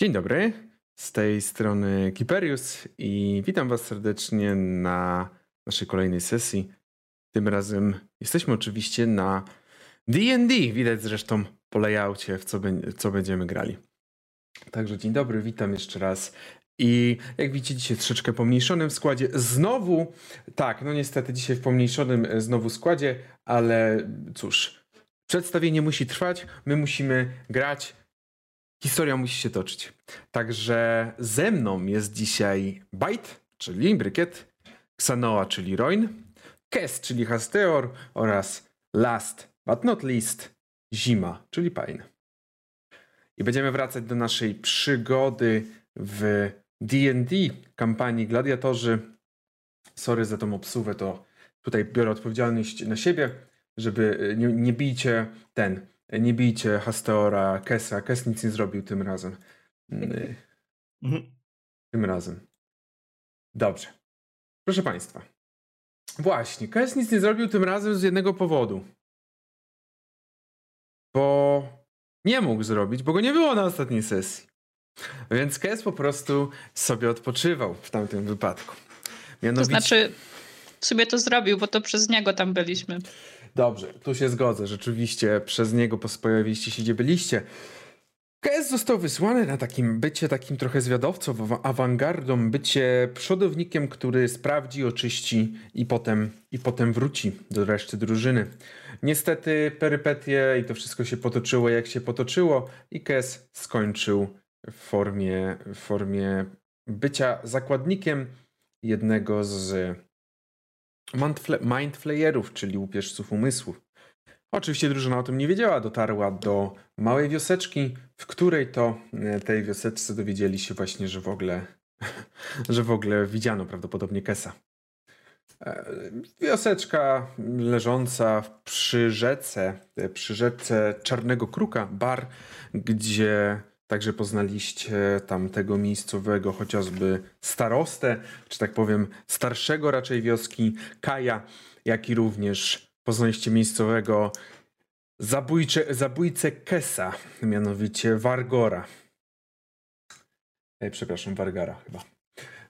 Dzień dobry, z tej strony Kiperius i witam Was serdecznie na naszej kolejnej sesji. Tym razem jesteśmy oczywiście na D&D, widać zresztą po layoutie, w co, co będziemy grali. Także dzień dobry, witam jeszcze raz. I jak widzicie, dzisiaj troszeczkę pomniejszonym składzie. Znowu, tak, no niestety dzisiaj w pomniejszonym e, znowu składzie, ale cóż, przedstawienie musi trwać, my musimy grać, historia musi się toczyć. Także ze mną jest dzisiaj Bite, czyli Brykiet, Xanoa, czyli Roin, Kes, czyli Hasteor oraz last but not least Zima, czyli Pain. I będziemy wracać do naszej przygody w D&D, kampanii Gladiatorzy. Sorry za tą obsuwę, to tutaj biorę odpowiedzialność na siebie, żeby nie, nie bijcie ten, nie bijcie Hasteora, Kesa. Kes nic nie zrobił tym razem. Mhm. Tym razem. Dobrze. Proszę Państwa. Właśnie, Kes nic nie zrobił tym razem z jednego powodu. Bo nie mógł zrobić, bo go nie było na ostatniej sesji. Więc Kes po prostu sobie odpoczywał w tamtym wypadku. Mianowicie... To znaczy, sobie to zrobił, bo to przez niego tam byliśmy. Dobrze, tu się zgodzę. Rzeczywiście przez niego pojawiliście się, gdzie byliście. KS został wysłany na takim bycie takim trochę zwiadowcą, awangardą, bycie przodownikiem, który sprawdzi, oczyści i potem, i potem wróci do reszty drużyny. Niestety perypetie i to wszystko się potoczyło jak się potoczyło i KS skończył w formie, w formie bycia zakładnikiem jednego z mindflayerów, czyli łupieżców umysłów. Oczywiście drużyna o tym nie wiedziała, dotarła do małej wioseczki, w której to e, tej wioseczce dowiedzieli się właśnie, że w ogóle, że w ogóle widziano prawdopodobnie Kesa. E, wioseczka leżąca przy rzece, e, przy rzece Czarnego Kruka, bar, gdzie Także poznaliście tamtego miejscowego chociażby starostę, czy tak powiem starszego raczej wioski Kaja, jak i również poznaliście miejscowego zabójcze, zabójcę Kesa, mianowicie Wargora. Ej, przepraszam, Wargara chyba.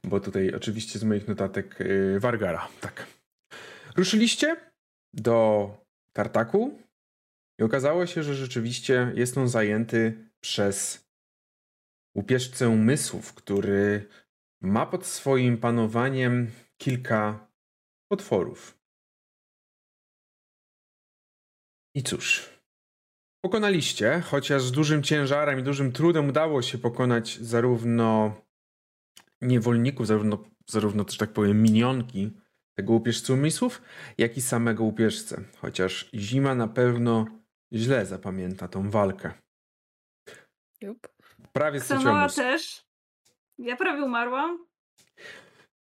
Bo tutaj oczywiście z moich notatek yy, Wargara, tak. Ruszyliście do Tartaku i okazało się, że rzeczywiście jest on zajęty przez łupieżcę umysłów, który ma pod swoim panowaniem kilka potworów. I cóż, pokonaliście, chociaż z dużym ciężarem i dużym trudem udało się pokonać zarówno niewolników, zarówno, zarówno też tak powiem minionki tego łupieżcy umysłów, jak i samego łupieżcę. Chociaż zima na pewno źle zapamięta tą walkę. Jup. Prawie Ksenoa też. Ja prawie umarłam.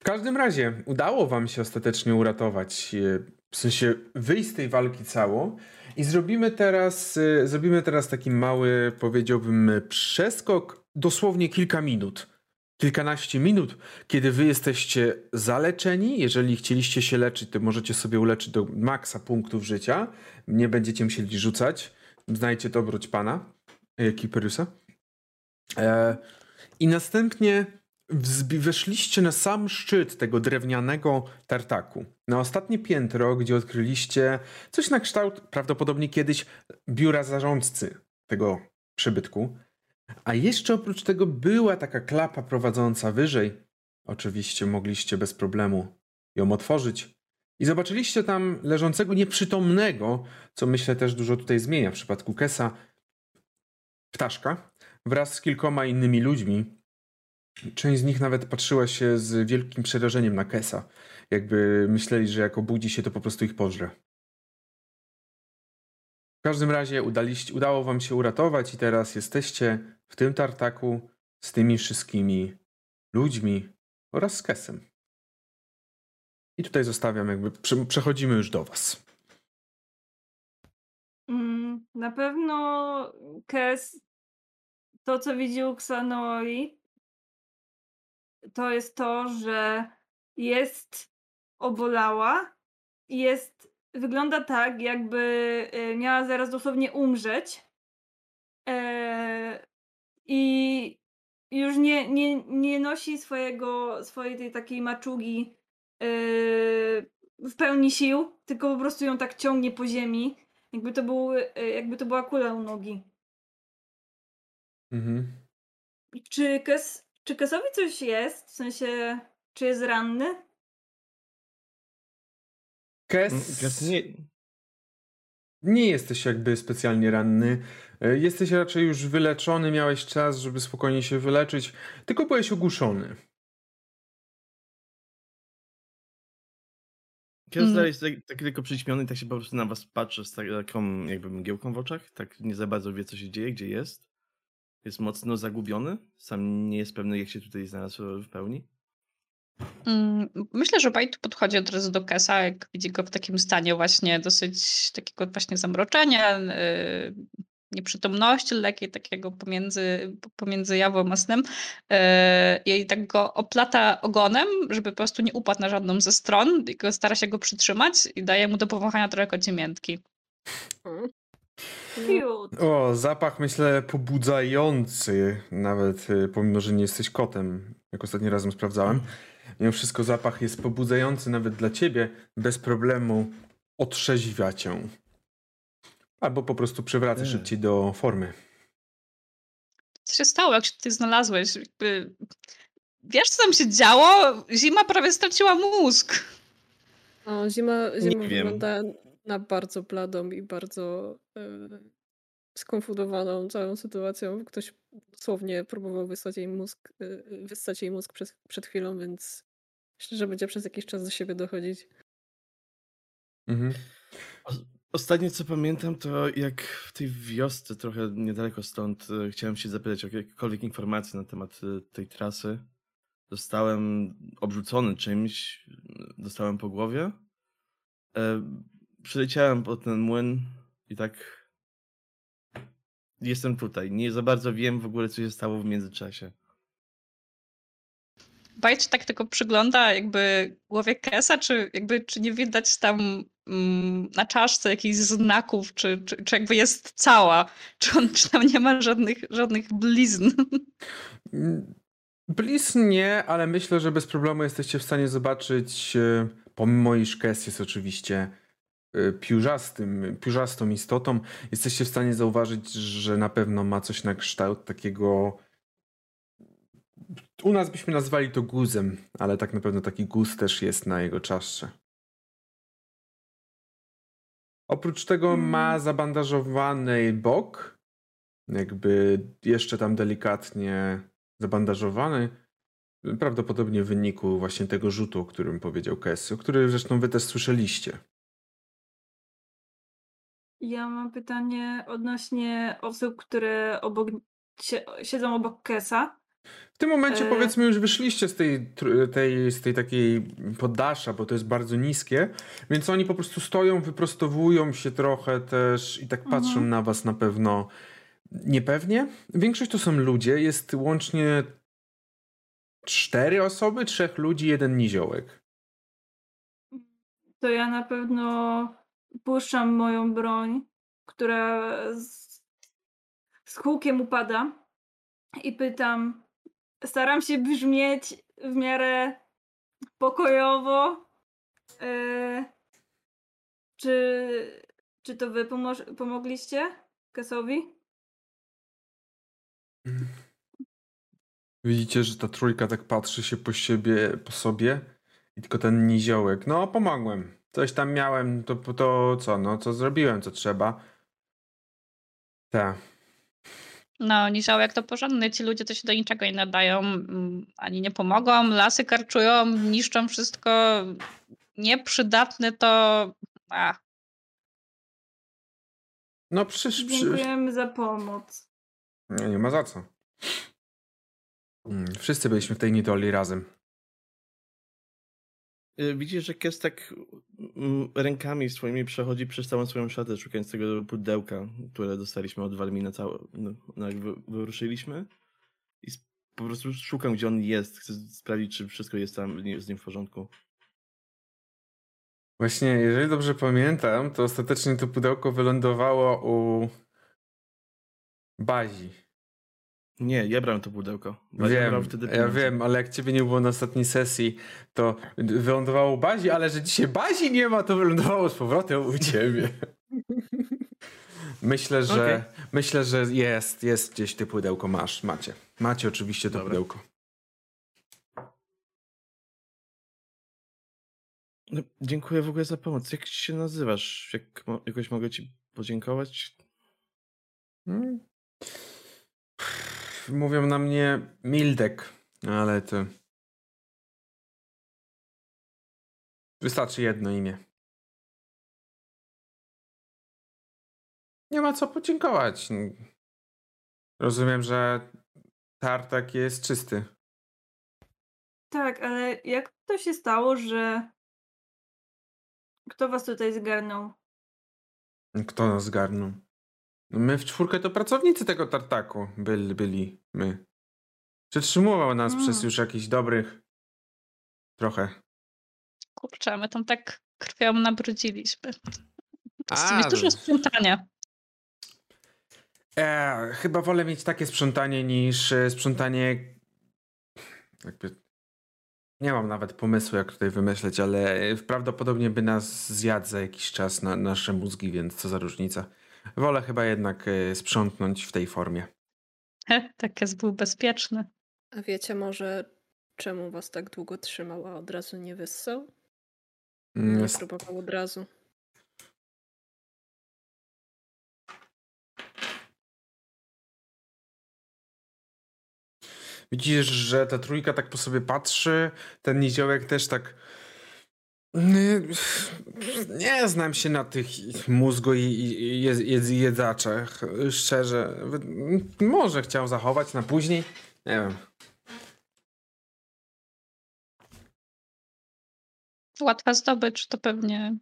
W każdym razie udało wam się ostatecznie uratować, e, w sensie wyjść z tej walki cało i zrobimy teraz, e, zrobimy teraz taki mały, powiedziałbym, przeskok, dosłownie kilka minut. Kilkanaście minut, kiedy wy jesteście zaleczeni. Jeżeli chcieliście się leczyć, to możecie sobie uleczyć do maksa punktów życia. Nie będziecie musieli rzucać. Znajcie dobroć pana, e, Kiperusa. E, I następnie weszliście na sam szczyt tego drewnianego tartaku. Na ostatnie piętro, gdzie odkryliście coś na kształt prawdopodobnie kiedyś biura zarządcy tego przybytku. A jeszcze oprócz tego była taka klapa prowadząca wyżej. Oczywiście mogliście bez problemu ją otworzyć. I zobaczyliście tam leżącego nieprzytomnego, co myślę też dużo tutaj zmienia w przypadku Kesa, ptaszka, wraz z kilkoma innymi ludźmi. Część z nich nawet patrzyła się z wielkim przerażeniem na Kesa, jakby myśleli, że jak obudzi się, to po prostu ich pożre. W każdym razie udaliście, udało wam się uratować i teraz jesteście w tym tartaku z tymi wszystkimi ludźmi oraz z Kesem. I tutaj zostawiam, jakby przechodzimy już do was. Mm, na pewno Kes to, co widzi u Xanoi, to jest to, że jest obolała jest, wygląda tak, jakby y, miała zaraz dosłownie umrzeć. E, I już nie, nie, nie nosi swojego, swojej tej takiej maczugi yy, w pełni sił, tylko po prostu ją tak ciągnie po ziemi, jakby to, był, yy, jakby to była kula u nogi. Mhm. Czy, Kes, czy Kesowi coś jest? W sensie, czy jest ranny? Kes, Mm, Kes nie, nie jesteś jakby specjalnie ranny. E, Jesteś raczej już wyleczony, miałeś czas, żeby spokojnie się wyleczyć, tylko byłeś ogłuszony. Kiedy Mm. mm. tak, tak tylko przyćmiony, tak się po prostu na was patrzy z taką jakby mgiełką w oczach, tak nie za bardzo wie, co się dzieje, gdzie jest. Jest mocno zagubiony, sam nie jest pewny, jak się tutaj znalazł w pełni. Mm, Myślę, że Bajtu podchodzi od razu do Kesa, jak widzi go w takim stanie właśnie dosyć takiego właśnie zamroczenia, yy, nieprzytomności lekkiej, takiego pomiędzy, pomiędzy jawą a snem. Yy, I tak go oplata ogonem, żeby po prostu nie upadł na żadną ze stron i stara się go przytrzymać i daje mu do powąchania trochę kocie miętki. Cute. O, zapach myślę pobudzający, nawet y, pomimo, że nie jesteś kotem, jak ostatnim razem sprawdzałem. Mimo wszystko zapach jest pobudzający nawet dla ciebie, bez problemu otrzeźwia cię. Albo po prostu przywraca Nie. szybciej do formy. Co się stało, jak się tutaj znalazłeś? Jakby... Wiesz, co tam się działo? Zima prawie straciła mózg. No, zima, zima wiem. Na bardzo bladą i bardzo e, skonfundowaną całą sytuacją. Ktoś dosłownie próbował wysłać jej mózg, wysłać jej mózg przez, przed chwilą, więc myślę, że będzie przez jakiś czas do siebie dochodzić. Mhm. Ostatnie co pamiętam, to jak w tej wiosce, trochę niedaleko stąd, chciałem się zapytać o jakiekolwiek informacje na temat tej trasy. Zostałem obrzucony czymś, dostałem po głowie. Przyleciałem pod ten młyn i tak. Jestem tutaj. Nie za bardzo wiem w ogóle, co się stało w międzyczasie. Się tak tylko przygląda jakby głowie Kesa, czy jakby czy nie widać tam mm, na czaszce jakichś znaków, czy, czy, czy jakby jest cała, czy, on, czy tam nie ma żadnych, żadnych blizn. Mm, Blizn nie, ale myślę, że bez problemu jesteście w stanie zobaczyć, e, pomimo iż Kes jest oczywiście piórzastym, piórzastą istotą, jesteście w stanie zauważyć, że na pewno ma coś na kształt takiego u nas byśmy nazwali to guzem, ale tak na pewno taki guz też jest na jego czaszce. Oprócz tego Mm. ma zabandażowany bok, jakby jeszcze tam delikatnie zabandażowany. Prawdopodobnie w wyniku właśnie tego rzutu, o którym powiedział Kessy, który zresztą wy też słyszeliście. Ja mam pytanie odnośnie osób, które obok, sie, siedzą obok Kesa. W tym momencie E. powiedzmy już wyszliście z tej, tej, z tej takiej poddasza, bo to jest bardzo niskie, więc oni po prostu stoją, wyprostowują się trochę też i tak patrzą Mhm. na was na pewno niepewnie. Większość to są ludzie, jest łącznie cztery osoby, trzech ludzi, jeden niziołek. To ja na pewno puszczam moją broń, która z, z hukiem upada i pytam. Staram się brzmieć w miarę pokojowo. E, czy, czy to wy pomogliście Kesowi? Widzicie, że ta trójka tak patrzy się po siebie, po sobie i tylko ten niziołek. No, pomogłem. Coś tam miałem, to, to co, no, co zrobiłem, co trzeba. Tak. No, niziołek to porządny. Ci ludzie to się do niczego nie nadają, mm, ani nie pomogą. Lasy karczują, niszczą wszystko. Nieprzydatne to... A, No, przysz, przy... Dziękujemy za pomoc. Nie, nie ma za co. Mm, Wszyscy byliśmy w tej niedoli razem. Y, Widzisz, że Kes tak mm, rękami swoimi przechodzi przez całą swoją szatę, szukając tego pudełka, które dostaliśmy od Walmina, całe, no, no jak wy, wyruszyliśmy. I po prostu szukam, gdzie on jest. Chcę sprawdzić, czy wszystko jest tam z nim w porządku. Właśnie, jeżeli dobrze pamiętam, to ostatecznie to pudełko wylądowało u Bazi. Nie, ja brałem to pudełko. Wiem, ja pieniądze. wiem, ale jak ciebie nie było na ostatniej sesji, to wylądowało Bazi, ale że dzisiaj Bazi nie ma, to wylądowało z powrotem u ciebie. Myślę, że myślę, że jest, jest gdzieś ty pudełko masz, macie. Macie oczywiście to Dobra. pudełko. No, dziękuję w ogóle za pomoc. Jak się nazywasz? Jak jakoś mogę ci podziękować? Hmm. Mówią na mnie Mildek, ale to wystarczy jedno imię. Nie ma co podziękować. Rozumiem, że tartak jest czysty. Tak, ale jak to się stało, że kto was tutaj zgarnął? Kto nas zgarnął? No my w czwórkę to pracownicy tego tartaku byli, byli my. Przetrzymywał nas Mm. przez już jakiś dobrych trochę. Kurczę, my tam tak krwią nabrudziliśmy. A, jest dużo sprzątania. E, chyba wolę mieć takie sprzątanie niż e, sprzątanie. Jakby. Nie mam nawet pomysłu, jak tutaj wymyśleć, ale e, prawdopodobnie by nas zjadł za jakiś czas na nasze mózgi, więc co za różnica. Wolę chyba jednak e, sprzątnąć w tej formie. He, tak jest był bezpieczny. A wiecie może, czemu was tak długo trzymał, a od razu nie wyssał? Mm, Nie jest- próbował od razu. Widzisz, że ta trójka tak po sobie patrzy, ten niziołek też tak. Nie, nie znam się na tych mózgu i, i jed, jed, jedzaczach. Szczerze. Może chciał zachować na później. Nie wiem. Łatwa zdobycz, to pewnie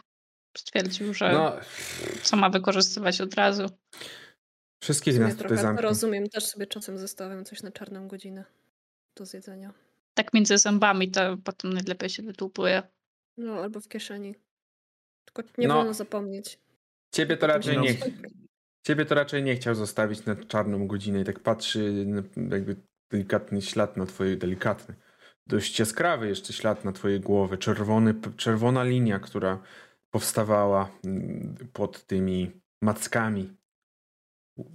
stwierdził, że No, co ma wykorzystywać od razu. W wszystkich sumie nas tutaj trochę zamknął. rozumiem, też sobie czasem zostawiam coś na czarną godzinę do zjedzenia. Tak między zębami to potem najlepiej się wytłupuje. No, albo w kieszeni. Tylko nie No. wolno zapomnieć. Ciebie to raczej nie. Ciebie to raczej nie chciał zostawić na czarną godzinę i tak patrzy, jakby delikatny ślad na twojej, delikatny, dość jaskrawy jeszcze ślad na twojej głowie, czerwony, czerwona linia, która powstawała mm, pod tymi mackami.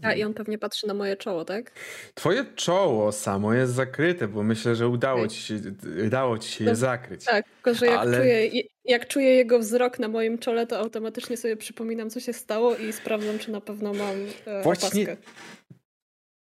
A i on pewnie patrzy na moje czoło, tak? Twoje czoło samo jest zakryte, bo myślę, że udało ci się, udało ci się je No, zakryć. Tak, tylko że jak, Ale- czuję, jak czuję jego wzrok na moim czole, to automatycznie sobie przypominam, co się stało i sprawdzam, czy na pewno mam e, Właśnie- opaskę.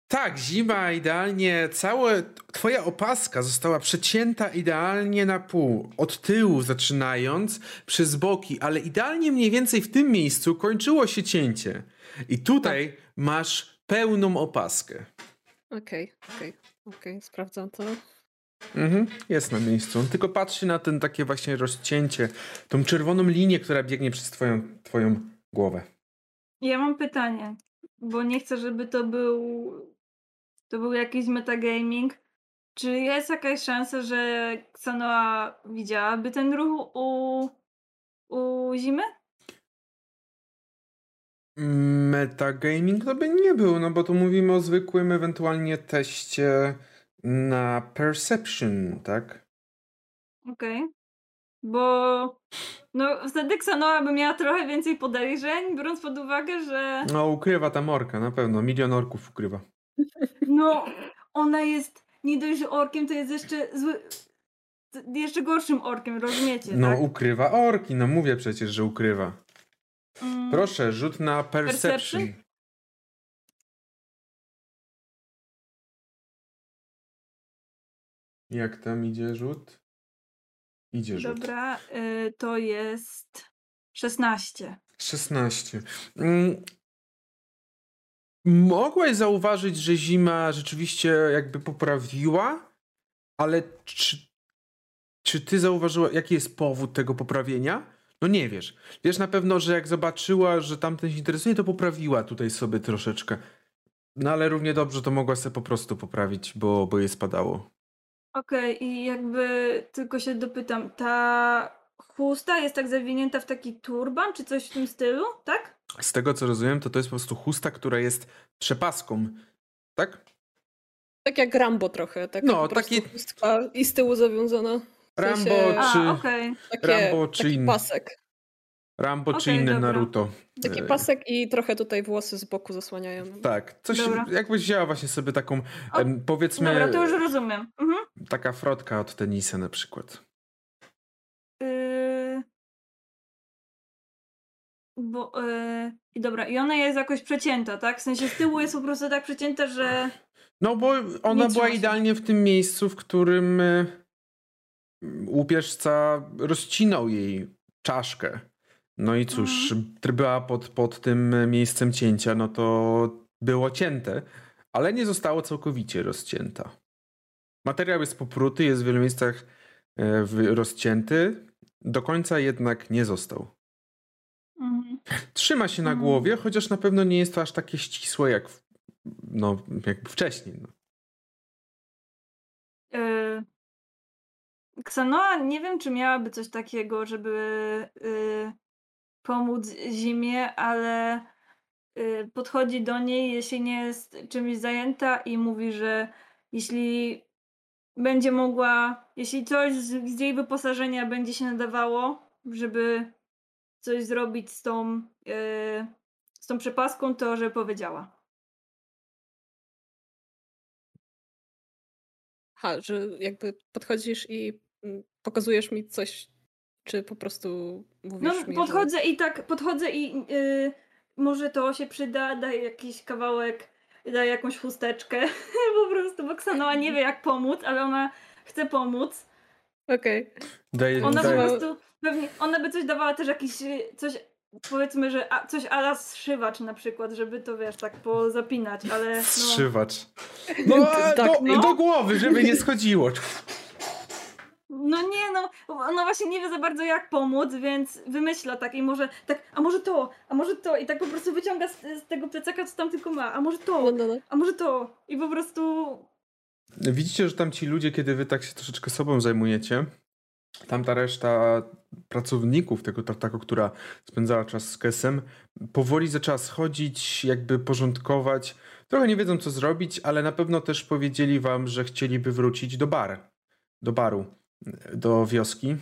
Tak, zima idealnie, całe, twoja opaska została przecięta idealnie na pół, od tyłu zaczynając, przez boki, ale idealnie mniej więcej w tym miejscu kończyło się cięcie. I tutaj masz pełną opaskę. Okej, okej, okej, sprawdzam to. Mhm, jest na miejscu. On tylko patrzy na ten takie właśnie rozcięcie, tą czerwoną linię, która biegnie przez twoją, twoją głowę. Ja mam pytanie, bo nie chcę, żeby to był to był jakiś metagaming. Czy jest jakaś szansa, że Xanoa widziałaby ten ruch u, u Zimy? Metagaming to by nie był, no bo tu mówimy o zwykłym ewentualnie teście na perception, tak? Okej. Bo no wtedy Xanoa by miała trochę więcej podejrzeń, biorąc pod uwagę, że No ukrywa ta orka, na pewno. Milion orków ukrywa. no ona jest nie dość, że orkiem, to jest jeszcze zły jeszcze gorszym orkiem, rozumiecie, No tak? ukrywa orki, no mówię przecież, że ukrywa. Mm, Proszę, rzut na perception. Perception? Jak tam idzie rzut? Idzie rzut. Dobra, y, to jest 16. 16. Mm. Mogłeś zauważyć, że zima rzeczywiście jakby poprawiła, ale czy, czy ty zauważyła, jaki jest powód tego poprawienia? No nie wiesz. Wiesz na pewno, że jak zobaczyła, że tamten się interesuje, to poprawiła tutaj sobie troszeczkę. No ale równie dobrze to mogła sobie po prostu poprawić, bo, bo jej spadało. Okej, i jakby tylko się dopytam, ta chusta jest tak zawinięta w taki turban, czy coś w tym stylu, tak? Z tego co rozumiem, to to jest po prostu chusta, która jest przepaską, tak? Tak jak Rambo trochę, tak No, po prostu taki- i z tyłu zawiązana. W Rambo sensie- A, czy, okej. Takie, Rambo czy taki in- pasek. Rambo czy Okej, inny dobra. Naruto. Taki E, pasek i trochę tutaj włosy z boku zasłaniają. Tak, coś Dobra. jakbyś wzięła właśnie sobie taką, O, powiedzmy, Dobra, to już rozumiem. Mhm. taka frotka od tenisa na przykład. Yy... Bo, yy... I dobra, i ona jest jakoś przecięta, tak? W sensie z tyłu jest po prostu tak przecięta, że... No bo ona Nie była idealnie w tym miejscu, w którym e, łupieżca rozcinał jej czaszkę. No i cóż, Mhm. była pod, pod tym miejscem cięcia, no to było cięte, ale nie zostało całkowicie rozcięta. Materiał jest popruty, jest w wielu miejscach e, rozcięty, do końca jednak nie został. Mhm. Trzyma się na Mhm. głowie, chociaż na pewno nie jest to aż takie ścisłe jak, w- no, jak wcześniej. No. Yy... Ksanoa nie wiem, czy miałaby coś takiego, żeby yy, pomóc zimie, ale yy, podchodzi do niej, jeśli nie jest czymś zajęta i mówi, że jeśli będzie mogła, jeśli coś z, z jej wyposażenia będzie się nadawało, żeby coś zrobić z tą, yy, z tą przepaską, to że powiedziała. Ha, że jakby podchodzisz i pokazujesz mi coś, czy po prostu mówisz No, mi, podchodzę i tak, podchodzę i yy, może to się przyda, daję jakiś kawałek, daję jakąś chusteczkę, po prostu, bo Ksanoa nie wie jak pomóc, ale ona chce pomóc. że... Okej. Daje, Ona po daje, prostu, pewnie, ona by coś dawała też jakiś, y, coś, powiedzmy, że a, coś ala zszywacz na przykład, żeby to, wiesz, tak pozapinać, ale no, Wstrzywacz. No, Tak, do, no. do głowy, żeby nie schodziło. No nie no, ona właśnie nie wie za bardzo jak pomóc, więc wymyśla tak i może tak, a może to, a może to i tak po prostu wyciąga z, z tego plecaka, co tam tylko ma, a może to, No, no, no. a może to i po prostu Widzicie, że tam ci ludzie, kiedy wy tak się troszeczkę sobą zajmujecie, tamta reszta pracowników tego tartaku, która spędzała czas z Kesem, powoli zaczęła schodzić, jakby porządkować. Trochę nie wiedzą, co zrobić, ale na pewno też powiedzieli wam, że chcieliby wrócić do bar, do baru, do wioski.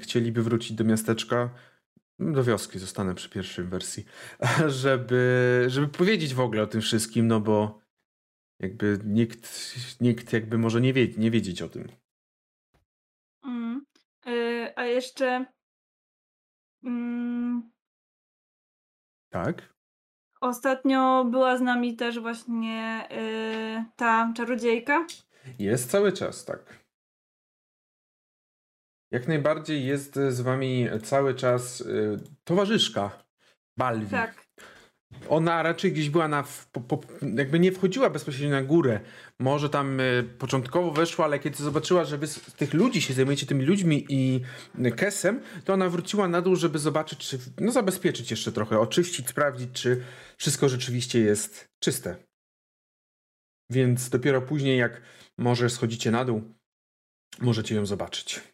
Chcieliby wrócić do miasteczka. Do wioski zostanę przy pierwszej wersji, żeby, żeby powiedzieć w ogóle o tym wszystkim, no bo jakby nikt, nikt jakby może nie, wie, nie wiedzieć o tym. Mm. Y, a jeszcze mm, Tak? ostatnio była z nami też właśnie y, ta czarodziejka. Jest cały czas, tak. Jak najbardziej jest z wami cały czas y, towarzyszka Balwi. Tak. Ona raczej gdzieś była na. Po, po, jakby nie wchodziła bezpośrednio na górę. Może tam y, początkowo weszła, ale kiedy zobaczyła, że wy z tych ludzi się zajmujecie tymi ludźmi i Kesem, to ona wróciła na dół, żeby zobaczyć, czy. No, zabezpieczyć jeszcze trochę, oczyścić, sprawdzić, czy wszystko rzeczywiście jest czyste. Więc dopiero później, jak może schodzicie na dół, możecie ją zobaczyć.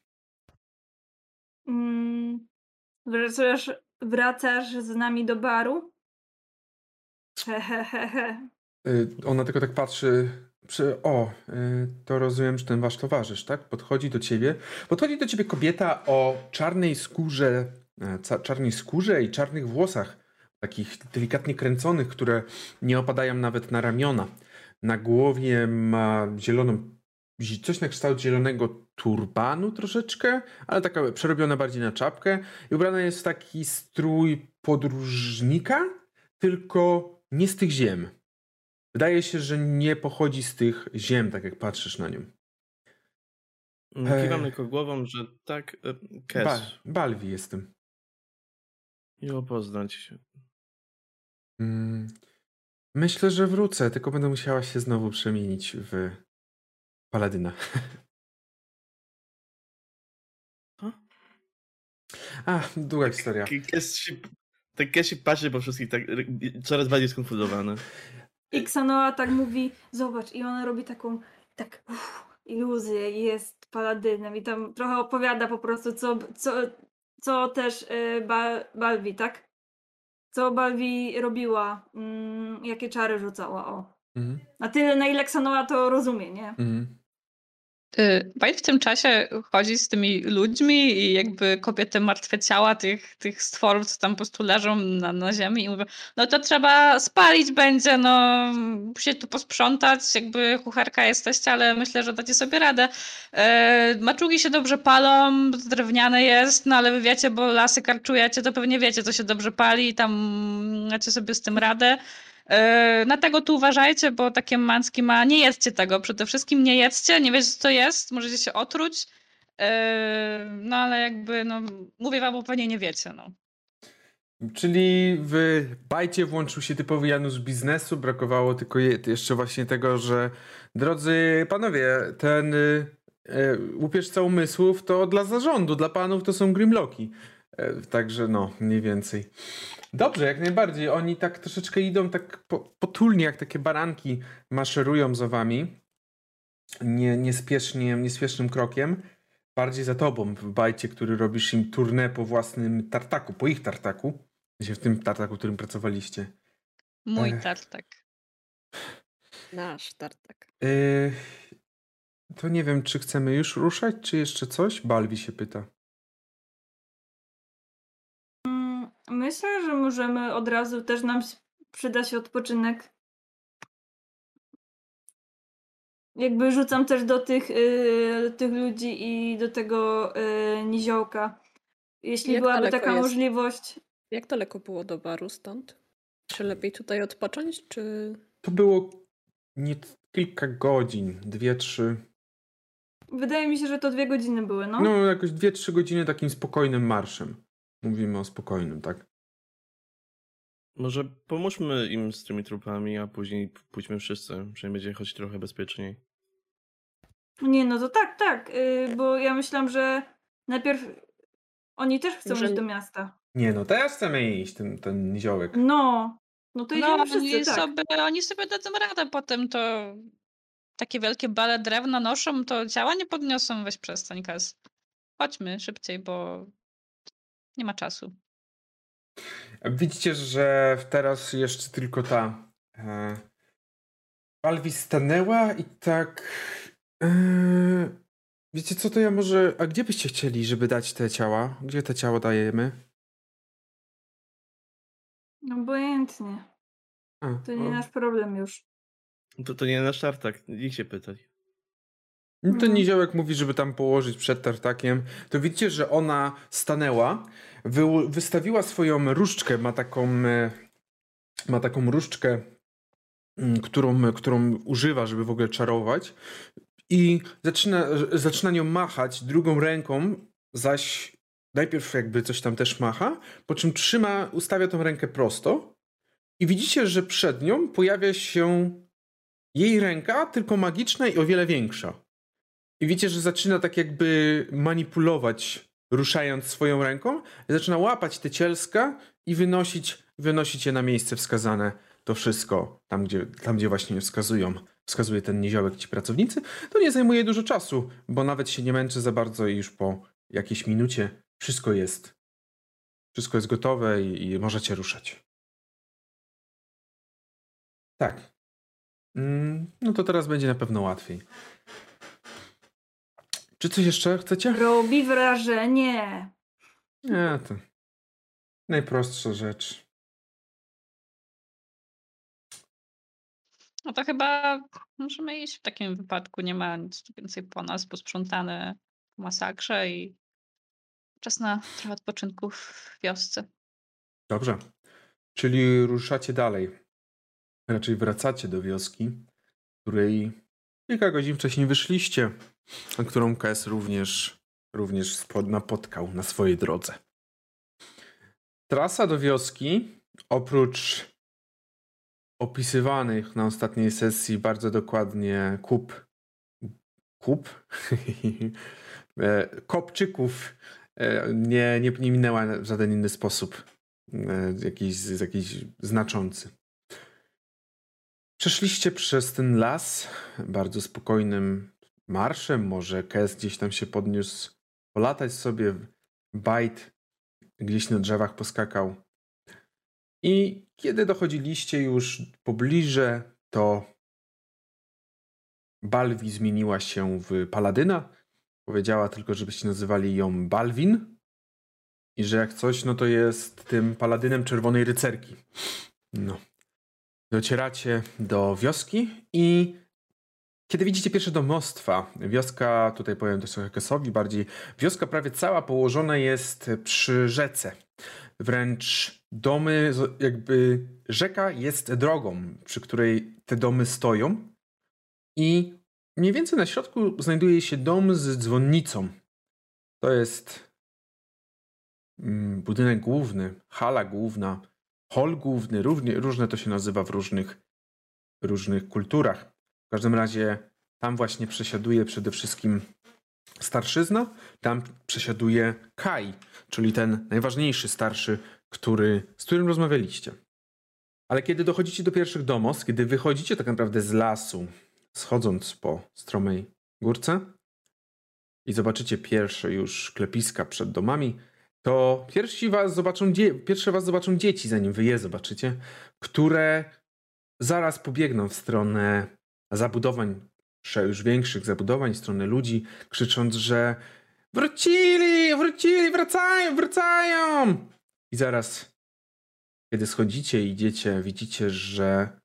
Mm, wracasz, wracasz z nami do baru? Hehehehe. Y, Ona tylko tak patrzy. Przy, o, y, to rozumiem, że ten wasz towarzysz, tak? Podchodzi do ciebie. Podchodzi do ciebie kobieta o czarnej skórze, e, czarnej skórze i czarnych włosach, takich delikatnie kręconych, które nie opadają nawet na ramiona. Na głowie ma zieloną, zi- coś na kształt zielonego turbanu troszeczkę, ale taka przerobiona bardziej na czapkę. I ubrana jest w taki strój podróżnika, tylko nie z tych ziem. Wydaje się, że nie pochodzi z tych ziem, tak jak patrzysz na nią. Kiwam Eee. tylko głową, że tak, e, Kes. Ba Balwi jestem. Miło poznać się. Mm, Myślę, że wrócę, tylko będę musiała się znowu przemienić w paladyna. A, długa historia. Tak się patrzy po wszystkich, tak coraz bardziej skonfundowany. I Ksanoa tak mówi, zobacz, i ona robi taką, tak, uff, iluzję, i jest paladynem i tam trochę opowiada po prostu, co, co, co też y, ba, Balwi, tak? Co Balwi robiła, mm, jakie czary rzucała, o. Mhm. Na tyle, na ile Xanoa to rozumie, nie? Mhm. White y, w tym czasie chodzi z tymi ludźmi i jakby kopie te martwe ciała tych, tych stworów, co tam po prostu leżą na, na ziemi i mówią, no to trzeba spalić będzie, no musi tu posprzątać, jakby kucharka jesteście, ale myślę, że dacie sobie radę. E, maczugi się dobrze palą, drewniane jest, no ale wy wiecie, bo lasy karczujecie, to pewnie wiecie, co się dobrze pali i tam macie sobie z tym radę. Yy, na tego tu uważajcie, bo takie manski ma, nie jedzcie tego, przede wszystkim nie jedzcie, nie wiecie co to jest, możecie się otruć, yy, no ale jakby, no mówię wam, bo pewnie nie wiecie, no. Czyli w bajcie włączył się typowy Janusz biznesu, brakowało tylko jeszcze właśnie tego, że drodzy panowie, ten y, łupieżca umysłów to dla zarządu, dla panów to są Grimlocki. Także no, mniej więcej. Dobrze, jak najbardziej. Oni tak troszeczkę idą tak potulnie, jak takie baranki maszerują za wami. Nie, niespiesznie, niespiesznym krokiem. Bardziej za tobą w bajcie, który robisz im turnę po własnym tartaku, po ich tartaku. W tym tartaku, w którym pracowaliście. Mój tartak. Nasz tartak. to nie wiem, czy chcemy już ruszać, czy jeszcze coś? Balwi się pyta. Myślę, że możemy od razu, też nam przyda się odpoczynek. Jakby rzucam też do tych, yy, tych ludzi i do tego yy, niziołka. Jeśli Jak byłaby taka jest? możliwość. Jak daleko było do baru stąd? Czy lepiej tutaj odpocząć, czy... To było nie kilka godzin, dwie, trzy. Wydaje mi się, że to dwie godziny były, no. No, jakoś dwie, trzy godziny takim spokojnym marszem. Mówimy o spokojnym, tak? Może pomóżmy im z tymi trupami, a później pójdźmy wszyscy, przynajmniej będzie choć trochę bezpieczniej. Nie, no to tak, tak, yy, bo ja myślałam, że najpierw oni też chcą Może... iść do miasta. Nie, no też chcemy iść, ten, ten niziołek. No, no to idziemy no, wszyscy, oni tak. Sobie, oni sobie dadzą radę potem, to takie wielkie bale drewna noszą, to ciała nie podniosą, weź przestań, Kas. Chodźmy szybciej, bo nie ma czasu. Widzicie, że teraz jeszcze tylko ta e, Alwi stanęła i tak e, wiecie co, to ja może a gdzie byście chcieli, żeby dać te ciała? Gdzie te ciała dajemy? Obojętnie. A, to nie o. nasz problem już. To, to nie nasz tartak, ich się pytać. No to Niziołek mówi, żeby tam położyć przed tartakiem. To widzicie, że ona stanęła, wy, wystawiła swoją różdżkę, ma taką, e, ma taką różdżkę, mm, którą, którą używa, żeby w ogóle czarować i zaczyna, zaczyna nią machać drugą ręką, zaś najpierw jakby coś tam też macha, po czym trzyma, ustawia tą rękę prosto i widzicie, że przed nią pojawia się jej ręka, tylko magiczna i o wiele większa. I widzicie, że zaczyna tak jakby manipulować, ruszając swoją ręką. Zaczyna łapać te cielska i wynosić, wynosić je na miejsce wskazane. To wszystko, tam gdzie, tam gdzie właśnie wskazują, wskazuje ten niziołek ci pracownicy. To nie zajmuje dużo czasu, bo nawet się nie męczy za bardzo i już po jakiejś minucie wszystko jest. Wszystko jest gotowe i, i możecie ruszać. Tak. Mm, no to teraz będzie na pewno łatwiej. Czy coś jeszcze chcecie? Robi wrażenie. Nie, to najprostsza rzecz. No to chyba możemy iść w takim wypadku. Nie ma nic więcej po nas, posprzątane po masakrze i czas na trochę odpoczynku w wiosce. Dobrze. Czyli ruszacie dalej. Raczej wracacie do wioski, której kilka godzin wcześniej wyszliście którą KS również, również napotkał na swojej drodze. Trasa do wioski, oprócz opisywanych na ostatniej sesji bardzo dokładnie kup, kup, e, kopczyków, e, nie, nie, nie minęła w żaden inny sposób, e, jakiś, jakiś znaczący. Przeszliście przez ten las bardzo spokojnym marszem, może Kes gdzieś tam się podniósł, polatać sobie, Bajt gdzieś na drzewach poskakał. I kiedy dochodziliście już pobliże, to Balwi zmieniła się w Paladyna. Powiedziała tylko, żebyście nazywali ją Balwin. I że jak coś, no to jest tym Paladynem Czerwonej Rycerki. No. Docieracie do wioski i kiedy widzicie pierwsze domostwa, wioska, tutaj powiem to trochę Kesowi bardziej, wioska prawie cała położona jest przy rzece. Wręcz domy, jakby rzeka jest drogą, przy której te domy stoją. I mniej więcej na środku znajduje się dom z dzwonnicą. To jest mm, budynek główny, hala główna, hol główny, różne to się nazywa w różnych, różnych kulturach. W każdym razie tam właśnie przesiaduje przede wszystkim starszyzna, tam przesiaduje Kai, czyli ten najważniejszy starszy, który, z którym rozmawialiście. Ale kiedy dochodzicie do pierwszych domostw, kiedy wychodzicie tak naprawdę z lasu, schodząc po stromej górce i zobaczycie pierwsze już klepiska przed domami, to pierwsi was zobaczą pierwsze was zobaczą dzieci, zanim wy je zobaczycie, które zaraz pobiegną w stronę zabudowań, już większych zabudowań, w stronę ludzi, krzycząc, że wrócili, wrócili, wracają, wracają! I zaraz, kiedy schodzicie i idziecie, widzicie, że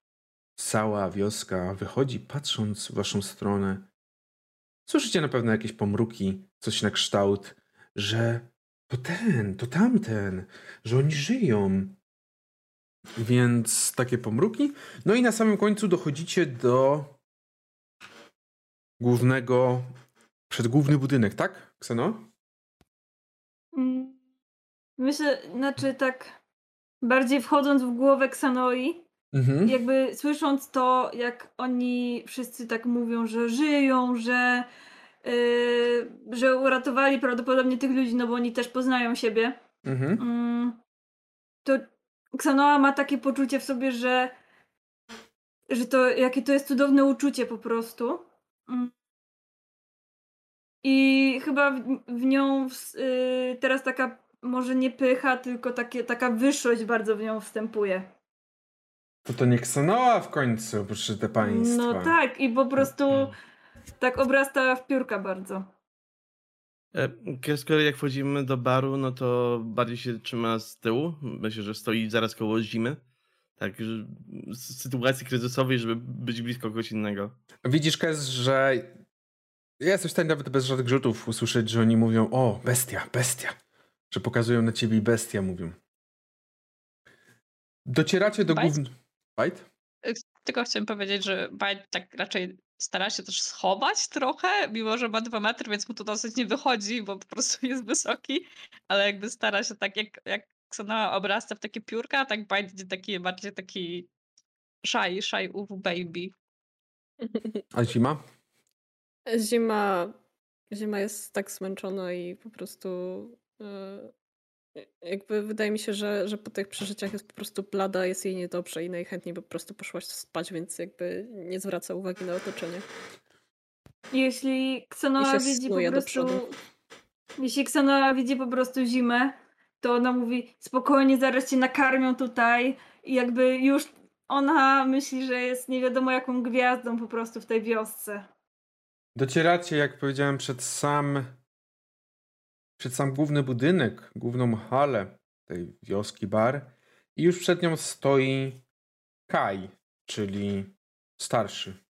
cała wioska wychodzi, patrząc w waszą stronę. Słyszycie na pewno jakieś pomruki, coś na kształt, że to ten, to tamten, że oni żyją. Więc takie pomruki. No i na samym końcu dochodzicie do głównego, przedgłówny budynek, tak, Kseno? Mm, myślę, znaczy tak bardziej wchodząc w głowę Ksanoi, mhm. jakby słysząc to, jak oni wszyscy tak mówią, że żyją, że yy, że uratowali prawdopodobnie tych ludzi, no bo oni też poznają siebie. Mhm. Yy, to Ksanoa ma takie poczucie w sobie, że że to jakie to jest cudowne uczucie po prostu. Mm. I chyba w, w nią yy, teraz taka może nie pycha, tylko takie, taka wyższość bardzo w nią wstępuje. To to nie Ksanoa w końcu, proszę te państwa. No tak, i po prostu mhm. tak obrasta w piórka bardzo. E, kolei jak wchodzimy do baru, no to bardziej się trzyma z tyłu. Myślę, że stoi zaraz koło zimy. Tak, z sytuacji kryzysowej, żeby być blisko kogoś innego. Widzisz, Kez, że jesteś w stanie nawet bez żadnych rzutów usłyszeć, że oni mówią o, bestia, bestia. Że pokazują na ciebie i bestia mówią. Docieracie do głównego... Bajt? Tylko chciałem powiedzieć, że Bajt tak raczej stara się też schować trochę, mimo że ma dwa metry, więc mu to dosyć nie wychodzi, bo po prostu jest wysoki, ale jakby stara się tak, jak, jak Ksona obrasta w takie piórka, tak Bajt idzie taki bardziej taki shy, shy ów baby. A zima? Zima, zima jest tak zmęczona i po prostu e, jakby wydaje mi się, że, że po tych przeżyciach jest po prostu blada, jest jej niedobrze i najchętniej po prostu poszłaś spać, więc jakby nie zwraca uwagi na otoczenie. Jeśli Ksanoa widzi po prostu... Jeśli Ksanoa widzi po prostu zimę, to ona mówi spokojnie, zaraz cię nakarmią tutaj i jakby już ona myśli, że jest nie wiadomo jaką gwiazdą po prostu w tej wiosce. Docieracie, jak powiedziałem, przed sam przed sam główny budynek, główną halę tej wioski bar i już przed nią stoi Kai, czyli starszy.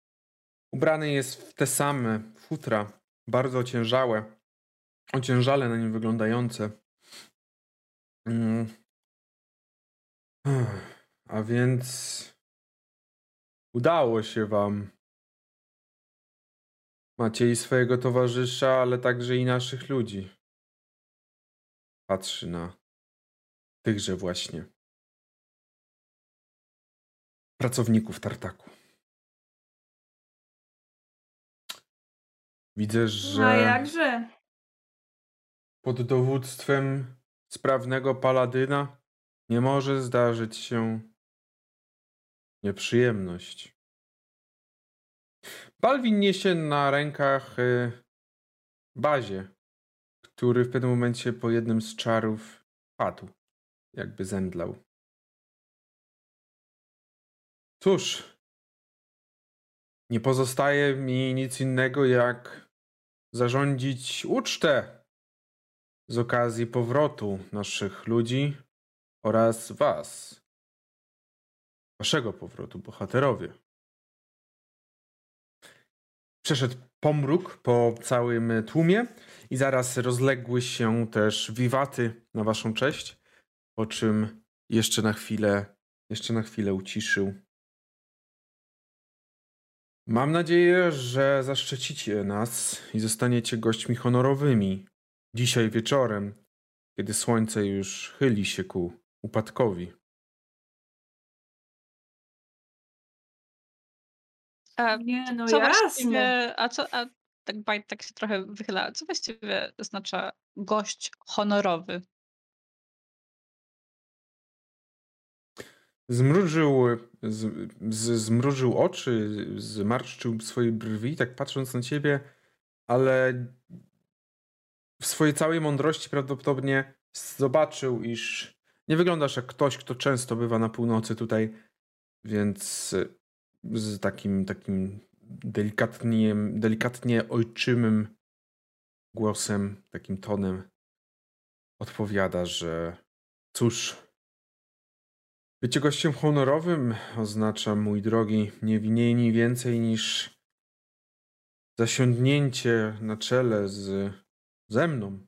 Ubrany jest w te same futra, bardzo ociężałe, ociężale na nim wyglądające. Mm. A więc udało się wam. Macie i swojego towarzysza, ale także i naszych ludzi patrzy na tychże właśnie pracowników tartaku. Widzę, że. A jakże? Pod dowództwem sprawnego paladyna nie może zdarzyć się nieprzyjemność. Balwin niesie na rękach y, bazie, który w pewnym momencie po jednym z czarów padł, jakby zemdlał. Cóż, nie pozostaje mi nic innego jak zarządzić ucztę z okazji powrotu naszych ludzi oraz was. Waszego powrotu, bohaterowie. Przeszedł pomruk po całym tłumie i zaraz rozległy się też wiwaty na waszą cześć, po czym jeszcze na chwilę, jeszcze na chwilę uciszył. Mam nadzieję, że zaszczecicie nas i zostaniecie gośćmi honorowymi dzisiaj wieczorem, kiedy słońce już chyli się ku upadkowi. A Nie, no co jasne. a co, a tak Bajt tak się trochę wychyla, co właściwie oznacza gość honorowy? Zmrużył, z, z, zmrużył oczy, zmarszczył swoje brwi, tak patrząc na ciebie, ale w swojej całej mądrości prawdopodobnie zobaczył, iż nie wyglądasz jak ktoś, kto często bywa na północy tutaj, więc z takim, takim delikatnie, delikatnie ojczymym głosem, takim tonem odpowiada, że cóż, bycie gościem honorowym oznacza, mój drogi, nie mniej, ni więcej niż zasiądnięcie na czele z, ze mną.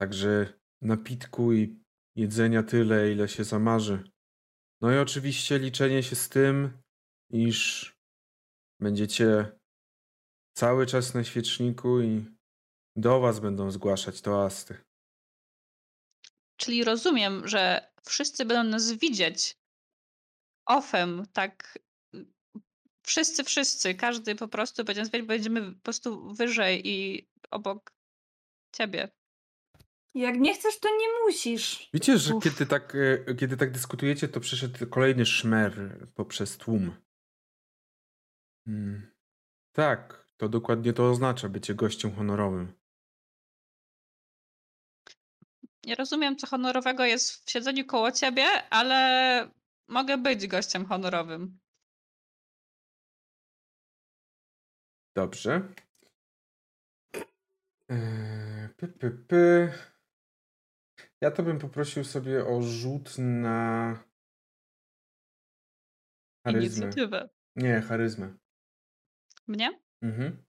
Także napitku i jedzenia tyle, ile się zamarzy. No i oczywiście liczenie się z tym, iż będziecie cały czas na świeczniku i do was będą zgłaszać toasty. Czyli rozumiem, że wszyscy będą nas widzieć ofem, tak wszyscy, wszyscy, każdy po prostu będzie będziemy po prostu wyżej i obok ciebie. Jak nie chcesz, to nie musisz. Wiecie, że Uf. kiedy tak, e, kiedy tak dyskutujecie, to przyszedł kolejny szmer poprzez tłum. Hmm. Tak, to dokładnie to oznacza bycie gościem honorowym. Nie rozumiem, co honorowego jest w siedzeniu koło ciebie, ale mogę być gościem honorowym. Dobrze. Eee, py, py, py. Ja to bym poprosił sobie o rzut na charyzmę. Inicjatywę. Nie, charyzmę. Mnie? Mhm.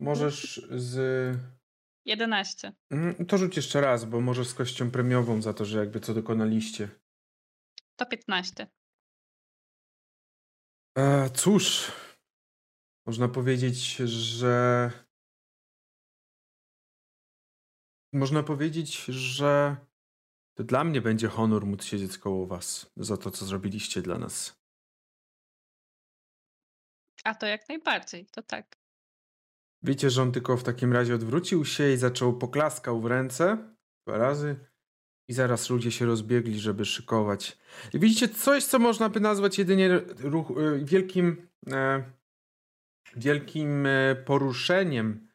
Możesz z... 11. Mhm, To rzuć jeszcze raz, bo możesz z kością premiową za to, że jakby co dokonaliście. To 15. E, cóż, można powiedzieć, że. Można powiedzieć, że to dla mnie będzie honor móc siedzieć koło Was za to, co zrobiliście dla nas. A to jak najbardziej, to tak. Wiecie, że on tylko w takim razie odwrócił się i zaczął poklaskał w ręce dwa razy. I zaraz ludzie się rozbiegli, żeby szykować. I widzicie coś, co można by nazwać jedynie ruch, e, wielkim, e, wielkim e, poruszeniem,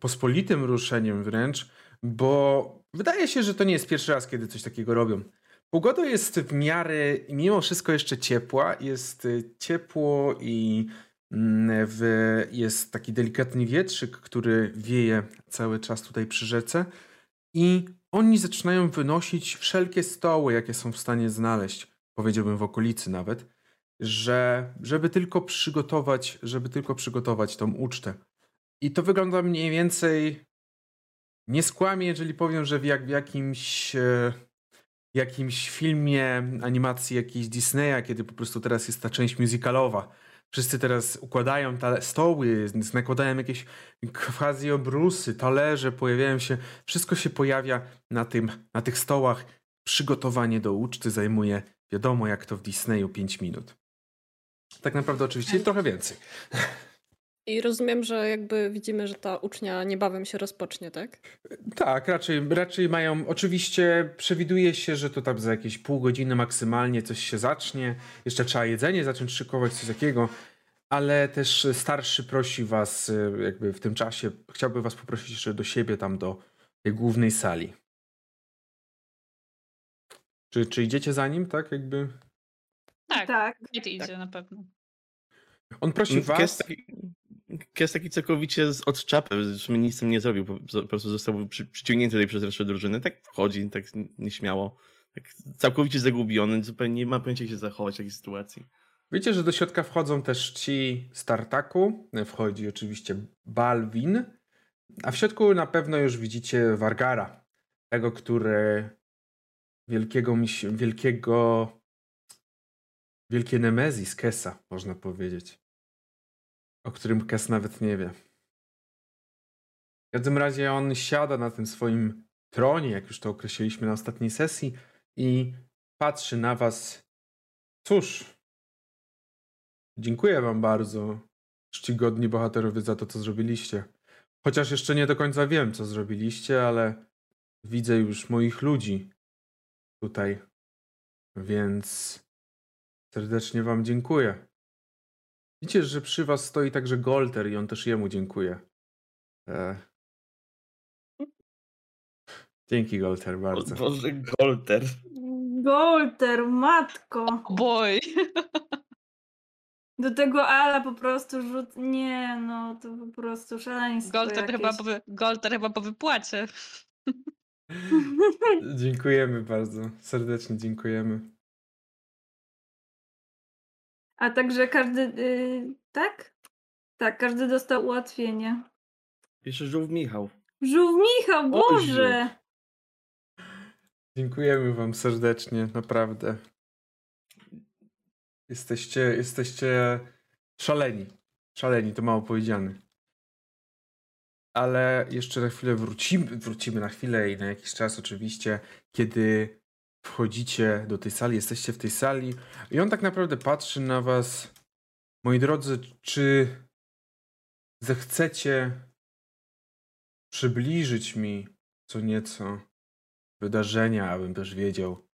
pospolitym ruszeniem wręcz, bo wydaje się, że to nie jest pierwszy raz, kiedy coś takiego robią. Pogoda jest w miarę, mimo wszystko jeszcze ciepła. Jest e, ciepło i mm, w, jest taki delikatny wietrzyk, który wieje cały czas tutaj przy rzece. I oni zaczynają wynosić wszelkie stoły, jakie są w stanie znaleźć, powiedziałbym w okolicy nawet, że żeby tylko przygotować, żeby tylko przygotować tą ucztę. I to wygląda mniej więcej nie skłamię, jeżeli powiem, że w, jak, w jakimś e, jakimś filmie animacji jakiejś Disneya, kiedy po prostu teraz jest ta część musicalowa. Wszyscy teraz układają te stoły, nakładają jakieś quasi obrusy, talerze, pojawiają się, wszystko się pojawia na, tym, na tych stołach. Przygotowanie do uczty zajmuje, wiadomo jak to w Disneyu, 5 minut. Tak naprawdę oczywiście trochę więcej. I rozumiem, że jakby widzimy, że ta ucznia niebawem się rozpocznie, tak? Tak, raczej, raczej mają. Oczywiście przewiduje się, że to tam za jakieś pół godziny maksymalnie coś się zacznie. Jeszcze trzeba jedzenie zacząć szykować, coś takiego. Ale też starszy prosi was, y, jakby w tym czasie, chciałby was poprosić jeszcze do siebie, tam do tej głównej sali. Czy, czy idziecie za nim, tak? Jakby. Tak, Tak. Kate idzie na pewno. On prosi Mm, was... Kes taki, taki całkowicie z- od czapy, zresztą nic nie zrobił, po, po prostu został przy, przyciągnięty tutaj przez resztę drużyny, tak wchodzi, tak nieśmiało, tak całkowicie zagubiony, zupełnie nie ma pojęcia jak się zachować w takiej sytuacji. Wiecie, że do środka wchodzą też ci z Tartaku. Wchodzi oczywiście Balwin. A w środku na pewno już widzicie Wargara. Tego, który wielkiego, wielkiego wielkie Nemezis Kesa, można powiedzieć. O którym Kes nawet nie wie. W każdym razie on siada na tym swoim tronie, jak już to określiliśmy na ostatniej sesji, i patrzy na was. Cóż, Dziękuję wam bardzo, czcigodni bohaterowie, za to, co zrobiliście. Chociaż jeszcze nie do końca wiem, co zrobiliście, ale widzę już moich ludzi tutaj. Więc serdecznie wam dziękuję. Widzicie, że przy was stoi także Golter i on też jemu dziękuję. E... Dzięki Golter O bardzo. Boże, Golter. Golter, matko. O boy. Do tego Ala po prostu rzut. Nie, no to po prostu szaleństwo. Golter jakieś. chyba, po, wy- Golter chyba po wypłacie. Dziękujemy bardzo. Serdecznie dziękujemy. A także każdy. y, tak? Tak, każdy dostał ułatwienie. Jeszcze żółw Michał. Żółw Michał, O, Boże! Dziękujemy wam serdecznie, naprawdę. Jesteście, jesteście szaleni. Szaleni, to mało powiedziane. Ale jeszcze na chwilę wrócimy, wrócimy na chwilę i na jakiś czas oczywiście, kiedy wchodzicie do tej sali, jesteście w tej sali i on tak naprawdę patrzy na was. Moi drodzy, czy zechcecie przybliżyć mi co nieco wydarzenia, abym też wiedział,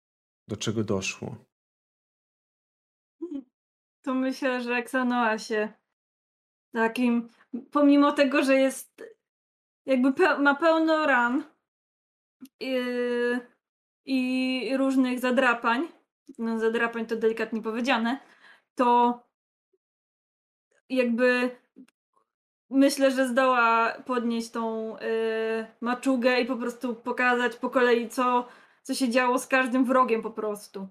do czego doszło. To myślę, że Xanoa się takim. Pomimo tego, że jest. Jakby pe- ma pełno ran yy, i różnych zadrapań. No, zadrapań to delikatnie powiedziane. To jakby myślę, że zdoła podnieść tą yy, maczugę i po prostu pokazać po kolei, co, co się działo z każdym wrogiem po prostu.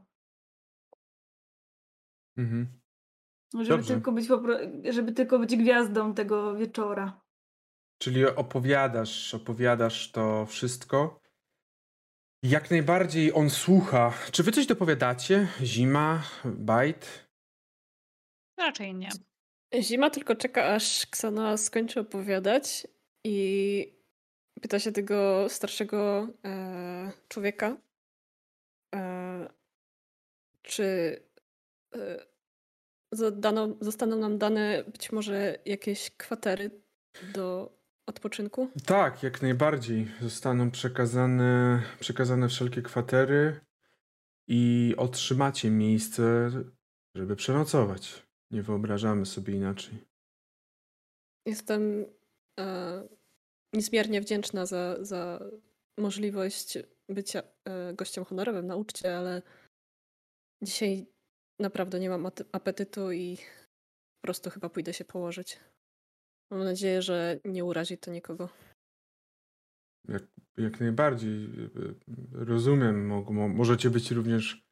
Mhm. Żeby Dobrze. tylko, być żeby tylko być gwiazdą tego wieczora. Czyli opowiadasz, opowiadasz to wszystko. Jak najbardziej on słucha. Czy wy coś dopowiadacie? Zima, bajt? Raczej nie. Zima tylko czeka, aż Ksana skończy opowiadać i pyta się tego starszego e, człowieka, e, czy e, zadano, zostaną nam dane być może jakieś kwatery do odpoczynku. Tak, jak najbardziej. Zostaną przekazane, przekazane wszelkie kwatery i otrzymacie miejsce, żeby przenocować. Nie wyobrażamy sobie inaczej. Jestem e, niezmiernie wdzięczna za, za możliwość bycia e, gościem honorowym na uczcie, ale dzisiaj naprawdę nie mam apetytu i po prostu chyba pójdę się położyć. Mam nadzieję, że nie urazi to nikogo. Jak, jak najbardziej rozumiem. Mo, mo, możecie być również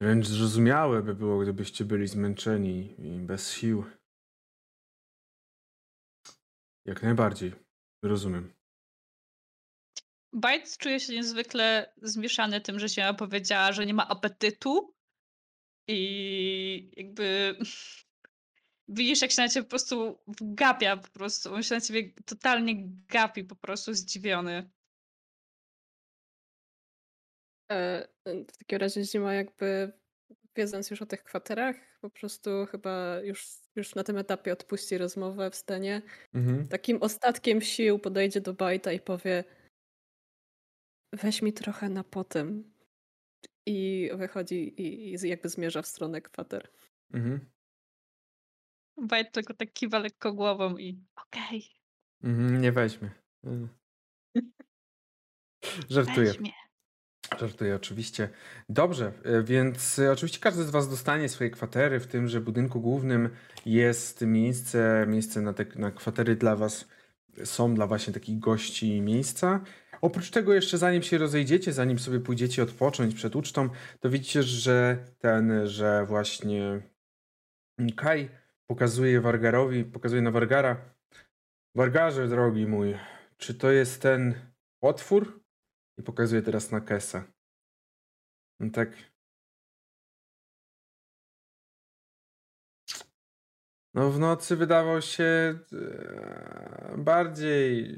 wręcz zrozumiałe by było, gdybyście byli zmęczeni i bez sił. Jak najbardziej. Rozumiem. Bajt czuje się niezwykle zmieszany tym, że się powiedziała, że nie ma apetytu i jakby widzisz, jak się na ciebie po prostu wgapia po prostu. On się na ciebie totalnie gapi, po prostu zdziwiony. E, w takim razie Zima jakby wiedząc już o tych kwaterach, po prostu chyba już, już na tym etapie odpuści rozmowę, wstanie. Mhm. Takim ostatkiem sił podejdzie do Bajta i powie weź mi trochę na potem. I wychodzi i, i jakby zmierza w stronę kwater. Mhm. Bajt tylko tak kiwa lekko głową i okej, Mhm. Nie weźmie. Mhm. Żartuję. weźmie. Żartuję oczywiście. Dobrze, e, więc e, oczywiście każdy z Was dostanie swoje kwatery. W tymże budynku głównym jest miejsce, miejsce na, te, na kwatery dla Was. Są dla właśnie takich gości miejsca. Oprócz tego jeszcze zanim się rozejdziecie, zanim sobie pójdziecie odpocząć przed ucztą, to widzicie, że ten, że właśnie Kai pokazuje Wargarowi, pokazuje na Wargara. Wargarze, drogi mój, czy to jest ten potwór? I pokazuje teraz na Kesa. No tak. No w nocy wydawał się e, bardziej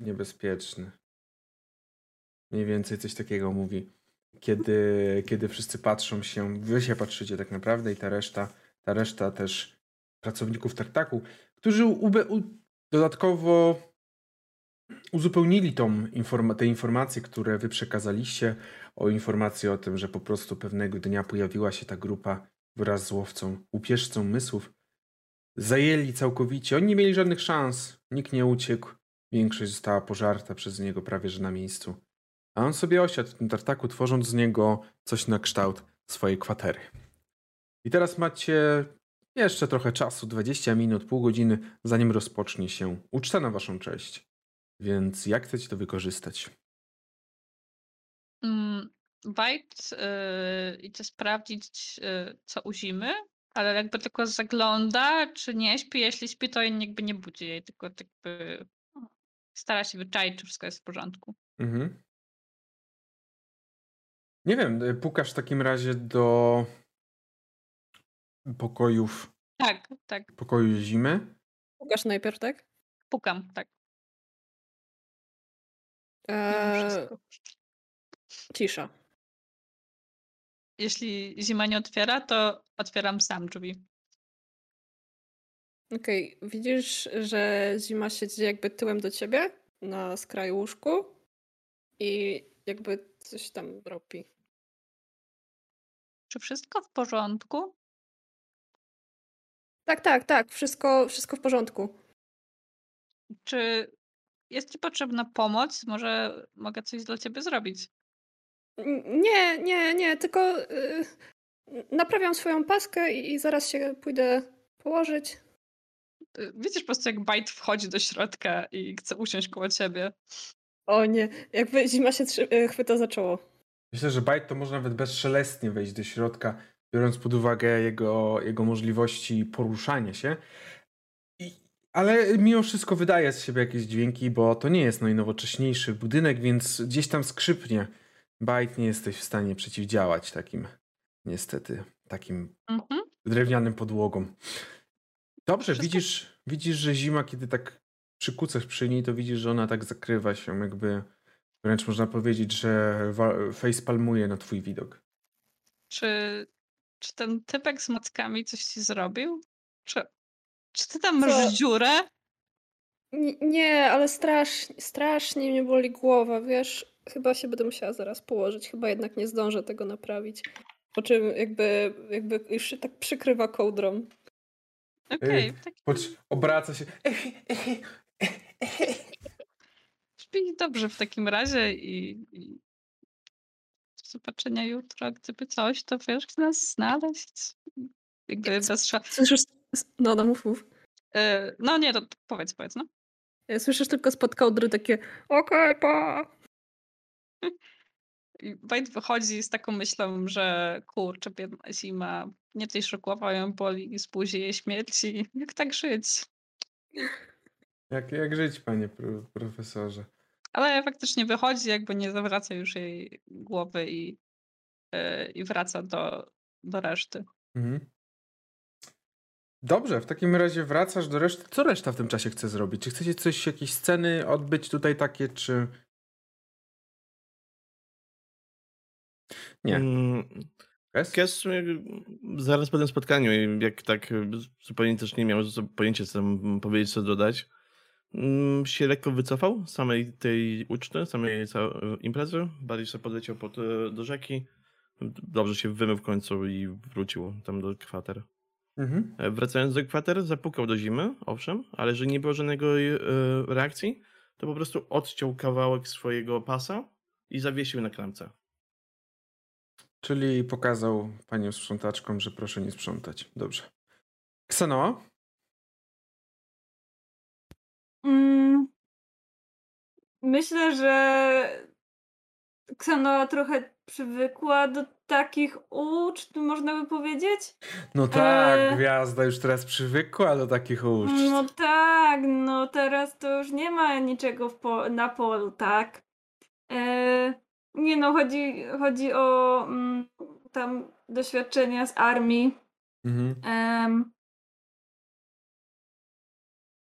niebezpieczny. Mniej więcej coś takiego mówi. Kiedy, kiedy wszyscy patrzą się, wy się patrzycie tak naprawdę i ta reszta, ta reszta też pracowników Tartaku, którzy dodatkowo uzupełnili tą informa te informacje, które wy przekazaliście, o informację o tym, że po prostu pewnego dnia pojawiła się ta grupa wraz z łowcą, upierzcą mysłów. Zajęli całkowicie, oni nie mieli żadnych szans, nikt nie uciekł, większość została pożarta przez niego prawie że na miejscu. A on sobie osiadł w tym tartaku, tworząc z niego coś na kształt swojej kwatery. I teraz macie jeszcze trochę czasu, 20 minut, pół godziny, zanim rozpocznie się uczta na waszą cześć. Więc jak chcecie to wykorzystać? Mm, White y, idzie sprawdzić, y, co u Zimy, ale jakby tylko zagląda, czy nie śpi. Jeśli śpi, to jakby nie budzi jej, tylko tak jakby stara się wyczaić, czy wszystko jest w porządku. Mhm. Nie wiem, y, pukasz w takim razie do pokojów, Tak, tak. pokoju zimy. Pukasz najpierw, tak? Pukam, tak. Eee, wszystko. cisza. Jeśli Zima nie otwiera, to otwieram sam drzwi. Okej, widzisz, że zima siedzi jakby tyłem do ciebie na skraju łóżku i jakby coś tam robi. Czy wszystko w porządku? Tak, tak, tak, wszystko, wszystko w porządku. Czy jest ci potrzebna pomoc? Może mogę coś dla ciebie zrobić? Nie, nie, nie, tylko y, naprawiam swoją paskę i, i zaraz się pójdę położyć. Y, Widzisz po prostu, jak Bite wchodzi do środka i chce usiąść koło ciebie. O nie, jakby zima się trzy- y, chwyta za czoło. Myślę, że Bajt to może nawet bezszelestnie wejść do środka, biorąc pod uwagę jego, jego możliwości poruszania się. I, ale mimo wszystko wydaje z siebie jakieś dźwięki, bo to nie jest najnowocześniejszy budynek, więc gdzieś tam skrzypnie. Bajt nie jesteś w stanie przeciwdziałać takim, niestety, takim Mhm. drewnianym podłogom. Dobrze, Wszystko- widzisz, widzisz, że zima, kiedy tak przykucasz przy niej, to widzisz, że ona tak zakrywa się, jakby wręcz można powiedzieć, że wa- facepalmuje na twój widok. Czy, czy ten typek z mackami coś ci zrobił? Czy, czy ty tam Co? masz dziurę? N- nie, ale strasznie, strasznie mnie boli głowa, wiesz? Chyba się będę musiała zaraz położyć, chyba jednak nie zdążę tego naprawić. Po czym jakby, jakby już się tak przykrywa kołdrą. Okej, tak Patrz, obraca się. śpi dobrze w takim razie i, i zobaczenia jutro. Gdyby coś, to wiesz, gdzie nas znaleźć. Jakby Jak- bez sza... Słyszysz, no, no mów, mów. Y, No nie, to powiedz, powiedz, no. Słyszysz tylko spod kołdry takie okej, pa. I Wojt wychodzi z taką myślą, że kurczę, biedna zima, nie tylko głowa ją boli, z buzi jej śmierci. Jak tak żyć? Jak, jak żyć, panie pro, profesorze? Ale faktycznie wychodzi, jakby nie zawraca już jej głowy i, yy, i wraca do, do reszty. Mhm. Dobrze, w takim razie wracasz do reszty. Co reszta w tym czasie chce zrobić? Czy chcecie coś, jakieś sceny odbyć tutaj takie, czy... Nie. Mm, Kes? Kes sumie zaraz po tym spotkaniu, i jak tak y, zupełnie też nie miał pojęcia, co tam powiedzieć, co dodać, się lekko wycofał z samej tej uczty, samej imprezy. Bardziej sobie podleciał pod, e, do rzeki. Dobrze się wymył w końcu i wrócił tam do kwater. Mhm. E, Wracając do kwater, zapukał do zimy, owszem, ale że nie było żadnego e, reakcji, to po prostu odciął kawałek swojego pasa i zawiesił na klamce. Czyli pokazał panią sprzątaczkom, że proszę nie sprzątać. Dobrze. Ksenoa? Mm, myślę, że Ksanoa trochę przywykła do takich uczt, można by powiedzieć. No tak, Eee. gwiazda już teraz przywykła do takich uczt. No tak, no teraz to już nie ma niczego po, na polu, tak? E, nie no, chodzi, chodzi o mm, tam doświadczenia z armii. Mhm. Em,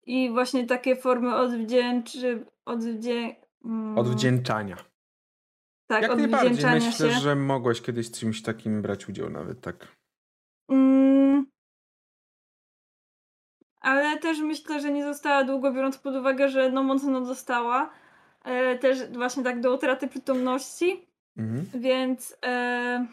I właśnie takie formy odwdzięczy, odwdzię, mm, Odwdzięczania. tak, Jak najbardziej. Myślę, się. że mogłaś kiedyś czymś takim brać udział nawet, tak. Mm, ale też myślę, że nie została długo, biorąc pod uwagę, że no mocno dostała. E, też właśnie tak do utraty przytomności, Mhm. więc e,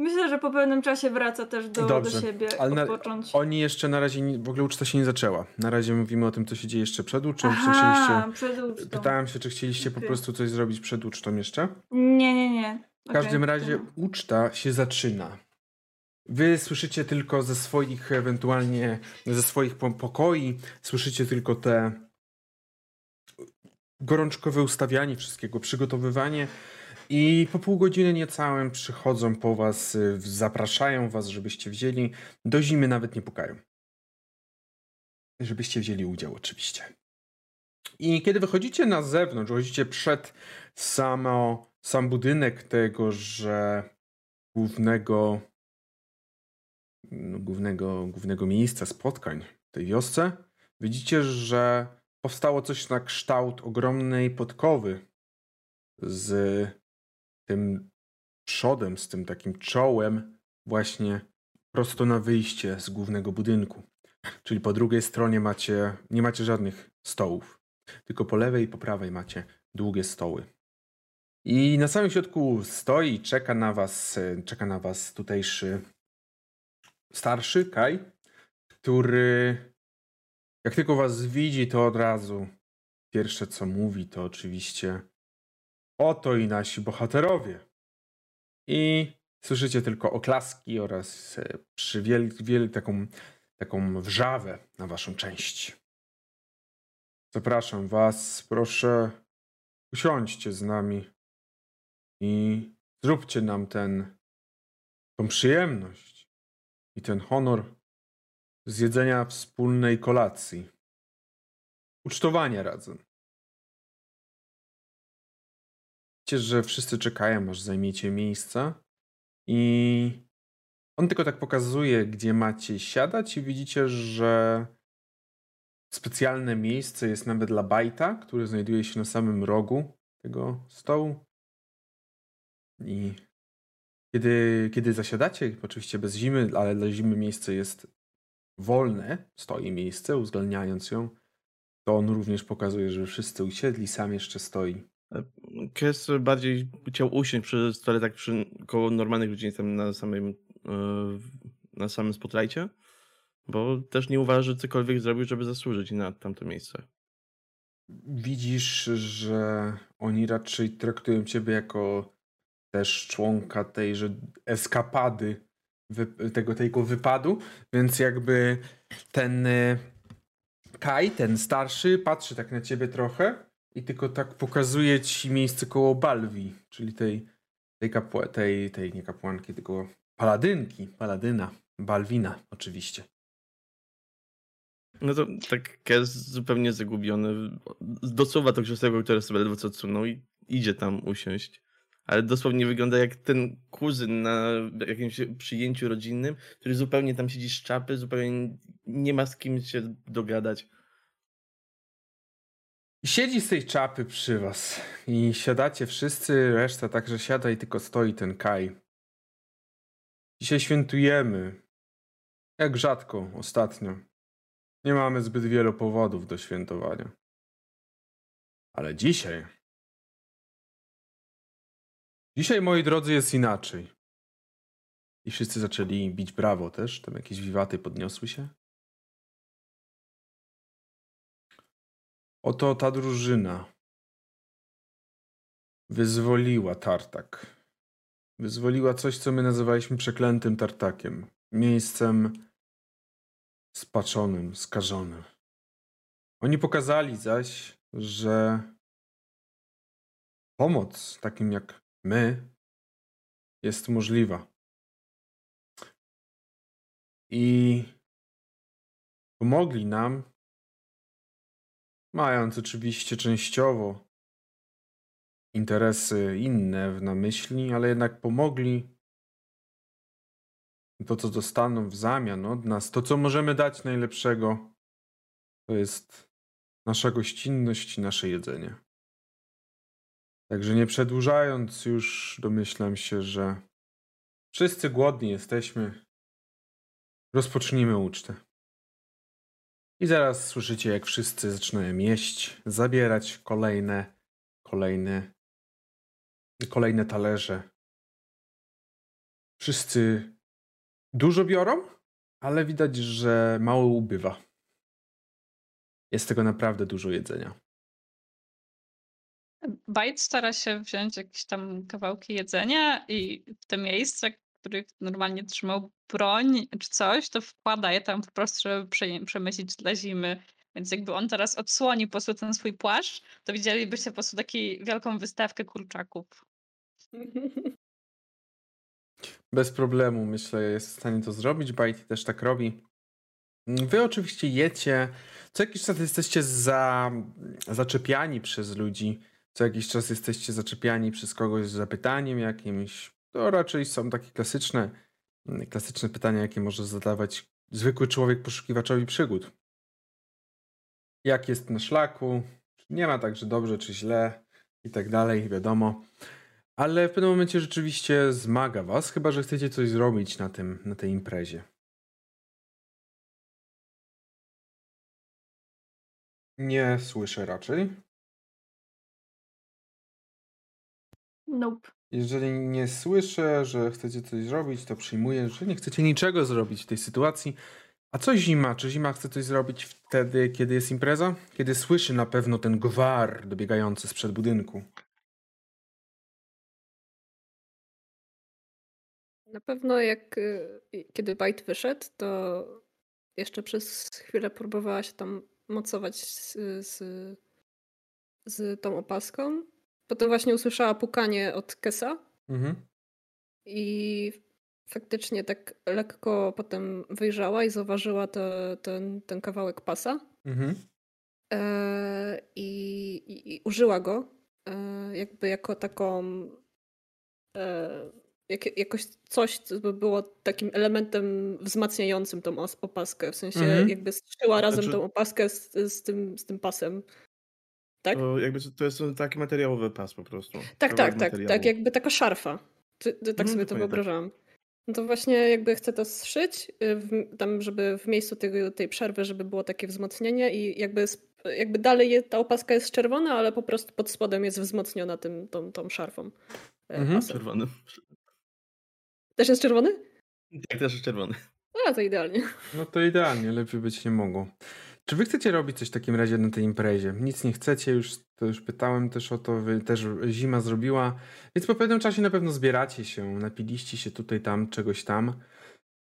myślę, że po pewnym czasie wraca też do, do siebie ale na-. Oni jeszcze na razie, nie, w ogóle uczta się nie zaczęła. Na razie mówimy o tym, co się dzieje jeszcze przed ucztą. Czy chcieliście... Aha, przed ucztą. Pytałem się, czy chcieliście po Okej. prostu coś zrobić przed ucztą jeszcze. Nie, nie, nie. W każdym razie uczta się zaczyna. Wy słyszycie tylko ze swoich, ewentualnie ze swoich po- pokoi, słyszycie tylko te gorączkowe ustawianie wszystkiego, przygotowywanie i po pół godziny niecałym przychodzą po was, y, zapraszają was, żebyście wzięli, do zimy nawet nie pukają. Żebyście wzięli udział oczywiście. I kiedy wychodzicie na zewnątrz, wychodzicie przed samo, sam budynek tego, że głównego, no, głównego, głównego miejsca spotkań w tej wiosce, widzicie, że powstało coś na kształt ogromnej podkowy z tym przodem, z tym takim czołem właśnie prosto na wyjście z głównego budynku. Czyli po drugiej stronie macie, nie macie żadnych stołów, tylko po lewej i po prawej macie długie stoły. I na samym środku stoi czeka na was, czeka na was tutejszy starszy Kaj, który jak tylko was widzi, to od razu pierwsze co mówi to oczywiście oto i nasi bohaterowie. I słyszycie tylko oklaski oraz e, przy wiel, wiel, taką, taką wrzawę na waszą część. Zapraszam was, proszę usiądźcie z nami i zróbcie nam ten, tą przyjemność i ten honor zjedzenia wspólnej kolacji. Ucztowania razem. Że wszyscy czekają, aż zajmiecie miejsca i on tylko tak pokazuje, gdzie macie siadać i widzicie, że specjalne miejsce jest nawet dla Bajta, który znajduje się na samym rogu tego stołu. I kiedy, kiedy zasiadacie, oczywiście bez zimy, ale dla zimy miejsce jest wolne, stoi miejsce, uwzględniając ją, to on również pokazuje, że wszyscy usiedli, sam jeszcze stoi. Kes bardziej chciał usiąść przy stole tak przy, koło normalnych ludzi tam na samym, e, na samym spotlajcie, bo też nie uważa, że cokolwiek zrobił, żeby zasłużyć na tamto miejsce. Widzisz, że oni raczej traktują ciebie jako też członka tejże eskapady tego, tego wypadu, więc jakby ten y, Kai, ten starszy, patrzy tak na ciebie trochę i tylko tak pokazuje ci miejsce koło Balwi, czyli tej, tej, kapła, tej, tej nie kapłanki, tylko paladynki, paladyna, Balwina oczywiście. No to tak Kes zupełnie zagubiony, dosuwa to krzesełko, które sobie ledwo co odsunął i idzie tam usiąść. Ale dosłownie wygląda jak ten kuzyn na jakimś przyjęciu rodzinnym, który zupełnie tam siedzi z czapy, zupełnie nie ma z kim się dogadać. I Siedzi z tej czapy przy was i siadacie wszyscy, reszta także siada i tylko stoi ten Kai. Dzisiaj świętujemy. Jak rzadko ostatnio. Nie mamy zbyt wielu powodów do świętowania. Ale dzisiaj. Dzisiaj, moi drodzy, jest inaczej. I wszyscy zaczęli bić brawo też. Tam jakieś wiwaty podniosły się. Oto ta drużyna. wyzwoliła tartak. Wyzwoliła coś, co my nazywaliśmy przeklętym tartakiem. Miejscem spaczonym, skażonym. Oni pokazali zaś, że pomoc takim jak my jest możliwa. I pomogli nam, mając oczywiście częściowo interesy inne na myśli, ale jednak pomogli to, co dostaną w zamian od nas, to, co możemy dać najlepszego, to jest nasza gościnność i nasze jedzenie. Także nie przedłużając, już domyślam się, że wszyscy głodni jesteśmy. Rozpocznijmy ucztę. I zaraz słyszycie, jak wszyscy zaczynają jeść, zabierać kolejne, kolejne, kolejne talerze. Wszyscy dużo biorą, ale widać, że mało ubywa. Jest tego naprawdę dużo jedzenia. Bajt stara się wziąć jakieś tam kawałki jedzenia i w te miejsca, w których normalnie trzymał broń czy coś, to wkłada je tam po prostu, żeby prze- przemyśleć dla zimy. Więc jakby on teraz odsłoni po prostu ten swój płaszcz, to widzielibyście po prostu taką wielką wystawkę kurczaków. Bez problemu, myślę, jest w stanie to zrobić. Bajt też tak robi. Wy oczywiście jecie. Co jakiś czas jesteście za, zaczepiani przez ludzi. Co jakiś czas jesteście zaczepiani przez kogoś z zapytaniem jakimś. To raczej są takie klasyczne, klasyczne pytania, jakie może zadawać zwykły człowiek poszukiwaczowi przygód. Jak jest na szlaku? Nie ma tak, że dobrze czy źle i tak dalej, wiadomo. Ale w pewnym momencie rzeczywiście zmaga was, chyba że chcecie coś zrobić na, tym, na tej imprezie. Nie słyszę raczej. Nope. Jeżeli nie słyszę, że chcecie coś zrobić, to przyjmuję, że nie chcecie niczego zrobić w tej sytuacji. A co zima? Czy zima chce coś zrobić wtedy, kiedy jest impreza? Kiedy słyszy na pewno ten gwar dobiegający sprzed budynku. Na pewno jak y, kiedy Bajt wyszedł, to jeszcze przez chwilę próbowała się tam mocować z, z, z tą opaską. Potem właśnie usłyszała pukanie od Kesa Mhm. i faktycznie tak lekko potem wyjrzała i zauważyła to, ten, ten kawałek pasa Mhm. e, i, i, i użyła go e, jakby jako taką e, jak, jakoś coś, co by było takim elementem wzmacniającym tą opaskę. W sensie Mhm. jakby strzyła razem Znaczy- tą opaskę z, z, tym, z tym pasem. Tak? To jakby to jest taki materiałowy pas po prostu. Tak, tak, tak, tak, jakby taka szarfa. Ty, ty, tak Mhm, sobie to tak. wyobrażałam. No to właśnie jakby chcę to zszyć, y, w, tam żeby w miejscu tego, tej przerwy, żeby było takie wzmocnienie i jakby, jakby dalej je, ta opaska jest czerwona, ale po prostu pod spodem jest wzmocniona tym, tą, tą szarfą. e, Mhm. Czerwony. Też jest czerwony? Tak, też jest czerwony. A, to idealnie. No to idealnie, lepiej być nie mogło. Czy wy chcecie robić coś w takim razie na tej imprezie? Nic nie chcecie, już to już pytałem też o to, wy też zima zrobiła, więc po pewnym czasie na pewno zbieracie się, napiliście się tutaj, tam, czegoś tam,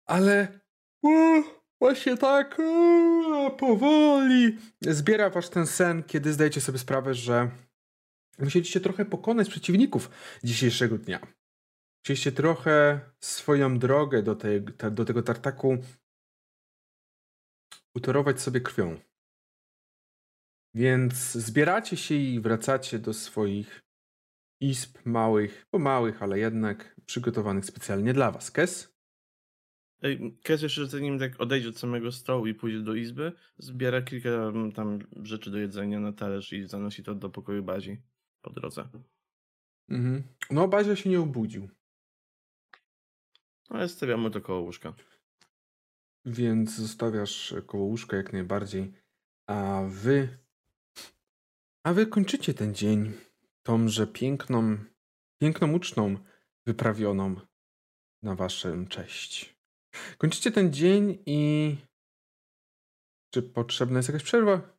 ale o, właśnie tak o, powoli zbiera was ten sen, kiedy zdajecie sobie sprawę, że musieliście trochę pokonać przeciwników dzisiejszego dnia. Musieliście trochę swoją drogę do, tej, do tego tartaku utorować sobie krwią. Więc zbieracie się i wracacie do swoich izb małych, po małych, ale jednak przygotowanych specjalnie dla was. Kes? Kes jeszcze zanim tak odejdzie od samego stołu i pójdzie do izby, zbiera kilka mm, tam rzeczy do jedzenia na talerz i zanosi to do pokoju bazi po drodze. Mhm. No, Bazia się nie obudził, Ale stawiamy to koło łóżka. Więc zostawiasz koło łóżka jak najbardziej. A wy. A wy kończycie ten dzień tąże piękną, piękną uczną wyprawioną na waszą cześć. Kończycie ten dzień i. Czy potrzebna jest jakaś przerwa?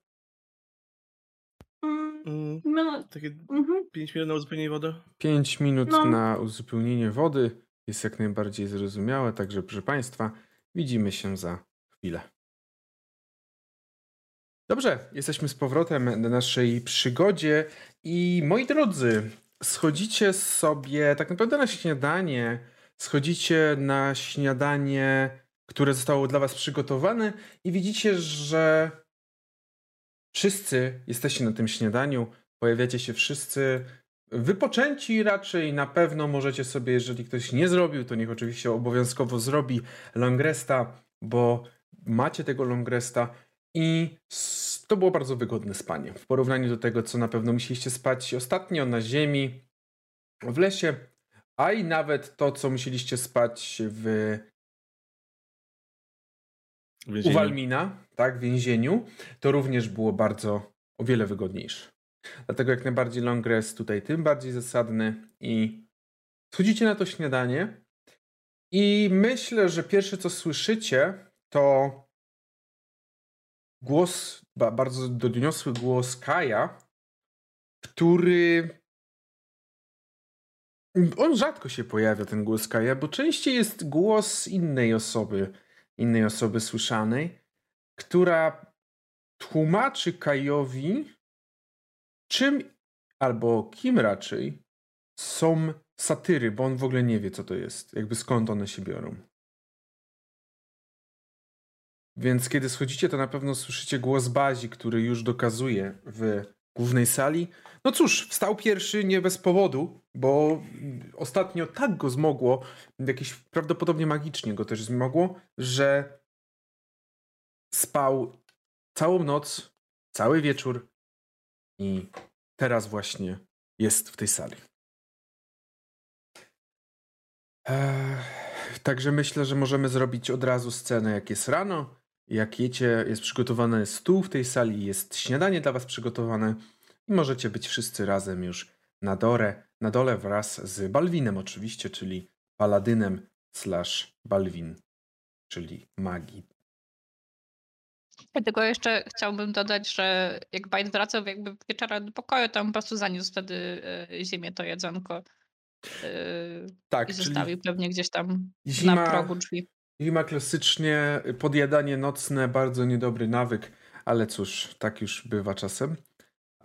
Mm, No, takie mhm. 5 minut na uzupełnienie wody? 5 minut No. na uzupełnienie wody jest jak najbardziej zrozumiałe, także proszę Państwa, widzimy się za chwilę. Dobrze, jesteśmy z powrotem na naszej przygodzie i moi drodzy, schodzicie sobie tak naprawdę na śniadanie, schodzicie na śniadanie, które zostało dla Was przygotowane i widzicie, że wszyscy jesteście na tym śniadaniu, pojawiacie się wszyscy wypoczęci raczej, na pewno możecie sobie, jeżeli ktoś nie zrobił, to niech oczywiście obowiązkowo zrobi longresta, bo macie tego longresta i to było bardzo wygodne spanie. W porównaniu do tego, co na pewno musieliście spać ostatnio na ziemi, w lesie, a i nawet to, co musieliście spać w więzieniu? Walmina, tak, w więzieniu, to również było bardzo o wiele wygodniejsze. Dlatego jak najbardziej long rest tutaj tym bardziej zasadny i schodzicie na to śniadanie. I myślę, że pierwsze co słyszycie to głos, ba, bardzo doniosły głos Kaja, który on rzadko się pojawia, ten głos Kaja, bo częściej jest głos innej osoby, innej osoby słyszanej, która tłumaczy Kajowi, czym albo kim raczej są satyry, bo on w ogóle nie wie, co to jest, jakby skąd one się biorą. Więc kiedy schodzicie, to na pewno słyszycie głos Bazi, który już dokazuje w głównej sali. No cóż, wstał pierwszy nie bez powodu, bo ostatnio tak go zmogło, jakieś prawdopodobnie magicznie go też zmogło, że spał całą noc, cały wieczór i teraz właśnie jest w tej sali. Eee, także myślę, że możemy zrobić od razu scenę, jak jest rano, jak jecie, jest przygotowany stół w tej sali, jest śniadanie dla was przygotowane i możecie być wszyscy razem już na dole, na dole wraz z Balwinem oczywiście, czyli paladynem slash Balwin, czyli magii. Tylko jeszcze chciałbym dodać, że jak Bajt wracał jakby wieczorem do pokoju, to on po prostu zaniósł wtedy e, ziemię to jedzonko e, Tak, i czyli zostawił pewnie gdzieś tam zima, na progu drzwi. zima klasycznie, podjadanie nocne, bardzo niedobry nawyk, ale cóż, tak już bywa czasem.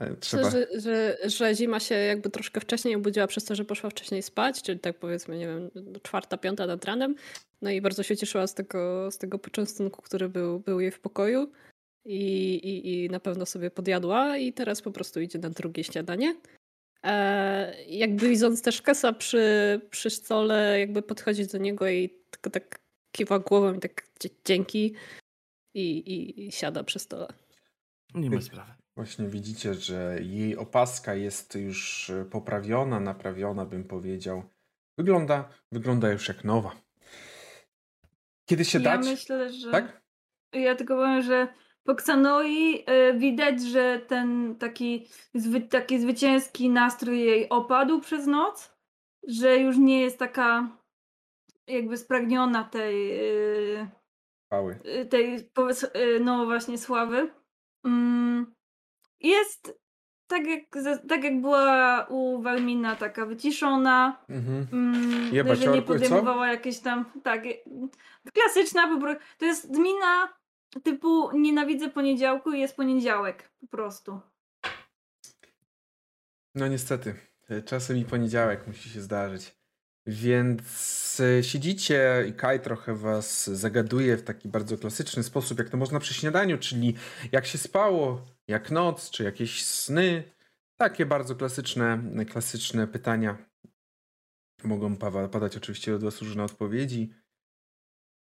Myślę, Trzeba... że, że, że zima się jakby troszkę wcześniej obudziła przez to, że poszła wcześniej spać, czyli tak powiedzmy, nie wiem, czwarta, piąta nad ranem. No i bardzo się cieszyła z tego, z tego poczęstunku, który był, był jej w pokoju. I, i, I na pewno sobie podjadła i teraz po prostu idzie na drugie śniadanie. E, jakby widząc też Kesa przy, przy stole, jakby podchodzi do niego i tylko tak kiwa głową i tak dzięki i, i, i siada przy stole. Nie ma sprawy. Właśnie widzicie, że jej opaska jest już e, poprawiona, naprawiona, bym powiedział. Wygląda, wygląda już jak nowa. Kiedy się Ja dać? myślę, że. Tak? Ja tylko powiem, że po Xanoi y, widać, że ten taki, zwy, taki zwycięski nastrój jej opadł przez noc, że już nie jest taka jakby spragniona tej, y, Chwały. y, tej no właśnie sławy. Mm, Jest tak jak, tak jak była u Walmina taka wyciszona, Mhm. Mm, Jebać że nie orków, co? podejmowała jakieś tam. Tak. y, Klasyczna po prostu. To jest zmina typu nienawidzę poniedziałku i jest poniedziałek. Po prostu. No niestety, e, czasem i poniedziałek musi się zdarzyć. Więc e, siedzicie i Kai trochę was zagaduje w taki bardzo klasyczny sposób, jak to można przy śniadaniu, czyli jak się spało, jak noc, czy jakieś sny. Takie bardzo klasyczne, klasyczne pytania. Mogą padać oczywiście od was różne odpowiedzi.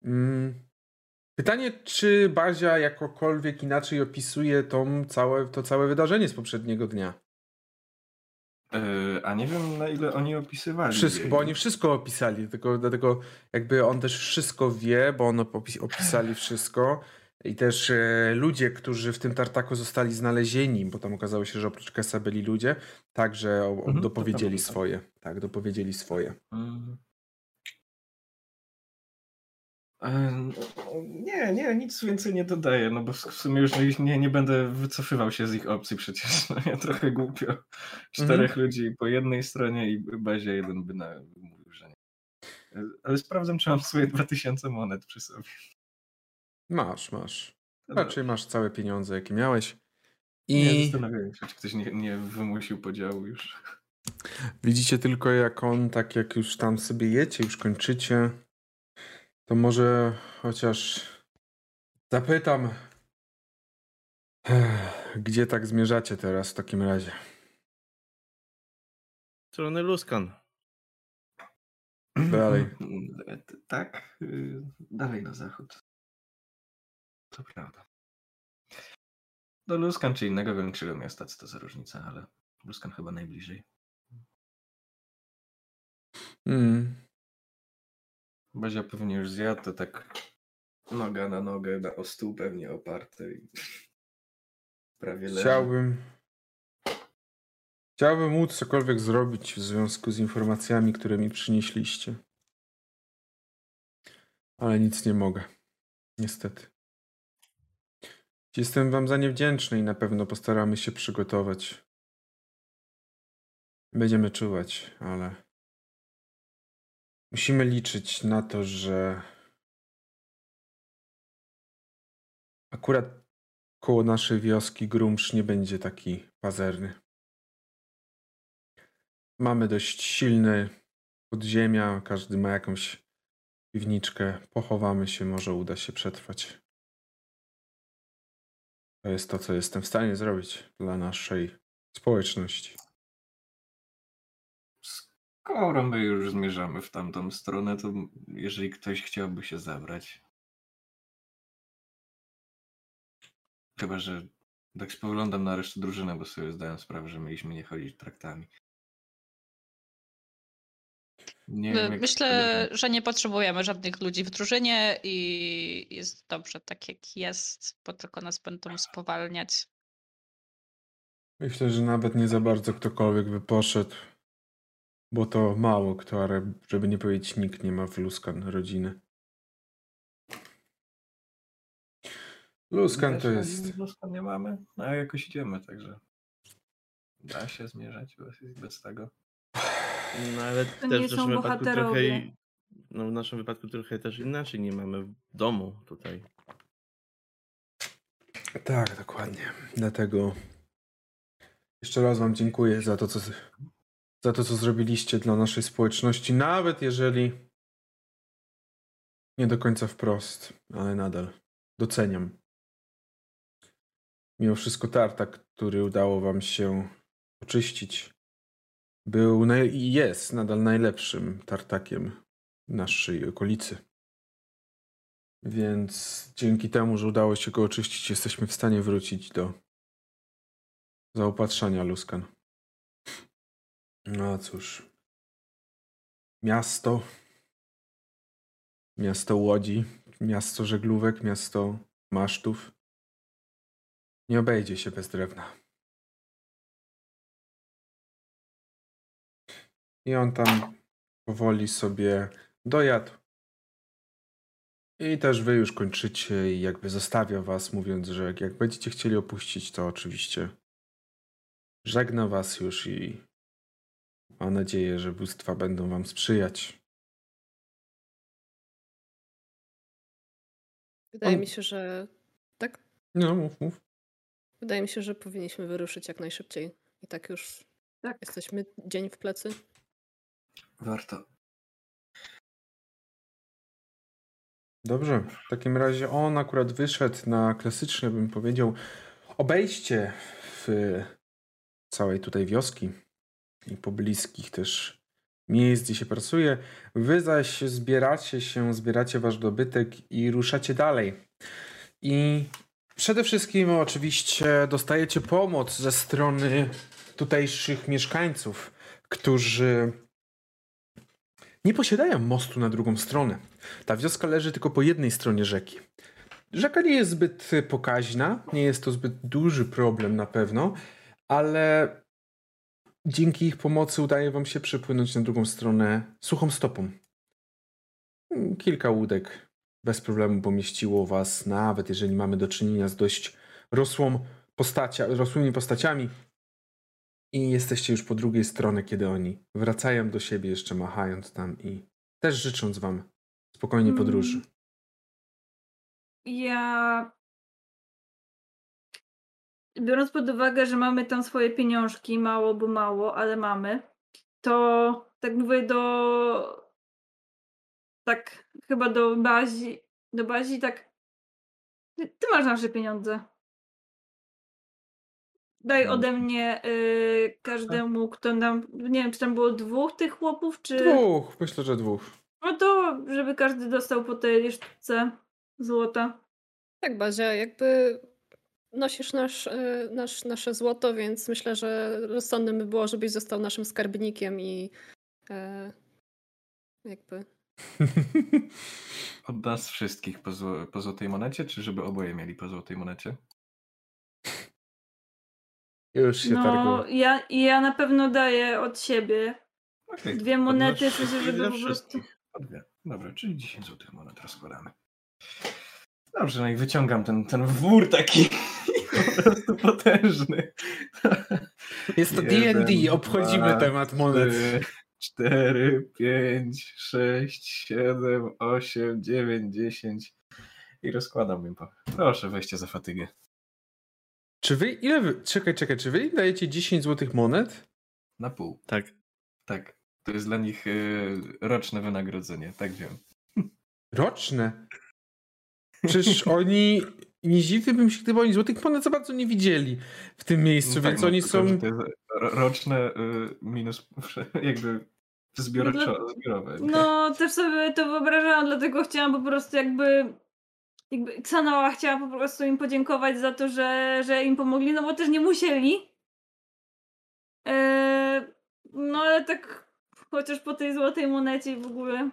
Mm. Pytanie, czy Bazia jakokolwiek inaczej opisuje tą całe, to całe wydarzenie z poprzedniego dnia? Yy, a nie wiem na ile oni opisywali. Wszystko, bo oni wszystko opisali, tylko dlatego jakby on też wszystko wie, bo on opis, opisali wszystko. I też e, ludzie, którzy w tym tartaku zostali znalezieni, bo tam okazało się, że oprócz Kesa byli ludzie, także o, Mhm, to dopowiedzieli było. swoje. Tak, dopowiedzieli swoje. Mhm. E, Nie, nie, nic więcej nie dodaję, no bo w sumie już nie, nie będę wycofywał się z ich opcji przecież. No ja trochę głupio. Czterech ludzi po jednej stronie i bazie jeden by na, mówił, że nie. E, Ale sprawdzam, czy mam swoje 2000 monet przy sobie. Masz, masz. No Raczej masz całe pieniądze, jakie miałeś. Nie I zastanawiałem się, czy ktoś nie, nie wymusił podziału już. widzicie tylko, jak on, tak jak już tam sobie jecie, już kończycie, to może chociaż zapytam, gdzie tak zmierzacie teraz w takim razie? Strony Luskan. Dalej. Tak, y, dalej na zachód. To prawda. Do Luskan czy innego większego miasta, co to za różnica, ale Luskan chyba najbliżej. Mm. Bazia pewnie już zjadł, to tak noga na nogę, na o stół pewnie oparte i prawie leży. Chciałbym. Chciałbym móc cokolwiek zrobić w związku z informacjami, które mi przynieśliście. Ale nic nie mogę. Niestety. Jestem wam za nie wdzięczny i na pewno postaramy się przygotować. Będziemy czuwać, ale musimy liczyć na to, że akurat koło naszej wioski Grumsz nie będzie taki pazerny. Mamy dość silne podziemia, każdy ma jakąś piwniczkę. Pochowamy się, może uda się przetrwać. To jest to, co jestem w stanie zrobić dla naszej społeczności. Skoro my już zmierzamy w tamtą stronę, to jeżeli ktoś chciałby się zabrać. Chyba, że tak spoglądam na resztę drużyny, bo sobie zdałem sprawę, że mieliśmy nie chodzić traktami. Nie wiem, jak Myślę, koleżanki. że nie potrzebujemy żadnych ludzi w drużynie i jest dobrze tak, jak jest, bo tylko nas będą spowalniać. Myślę, że nawet nie za bardzo ktokolwiek by poszedł, bo to mało kto, ale żeby nie powiedzieć, nikt nie ma w Luskan rodziny. Luskan to jest. Luskan nie mamy, no a jakoś idziemy, także da się zmierzać bez, bez tego. No ale To też nie w są naszym wypadku trochę. No w naszym wypadku trochę też inaczej. Nie mamy domu tutaj. Tak, dokładnie. Dlatego jeszcze raz Wam dziękuję za to, co, za to, co zrobiliście dla naszej społeczności, nawet jeżeli nie do końca wprost, ale nadal doceniam. Mimo wszystko tartak, który udało Wam się oczyścić, był i jest nadal najlepszym tartakiem naszej okolicy. Więc dzięki temu, że udało się go oczyścić, jesteśmy w stanie wrócić do zaopatrzania Luskan. No cóż. Miasto. Miasto łodzi, miasto żeglówek, miasto masztów. Nie obejdzie się bez drewna. I on tam powoli sobie dojadł. I też wy już kończycie i jakby zostawia was, mówiąc, że jak, jak będziecie chcieli opuścić, to oczywiście żegna was już i ma nadzieję, że bóstwa będą wam sprzyjać. Wydaje On- mi się, że. Tak? No, mów, mów. Wydaje mi się, że powinniśmy wyruszyć jak najszybciej. I tak już Tak. jesteśmy dzień w plecy. Warto. Dobrze, w takim razie on akurat wyszedł na klasyczne, bym powiedział, obejście w całej tutaj wioski i pobliskich też miejsc, gdzie się pracuje. Wy zaś zbieracie się, zbieracie wasz dobytek i ruszacie dalej. I przede wszystkim oczywiście dostajecie pomoc ze strony tutejszych mieszkańców, którzy nie posiadają mostu na drugą stronę. Ta wioska leży tylko po jednej stronie rzeki. Rzeka nie jest zbyt pokaźna, nie jest to zbyt duży problem na pewno, ale dzięki ich pomocy udaje wam się przepłynąć na drugą stronę suchą stopą. Kilka łódek bez problemu pomieściło was, nawet jeżeli mamy do czynienia z dość rosłą postacia, rosłymi postaciami. I jesteście już po drugiej stronie, kiedy oni wracają do siebie, jeszcze machając tam i też życząc wam spokojnej Mm. podróży. Ja. Biorąc pod uwagę, że mamy tam swoje pieniążki, mało bo mało, ale mamy, to tak mówię do. Tak, chyba do bazi. Do bazi, tak. Ty, ty masz nasze pieniądze. Daj No. ode mnie y, każdemu, kto nam. Nie wiem, czy tam było dwóch tych chłopów, czy. Dwóch, myślę, że dwóch. No to, żeby każdy dostał po tej sztuce złota. Tak, Bazia, jakby nosisz nasz, e, nasz, nasze złoto, więc myślę, że rozsądnym by było, żebyś został naszym skarbnikiem i e, jakby. Od nas wszystkich po, zło, po złotej monecie, czy żeby oboje mieli po złotej monecie? Już się No, targuję. ja, ja na pewno daję od siebie. Okej, Dwie monety, żeby po prostu- dwie. Dobra, czyli 10 złotych monet rozkładamy. Dobrze, no i wyciągam ten, ten wór taki po prostu potężny. Jest to Jeden, D&D, obchodzimy dwa, temat monet. trzy, Cztery, pięć, sześć, siedem, osiem, dziewięć, dziesięć. I rozkładam im po. Proszę, weźcie za fatygę. Czy wy, ile wy, czekaj, czekaj, czy wy im dajecie 10 złotych monet? Na pół. Tak. Tak. To jest dla nich y, roczne wynagrodzenie. Tak wiem. Roczne. Przecież oni, nie zdziwiłbym się, gdyby oni złotych monet za bardzo nie widzieli w tym miejscu, No tak, więc no oni tylko, są... To jest ro- roczne y, minus jakby zbiorczo, zbiorowe. nie? No, też sobie to wyobrażałam, dlatego chciałam po prostu jakby. Jakby Xanoa chciała po prostu im podziękować za to, że, że im pomogli, no bo też nie musieli. Eee, no ale tak chociaż po tej złotej monecie i w ogóle.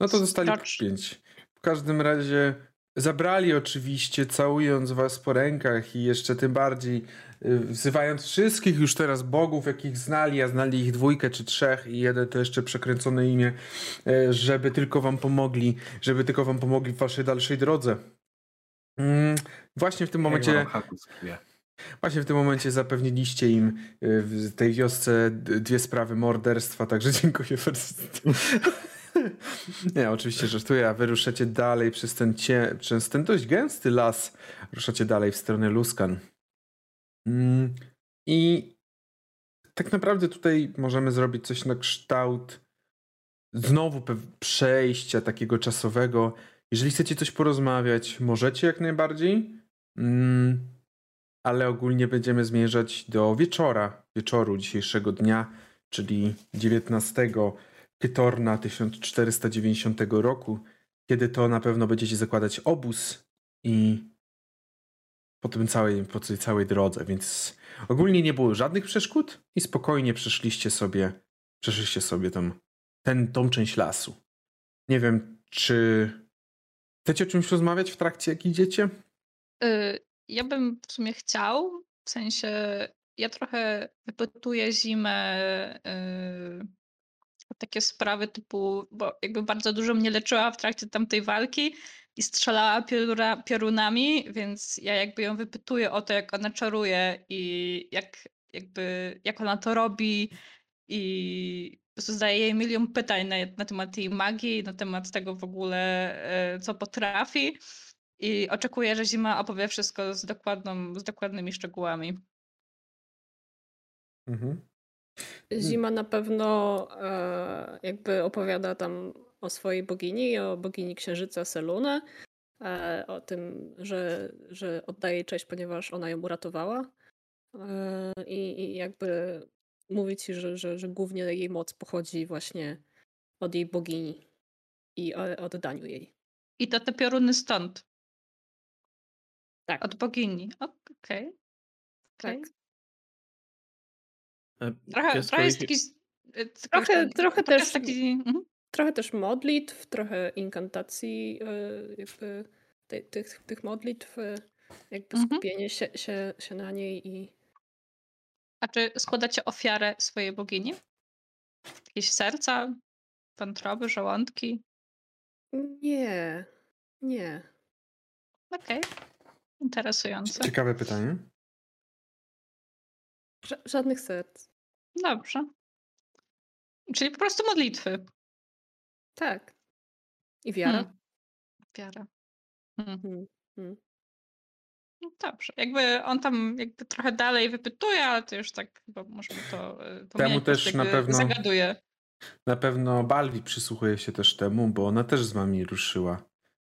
No to dostali po Starczy. pięć. W każdym razie zabrali oczywiście, całując was po rękach i jeszcze tym bardziej y, wzywając wszystkich już teraz bogów, jakich znali, a znali ich dwójkę czy trzech i jeden to jeszcze przekręcone imię, y, żeby tylko wam pomogli, żeby tylko wam pomogli w waszej dalszej drodze. Mm, Właśnie w tym momencie... Właśnie w tym momencie zapewniliście im y, w tej wiosce dwie sprawy morderstwa, także dziękuję bardzo. Nie, oczywiście żartuję, a wy ruszacie dalej przez ten, cie, przez ten dość gęsty las. Ruszacie dalej w stronę Luskan. Mm, I tak naprawdę tutaj możemy zrobić coś na kształt znowu przejścia takiego czasowego. Jeżeli chcecie coś porozmawiać, możecie jak najbardziej. Mm, ale ogólnie będziemy zmierzać do wieczora, wieczoru dzisiejszego dnia, czyli 19 Kytorna 1490 roku, kiedy to na pewno będziecie zakładać obóz i po tym całej, po tej całej drodze, więc ogólnie nie było żadnych przeszkód i spokojnie przeszliście sobie, przeszliście sobie tą, ten, tą część lasu. Nie wiem, czy chcecie o czymś rozmawiać w trakcie, jak idziecie? Y, Ja bym w sumie chciał, w sensie ja trochę wypytuję zimę y, o takie sprawy typu, bo jakby bardzo dużo mnie leczyła w trakcie tamtej walki i strzelała pioruna, piorunami, więc ja jakby ją wypytuję o to, jak ona czaruje i jak, jakby, jak ona to robi i po prostu zadaję jej milion pytań na, na temat jej magii, na temat tego w ogóle, e, co potrafi. I oczekuję, że Zima opowie wszystko z, dokładną, z dokładnymi szczegółami. Mhm. Zima na pewno e, jakby opowiada tam o swojej bogini, o bogini księżyca Selunę, e, o tym, że, że oddaje jej cześć, ponieważ ona ją uratowała. E, i, I jakby mówi ci, że, że, że głównie jej moc pochodzi właśnie od jej bogini i o oddaniu jej. I to te pioruny stąd, Tak, od bogini. Okej. tak. okej. E, Trochę, ja z trochę jest taki... Trochę- trochę też- jest taki... mhm. Trochę też modlitw, trochę inkantacji, e, jakby tych, tych modlitw, e, jakby Mhm. skupienie się, się, się na niej i A czy składacie ofiarę swojej bogini? Jakieś serca, wątroby, żołądki? Nie. Nie. Okej. Interesujące. Ciekawe pytanie. Ża- żadnych serc. Dobrze. Czyli po prostu modlitwy. Tak. I wiara. Hmm. Wiara. Hmm. Hmm. No dobrze. Jakby on tam jakby trochę dalej wypytuje, ale to już tak chyba możemy to pomijać, po też na pewno- Zagaduje. Na pewno Balwi przysłuchuje się też temu, bo ona też z wami ruszyła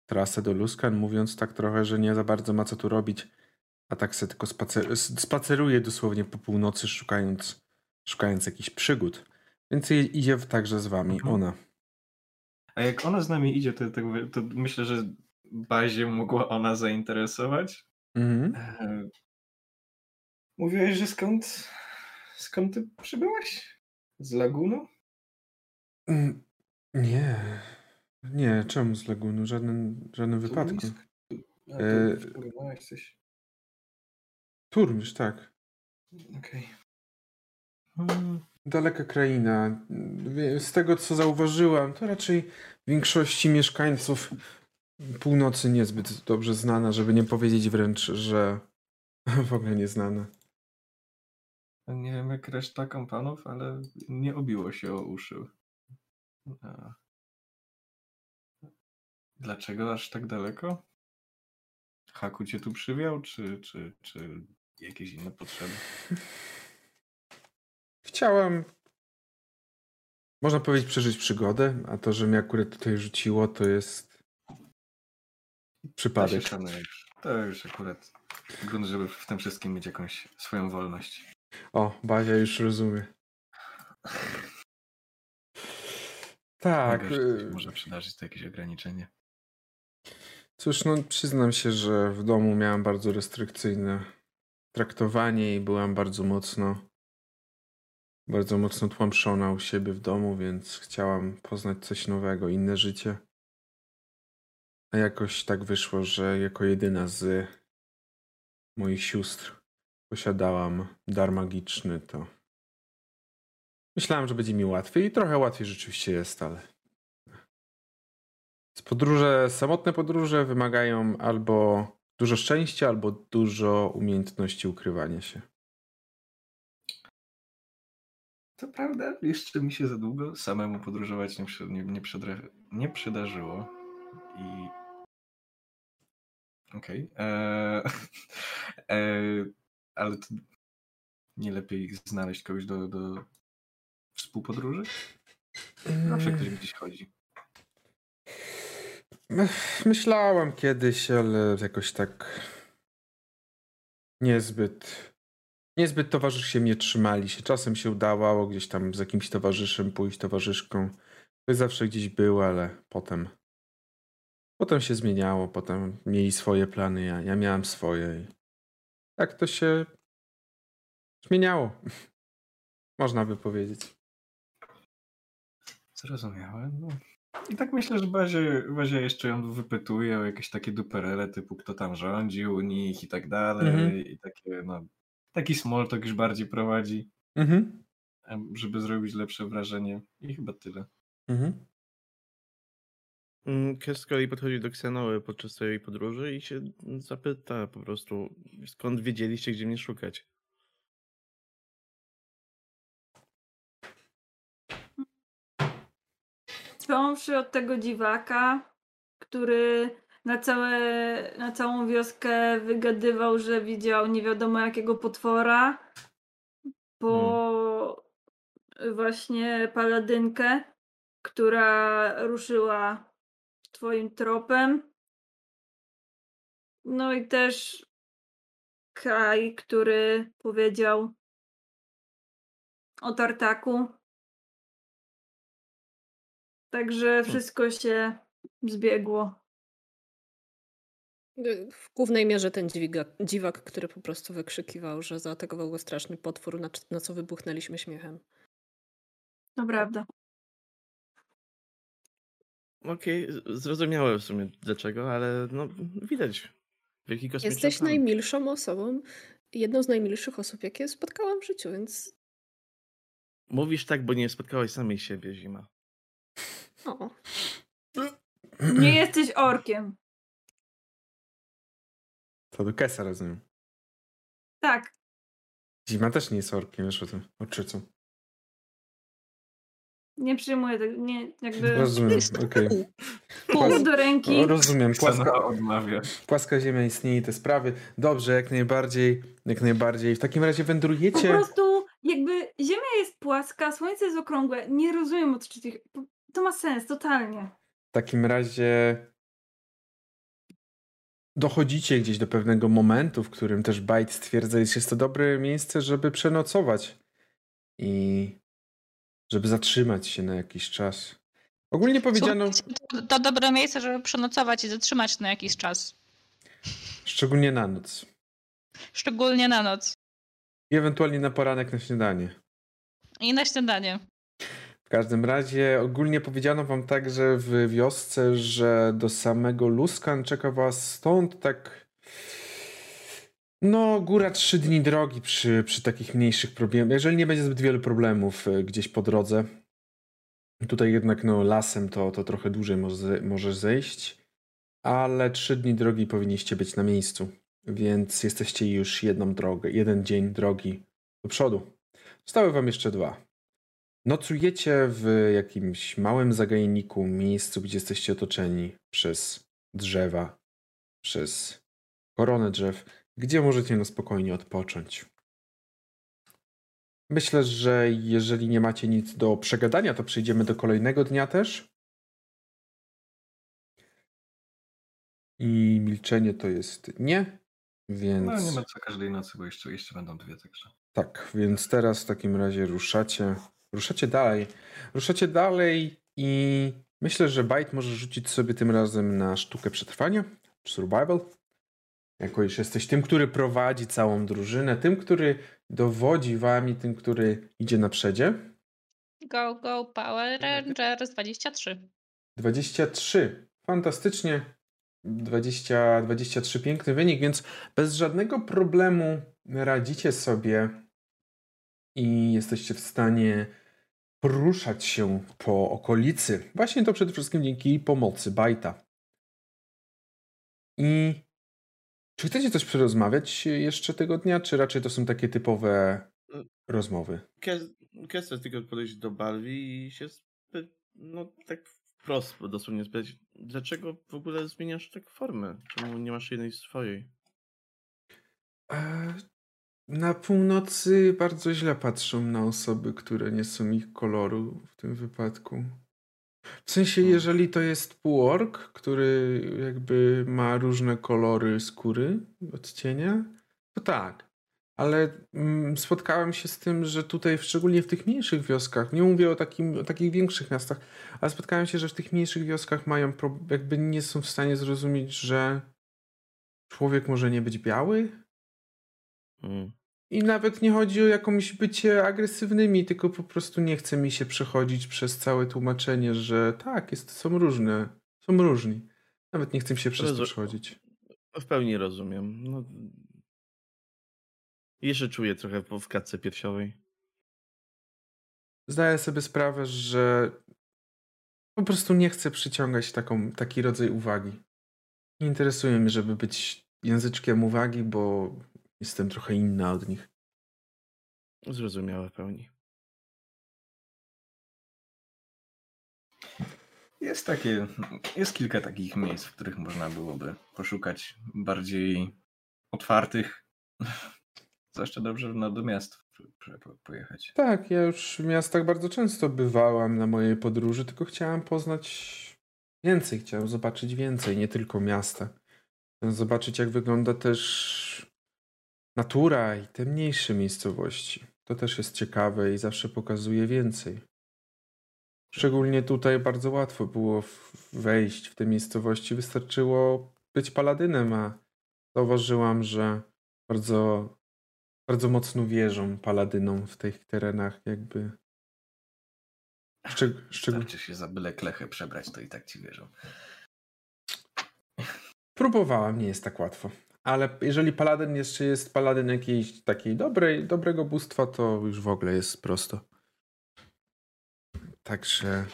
trasę do Luskan, mówiąc tak trochę, że nie za bardzo ma co tu robić, a tak se tylko spacer spaceruje dosłownie po północy, szukając, szukając jakichś przygód. Więc idzie także z wami Mhm. ona. A jak ona z nami idzie, to, to, to myślę, że bazie mogła ona zainteresować. Mhm. E, Mówiłeś, że skąd, skąd ty przybyłeś? Z Lagunu? Mm, Nie. Nie, czemu z Lagunu? W żadnym, w żadnym wypadku. Turmisk? A, E, coś. Turmisz, tak. Okej. Mm, Daleka kraina. Z tego, co zauważyłam, to raczej większości mieszkańców północy niezbyt dobrze znana, żeby nie powiedzieć wręcz, że w ogóle nieznana. Nie wiem jak reszta kompanów, ale nie obiło się o uszy. A. Dlaczego aż tak daleko? Haku cię tu przywiał, czy, czy, czy jakieś inne potrzeby? Chciałam, można powiedzieć, przeżyć przygodę, a to, że mnie akurat tutaj rzuciło, to jest przypadek. To już akurat grunt, żeby w tym wszystkim mieć jakąś swoją wolność. O, Bazia już rozumie. Tak. Y, może przydarzyć to jakieś ograniczenie. Cóż, no przyznam się, że w domu miałem bardzo restrykcyjne traktowanie i byłam bardzo mocno, bardzo mocno tłamszona u siebie w domu, więc chciałam poznać coś nowego, inne życie. A jakoś tak wyszło, że jako jedyna z moich sióstr posiadałam dar magiczny, to myślałem, że będzie mi łatwiej i trochę łatwiej rzeczywiście jest, ale podróże, samotne podróże wymagają albo dużo szczęścia, albo dużo umiejętności ukrywania się. To prawda, jeszcze mi się za długo samemu podróżować nie, nie, nie, nie przydarzyło. I. Okej. Eee, eee, ale to nie lepiej znaleźć kogoś do, do współpodróży? Zawsze ktoś gdzieś chodzi. Ech, Myślałam kiedyś, ale jakoś tak niezbyt, niezbyt towarzysze mnie trzymali się. Czasem się udawało gdzieś tam z jakimś towarzyszem pójść, towarzyszką. Ktoś zawsze gdzieś był, ale potem potem się zmieniało, potem mieli swoje plany, ja, ja miałam swoje. I tak to się zmieniało. Można by powiedzieć. Zrozumiałem. No. I tak myślę, że Bazie, Bazie jeszcze ją wypytuje o jakieś takie duperele typu kto tam rządził u nich i tak dalej. Mhm. I takie, no, taki small talk już bardziej prowadzi, Mhm. żeby zrobić lepsze wrażenie. I chyba tyle. Mhm. Mm, Kes z kolei podchodzi do Ksenoły podczas swojej podróży i się zapyta po prostu, skąd wiedzieliście, gdzie mnie szukać. Począwszy od tego dziwaka, który na, całe, na całą wioskę wygadywał, że widział nie wiadomo jakiego potwora, po właśnie paladynkę, która ruszyła twoim tropem. No i też Kai, który powiedział o tartaku. Także wszystko się zbiegło. W głównej mierze ten dźwiga, dziwak, który po prostu wykrzykiwał, że zaatakował go straszny potwór, na, na co wybuchnęliśmy śmiechem. To prawda. Okej, zrozumiałe w sumie dlaczego, ale no widać. Wielki kosmiczny Jesteś plan. najmilszą osobą, jedną z najmilszych osób, jakie spotkałam w życiu, więc Mówisz tak, bo nie spotkałeś samej siebie, Zima. o, Nie jesteś orkiem. To do Kesa rozumiem. Tak, Zima też nie jest orkiem, wiesz o tym. Oczycą. Nie przyjmuję tego, nie, jakby Rozumiem, okej. pół do ręki. Rozumiem, płaska, płaska ziemia istnieje i te sprawy. Dobrze, jak najbardziej, jak najbardziej. W takim razie Po wędrujecie. prostu jakby ziemia jest płaska, słońce jest okrągłe. Nie rozumiem od trzecich. To ma sens, totalnie. W takim razie dochodzicie gdzieś do pewnego momentu, w którym też Byte stwierdza, że jest to dobre miejsce, żeby przenocować i żeby zatrzymać się na jakiś czas. Ogólnie powiedziano, To, to dobre miejsce, żeby przenocować i zatrzymać się na jakiś czas. szczególnie na noc Szczególnie na noc. i ewentualnie na poranek na śniadanie. I na śniadanie. W każdym razie ogólnie powiedziano wam także w wiosce, że do samego Luskan czeka was stąd tak no góra trzy dni drogi przy, przy takich mniejszych problemach. Jeżeli nie będzie zbyt wielu problemów e, gdzieś po drodze. Tutaj jednak no lasem to, to trochę dłużej może, może zejść, ale trzy dni drogi powinniście być na miejscu, więc jesteście już jedną drogę, jeden dzień drogi do przodu. Zostały wam jeszcze dwa. Nocujecie w jakimś małym zagajniku, miejscu, gdzie jesteście otoczeni przez drzewa, przez koronę drzew, gdzie możecie na spokojnie odpocząć. Myślę, że jeżeli nie macie nic do przegadania, to przejdziemy do kolejnego dnia też. I milczenie to jest nie, więc. No nie ma co każdej nocy, bo jeszcze, jeszcze będą dwie, także. Tak, więc teraz w takim razie ruszacie. Ruszacie dalej. Ruszacie dalej i myślę, że Byte może rzucić sobie tym razem na sztukę przetrwania, survival. Jako iż jesteś tym, który prowadzi całą drużynę, tym, który dowodzi wami, tym, który idzie na przedzie. Go, go, Power Rangers 23. 23. Fantastycznie. 20, 23 piękny wynik, więc bez żadnego problemu radzicie sobie i jesteście w stanie poruszać się po okolicy. Właśnie to przede wszystkim dzięki pomocy Bajta. I czy chcecie coś przerozmawiać jeszcze tego dnia, czy raczej to są takie typowe rozmowy? Kessler tylko podejść do Balwi i się spy... no tak wprost dosłownie spytać, dlaczego w ogóle zmieniasz tak formę? Czemu nie masz jednej swojej? E, Na północy bardzo źle patrzą na osoby, które nie są ich koloru w tym wypadku. W sensie, Hmm. jeżeli to jest półork, który jakby ma różne kolory skóry, odcienia, to tak. Ale mm, spotkałem się z tym, że tutaj, szczególnie w tych mniejszych wioskach, nie mówię o, takim, o takich większych miastach, ale spotkałem się, że w tych mniejszych wioskach mają, pro- jakby nie są w stanie zrozumieć, że człowiek może nie być biały, Mm. I nawet nie chodzi o jakąś bycie agresywnymi, tylko po prostu nie chce mi się przechodzić przez całe tłumaczenie, że tak, jest, są różne, są różni. Nawet nie chcę mi się przez to przechodzić. W pełni rozumiem. No... Jeszcze czuję trochę w klatce piersiowej. Zdaję sobie sprawę, że po prostu nie chcę przyciągać taką, taki rodzaj uwagi. Nie interesuje mnie, żeby być języczkiem uwagi, bo jestem trochę inna od nich. Zrozumiałe w pełni. Jest takie, jest kilka takich miejsc, w których można byłoby poszukać bardziej otwartych. Zwłaszcza dobrze no, do miast pojechać. Tak, ja już w miastach bardzo często bywałam na mojej podróży, tylko chciałam poznać więcej, chciałem zobaczyć więcej, nie tylko miasta. Chciałem zobaczyć, jak wygląda też natura i te mniejsze miejscowości. To też jest ciekawe i zawsze pokazuje więcej. Szczególnie tutaj bardzo łatwo było wejść w te miejscowości. Wystarczyło być paladynem, a zauważyłam, że bardzo, bardzo mocno wierzą paladynom w tych terenach, jakby. Szczeg- szczególnie. Się za byle klechę przebrać, to i tak ci wierzą. Próbowałam, nie jest tak łatwo. Ale jeżeli paladyn jeszcze jest paladyn jakiejś takiej dobrej, dobrego bóstwa, to już w ogóle jest prosto. Także.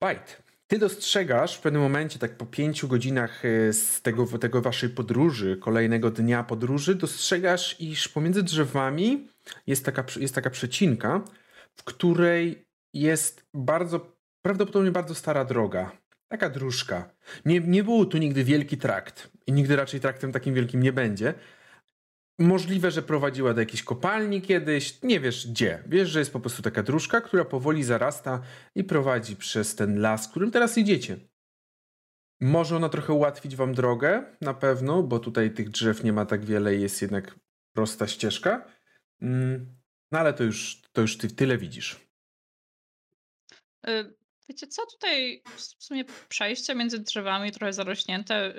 Bajt. ty dostrzegasz w pewnym momencie, tak po pięciu godzinach e, z tego, tego waszej podróży, kolejnego dnia podróży, dostrzegasz, iż pomiędzy drzewami jest taka, jest taka przecinka, w której jest bardzo, prawdopodobnie bardzo stara droga. Taka dróżka. Nie, nie było tu nigdy wielki trakt i nigdy raczej traktem takim wielkim nie będzie. Możliwe, że prowadziła do jakiejś kopalni kiedyś, nie wiesz gdzie. Wiesz, że jest po prostu taka dróżka, która powoli zarasta i prowadzi przez ten las, którym teraz idziecie. Może ona trochę ułatwić wam drogę, na pewno, bo tutaj tych drzew nie ma tak wiele i jest jednak prosta ścieżka. Mm, no ale to już, to już ty tyle widzisz. Wiecie co, tutaj w sumie przejście między drzewami trochę zarośnięte.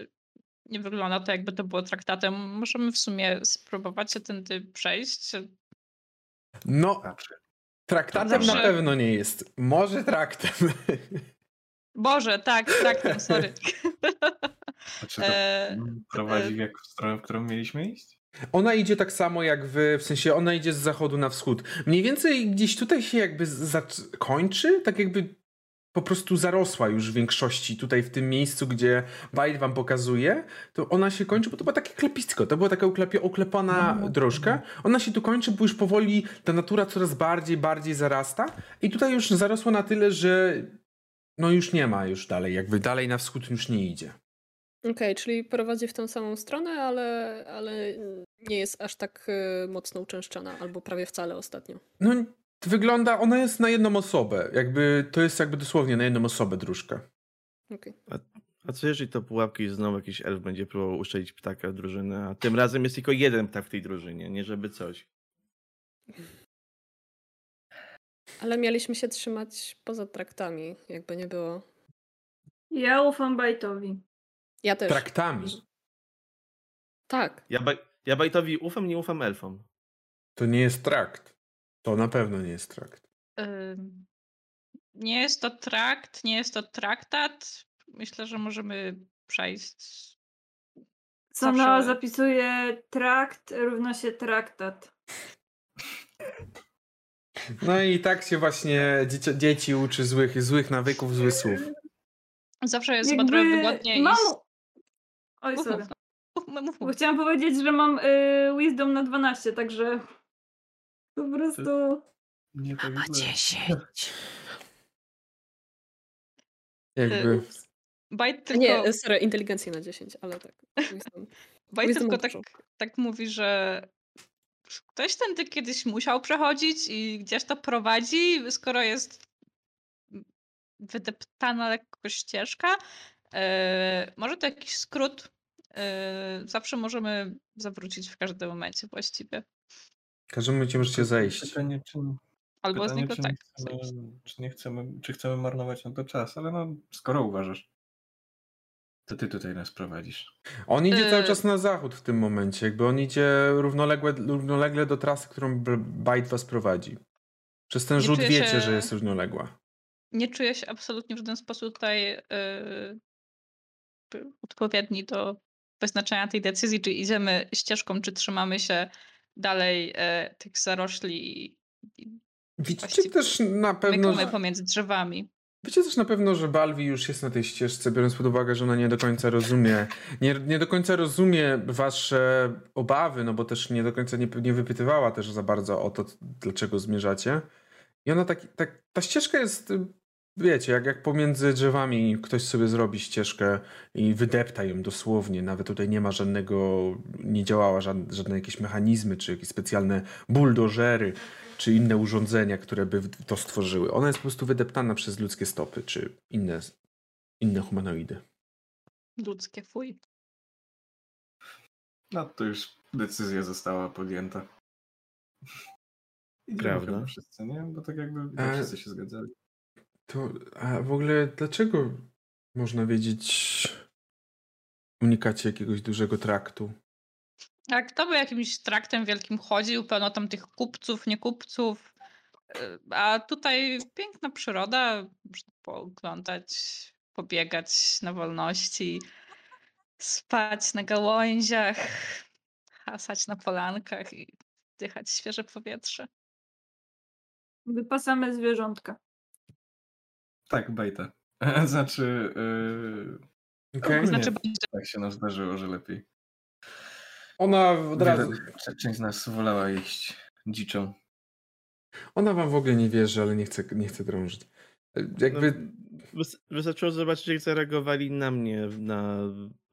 Nie wygląda to jakby to było traktatem. Możemy w sumie spróbować się tędy przejść. No, traktatem Zawsze- na pewno nie jest. Może traktem. Boże, tak, traktem, sorry. Czy to E, prowadzi e- w jak w stronę, w którą mieliśmy iść? Ona idzie tak samo jak wy, w sensie ona idzie z zachodu na wschód. Mniej więcej gdzieś tutaj się jakby zac- kończy, tak jakby po prostu zarosła już w większości tutaj w tym miejscu, gdzie Wild wam pokazuje, to ona się kończy, bo to było takie klepisko, to była taka uklepie, uklepana drożka. Ona się tu kończy, bo już powoli ta natura coraz bardziej, bardziej zarasta i tutaj już zarosła na tyle, że no już nie ma już dalej, jakby dalej na wschód już nie idzie. Okej, czyli prowadzi w tą samą stronę, ale, ale nie jest aż tak y, mocno uczęszczana, albo prawie wcale ostatnio. No, wygląda, ona jest na jedną osobę. Jakby, to jest jakby dosłownie na jedną osobę dróżka. Okej. A co jeżeli to pułapki i znowu jakiś elf będzie próbował uszczelić ptaka w drużynę, a tym razem jest tylko jeden ptak w tej drużynie, nie żeby coś. Ale mieliśmy się trzymać poza traktami, jakby nie było. Ja ufam Bajtowi. Ja też. Traktami. Tak. Ja, baj, ja Bajtowi ufam, nie ufam elfom. To nie jest trakt. To na pewno nie jest trakt. Ym, Nie jest to trakt, nie jest to traktat. Myślę, że możemy przejść. Sama Zawsze- zapisuje trakt równa się traktat. No i tak się właśnie dzieci, dzieci uczy złych, złych nawyków, złych słów. Zawsze jest chyba trochę wygodniej. mam... Oj, Mów, sorry. mów, mów, mów. chciałam powiedzieć, że mam y, wisdom na 12, także po prostu... Nie tak źle. Jakby. Bajt tylko, Nie, sorry, inteligencji na 10, ale tak. Bajt tylko tak, tak mówi, że ktoś tędy kiedyś musiał przechodzić i gdzieś to prowadzi, skoro jest wydeptana lekko ścieżka. E, może to jakiś skrót. E, zawsze możemy zawrócić w każdym momencie właściwie. Każdym momencie możecie zejść. Pytanie, czy, Albo z pytanie, niego czy, tak. nie chcemy, czy nie chcemy, czy chcemy marnować na to czas, ale no, skoro uważasz, to ty tutaj nas prowadzisz. On idzie cały Y- czas na zachód w tym momencie. Jakby on idzie równolegle, równolegle do trasy, którą B- Bite was prowadzi. Przez ten Nie rzut wiecie, się- że jest równoległa. Nie czuję się absolutnie w żaden sposób tutaj p- odpowiedni do wyznaczenia tej decyzji, czy idziemy ścieżką, czy trzymamy się dalej e, tych zarośli i, i Widzicie też na pewno, że, pomiędzy drzewami. wiecie też na pewno, że Balwi już jest na tej ścieżce, biorąc pod uwagę, że ona nie do końca rozumie, nie, nie do końca rozumie wasze obawy, no bo też nie do końca nie, nie wypytywała też za bardzo o to, dlaczego zmierzacie. I ona tak, tak ta ścieżka jest, y, wiecie, jak, jak pomiędzy drzewami ktoś sobie zrobi ścieżkę i wydepta ją dosłownie. Nawet tutaj nie ma żadnego, nie działała żadne, żadne jakieś mechanizmy, czy jakieś specjalne buldożery, czy inne urządzenia, które by to stworzyły. Ona jest po prostu wydeptana przez ludzkie stopy, czy inne, inne humanoidy. Ludzkie fuj. No to już decyzja została podjęta. Idziemy Prawda. wszyscy, nie? Bo tak jakby i tak E, wszyscy się zgadzali. To, a w ogóle dlaczego można wiedzieć unikacie jakiegoś dużego traktu? Jak kto by jakimś traktem wielkim chodził, pełno tam tych kupców, nie kupców. e, A tutaj piękna przyroda, można pooglądać, pobiegać na wolności, spać na gałęziach, hasać na polankach i wdychać świeże powietrze. Wypasamy zwierzątka. Tak, bajta. Znaczy, yy, Okej. ogólnie Znaczy, tak się nam zdarzyło, że lepiej. Ona od razu. Wiele- Część z nas wolała jeść dziczą. Ona wam w ogóle nie wierzy, ale nie chce, nie chce drążyć. Jakby. No, wys- wystarczyło zobaczyć, jak zareagowali na mnie na,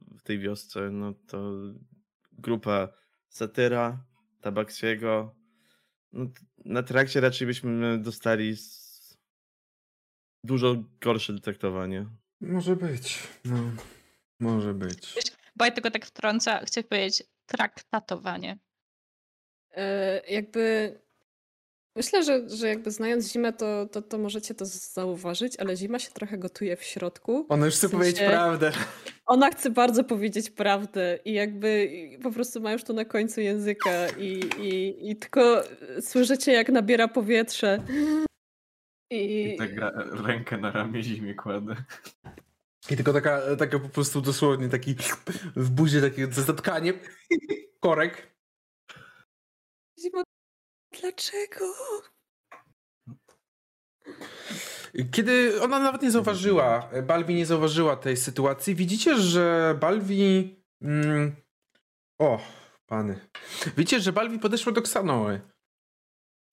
w tej wiosce. No to grupa Satyra, Tabaksiego. No, na trakcie raczej byśmy dostali dużo gorsze traktowanie. Może być. No. Może być. Bo ja tylko tak wtrąca, chcę powiedzieć traktatowanie. E, jakby myślę, że, że jakby znając zimę, to, to, to możecie to zauważyć, ale zima się trochę gotuje w środku. Ona już chce W sensie- powiedzieć prawdę. Ona chce bardzo powiedzieć prawdę i jakby i po prostu ma już to na końcu języka i, i, i tylko słyszycie jak nabiera powietrze. I, I tak rękę na ramię zimie kładę. I tylko taka, taka po prostu dosłownie taki w buzie takie zatkanie. Korek. Zima, dlaczego? Kiedy ona nawet nie zauważyła, Balwi nie zauważyła tej sytuacji, widzicie, że Balwi. Mm, o, pany. Widzicie, że Balwi podeszła do Ksanoły.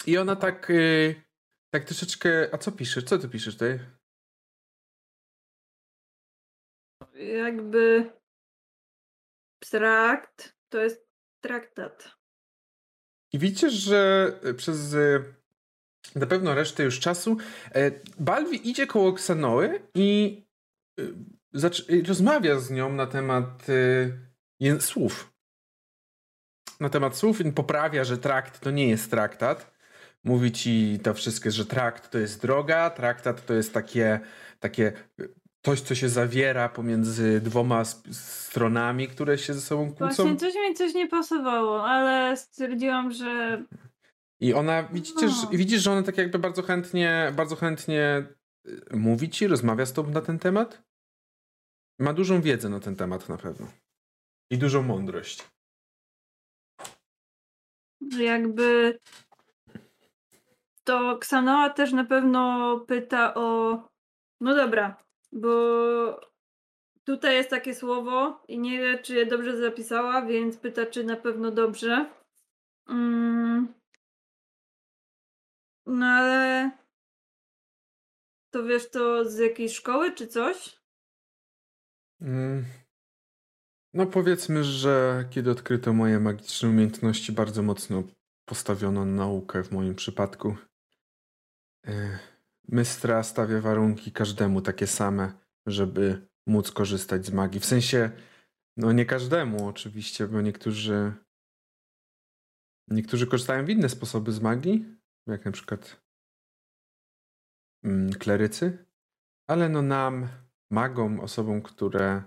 I ona tak. y, tak troszeczkę. A co piszesz? Co ty piszesz tutaj? Jakby trakt to jest traktat. I widzicie, że przez y, na pewno resztę już czasu e, Balwi idzie koło Ksanoły i rozmawia z nią na temat słów. Na temat słów i poprawia, że trakt to nie jest traktat. Mówi ci to wszystko, że trakt to jest droga, traktat to jest takie, takie coś, co się zawiera pomiędzy dwoma stronami, które się ze sobą kłócą. Właśnie coś mi coś nie pasowało, ale stwierdziłam, że I ona, widzicie, że, No. widzisz, że ona tak jakby bardzo chętnie, bardzo chętnie y, mówi ci, rozmawia z tobą na ten temat? Ma dużą wiedzę na ten temat na pewno. I dużą mądrość. że jakby to Ksanoa też na pewno pyta o no dobra, bo tutaj jest takie słowo i nie wie, czy je dobrze zapisała, więc pyta, czy na pewno dobrze. Mm. No ale to wiesz to z jakiej szkoły czy coś? Mm. No powiedzmy, że kiedy odkryto moje magiczne umiejętności, bardzo mocno postawiono na naukę w moim przypadku. Y, Mystra stawia warunki każdemu takie same, żeby móc korzystać z magii. W sensie, no nie każdemu oczywiście, bo niektórzy niektórzy korzystają w inne sposoby z magii, jak na przykład mm, klerycy, ale no nam, magom, osobom, które,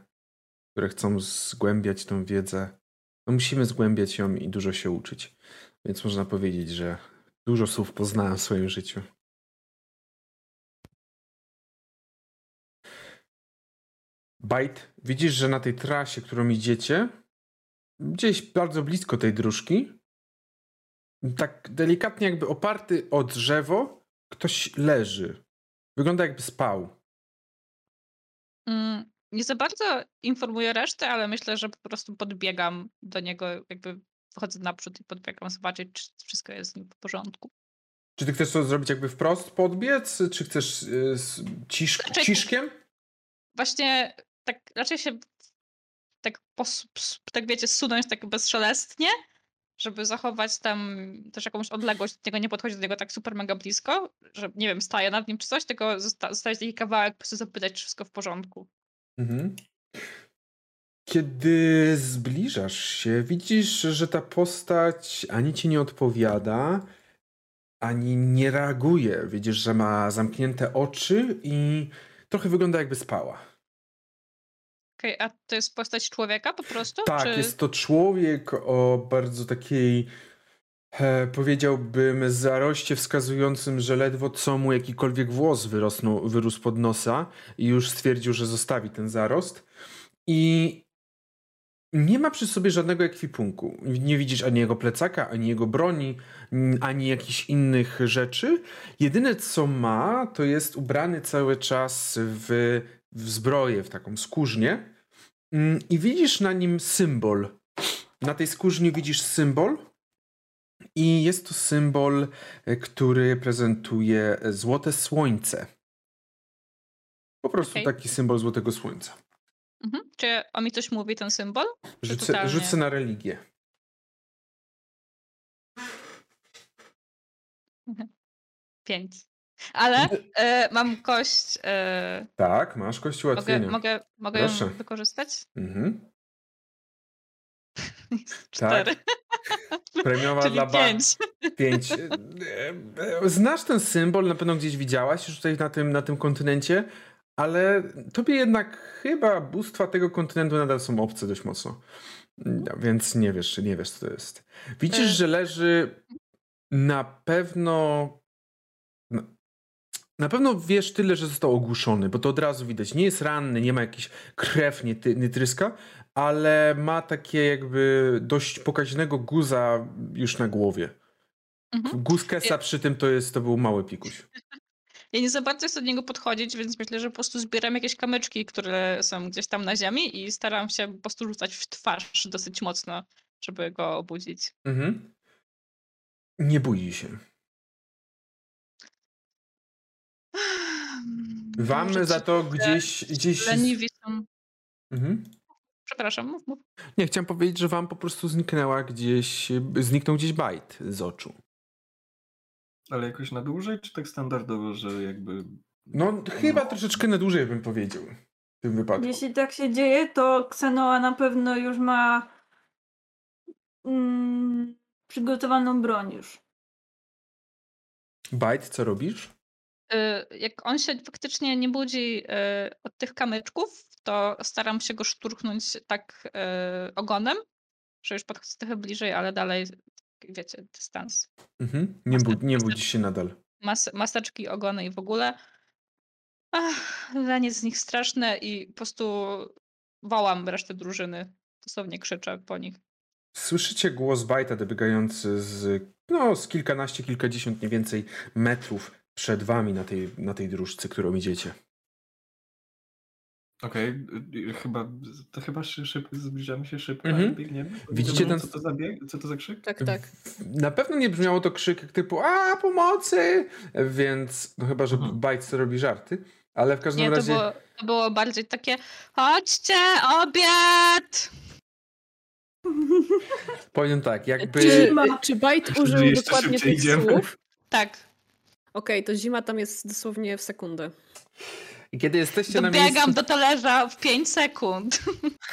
które chcą zgłębiać tą wiedzę, no musimy zgłębiać ją i dużo się uczyć. Więc można powiedzieć, że dużo słów poznałem w swoim życiu. Bajt, widzisz, że na tej trasie, którą idziecie, gdzieś bardzo blisko tej dróżki, tak delikatnie jakby oparty o drzewo, ktoś leży. Wygląda jakby spał. Mm, Nie za bardzo informuję resztę, ale myślę, że po prostu podbiegam do niego, jakby wchodzę naprzód i podbiegam zobaczyć, czy wszystko jest z nim w porządku. Czy ty chcesz to zrobić jakby wprost podbiec, czy chcesz y, z cisz, Raczej- ciszkiem? Właśnie tak raczej się tak, pos, tak wiecie, zsunąć tak bezszelestnie, żeby zachować tam też jakąś odległość od niego, nie podchodzić do niego tak super mega blisko, że nie wiem, staję nad nim czy coś, tylko zosta- zostawić taki kawałek, po prostu zapytać, czy wszystko w porządku. Mhm. Kiedy zbliżasz się, widzisz, że ta postać ani ci nie odpowiada, ani nie reaguje. Widzisz, że ma zamknięte oczy i trochę wygląda jakby spała. Okej, a to jest postać człowieka po prostu? Tak, czy... jest to człowiek o bardzo takiej, e, powiedziałbym, zaroście wskazującym, że ledwo co mu jakikolwiek włos wyrosnął, wyrósł pod nosa i już stwierdził, że zostawi ten zarost. I nie ma przy sobie żadnego ekwipunku. Nie widzisz ani jego plecaka, ani jego broni, ani jakichś innych rzeczy. Jedyne co ma, to jest ubrany cały czas w, w zbroję, w taką skórznię. Mm, I widzisz na nim symbol. Na tej skórzni widzisz symbol. I jest to symbol, e, który prezentuje złote słońce. Po prostu okay. taki symbol złotego słońca. Mhm. Czy on mi coś mówi, ten symbol? Rzucę, totalnie... rzucę na religię. Mhm. Pięć. Ale e, mam kość. E... Tak, masz kość ułatwienia. Mogę, mogę, mogę ją wykorzystać? Mhm. Cztery. Tak. Premiowa Czyli dla pięć. pięć. E, znasz ten symbol, na pewno gdzieś widziałaś już tutaj na tym, na tym kontynencie, ale tobie jednak chyba bóstwa tego kontynentu nadal są obce dość mocno. Więc nie wiesz, nie wiesz, co to jest. Widzisz, że leży na pewno. Na pewno wiesz tyle, że został ogłuszony, bo to od razu widać. Nie jest ranny, nie ma jakiejś krew, nie, nie tryska, ale ma takie jakby dość pokaźnego guza już na głowie. Mhm. Guz Kesa przy tym to jest, to był mały pikuś. Ja nie za bardzo chcę do niego podchodzić, więc myślę, że po prostu zbieram jakieś kamyczki, które są gdzieś tam na ziemi i staram się po prostu rzucać w twarz dosyć mocno, żeby go obudzić. Mhm. Nie budzi się. Wam za to gdzieś... gdzieś... Leniwi są. Mhm. Przepraszam, mów, mów. Nie, chciałem powiedzieć, że wam po prostu zniknęła gdzieś, zniknął gdzieś bajt z oczu. Ale jakoś na dłużej, czy tak standardowo, że jakby... No chyba troszeczkę na dłużej bym powiedział w tym wypadku. Jeśli tak się dzieje, to Xenoa na pewno już ma mm, przygotowaną broń już. Bajt, co robisz? Y, jak on się faktycznie nie budzi y, od tych kamyczków, to staram się go szturchnąć tak y, ogonem, że już podchodzę trochę bliżej, ale dalej wiecie, dystans. Mhm. Nie, bu nie budzi się nadal. Mas maseczki, ogony i w ogóle. Ach, lanie z nich straszne i po prostu wołam resztę drużyny. Dosłownie krzyczę po nich. Słyszycie głos Bajta dobiegający z, no, z kilkanaście, kilkadziesiąt mniej więcej metrów przed wami na tej, na tej dróżce, którą idziecie. Okej, okay. chyba, to chyba szybko, zbliżamy się szybko, mhm. biegniemy. Widzicie ten... Co to, za bieg? co to za krzyk? Tak, tak. Na pewno nie brzmiało to krzyk typu a pomocy, więc no chyba, że mhm. Bajc robi żarty, ale w każdym nie, razie... To było, to było bardziej takie chodźcie, obiad! Powiem tak, jakby... Czy, czy Bajt użył dokładnie tych idziemy. słów? Tak. Okej, okay, to zima tam jest dosłownie w sekundę. I kiedy jesteście Dobiegam na miejscu... do talerza w 5 sekund.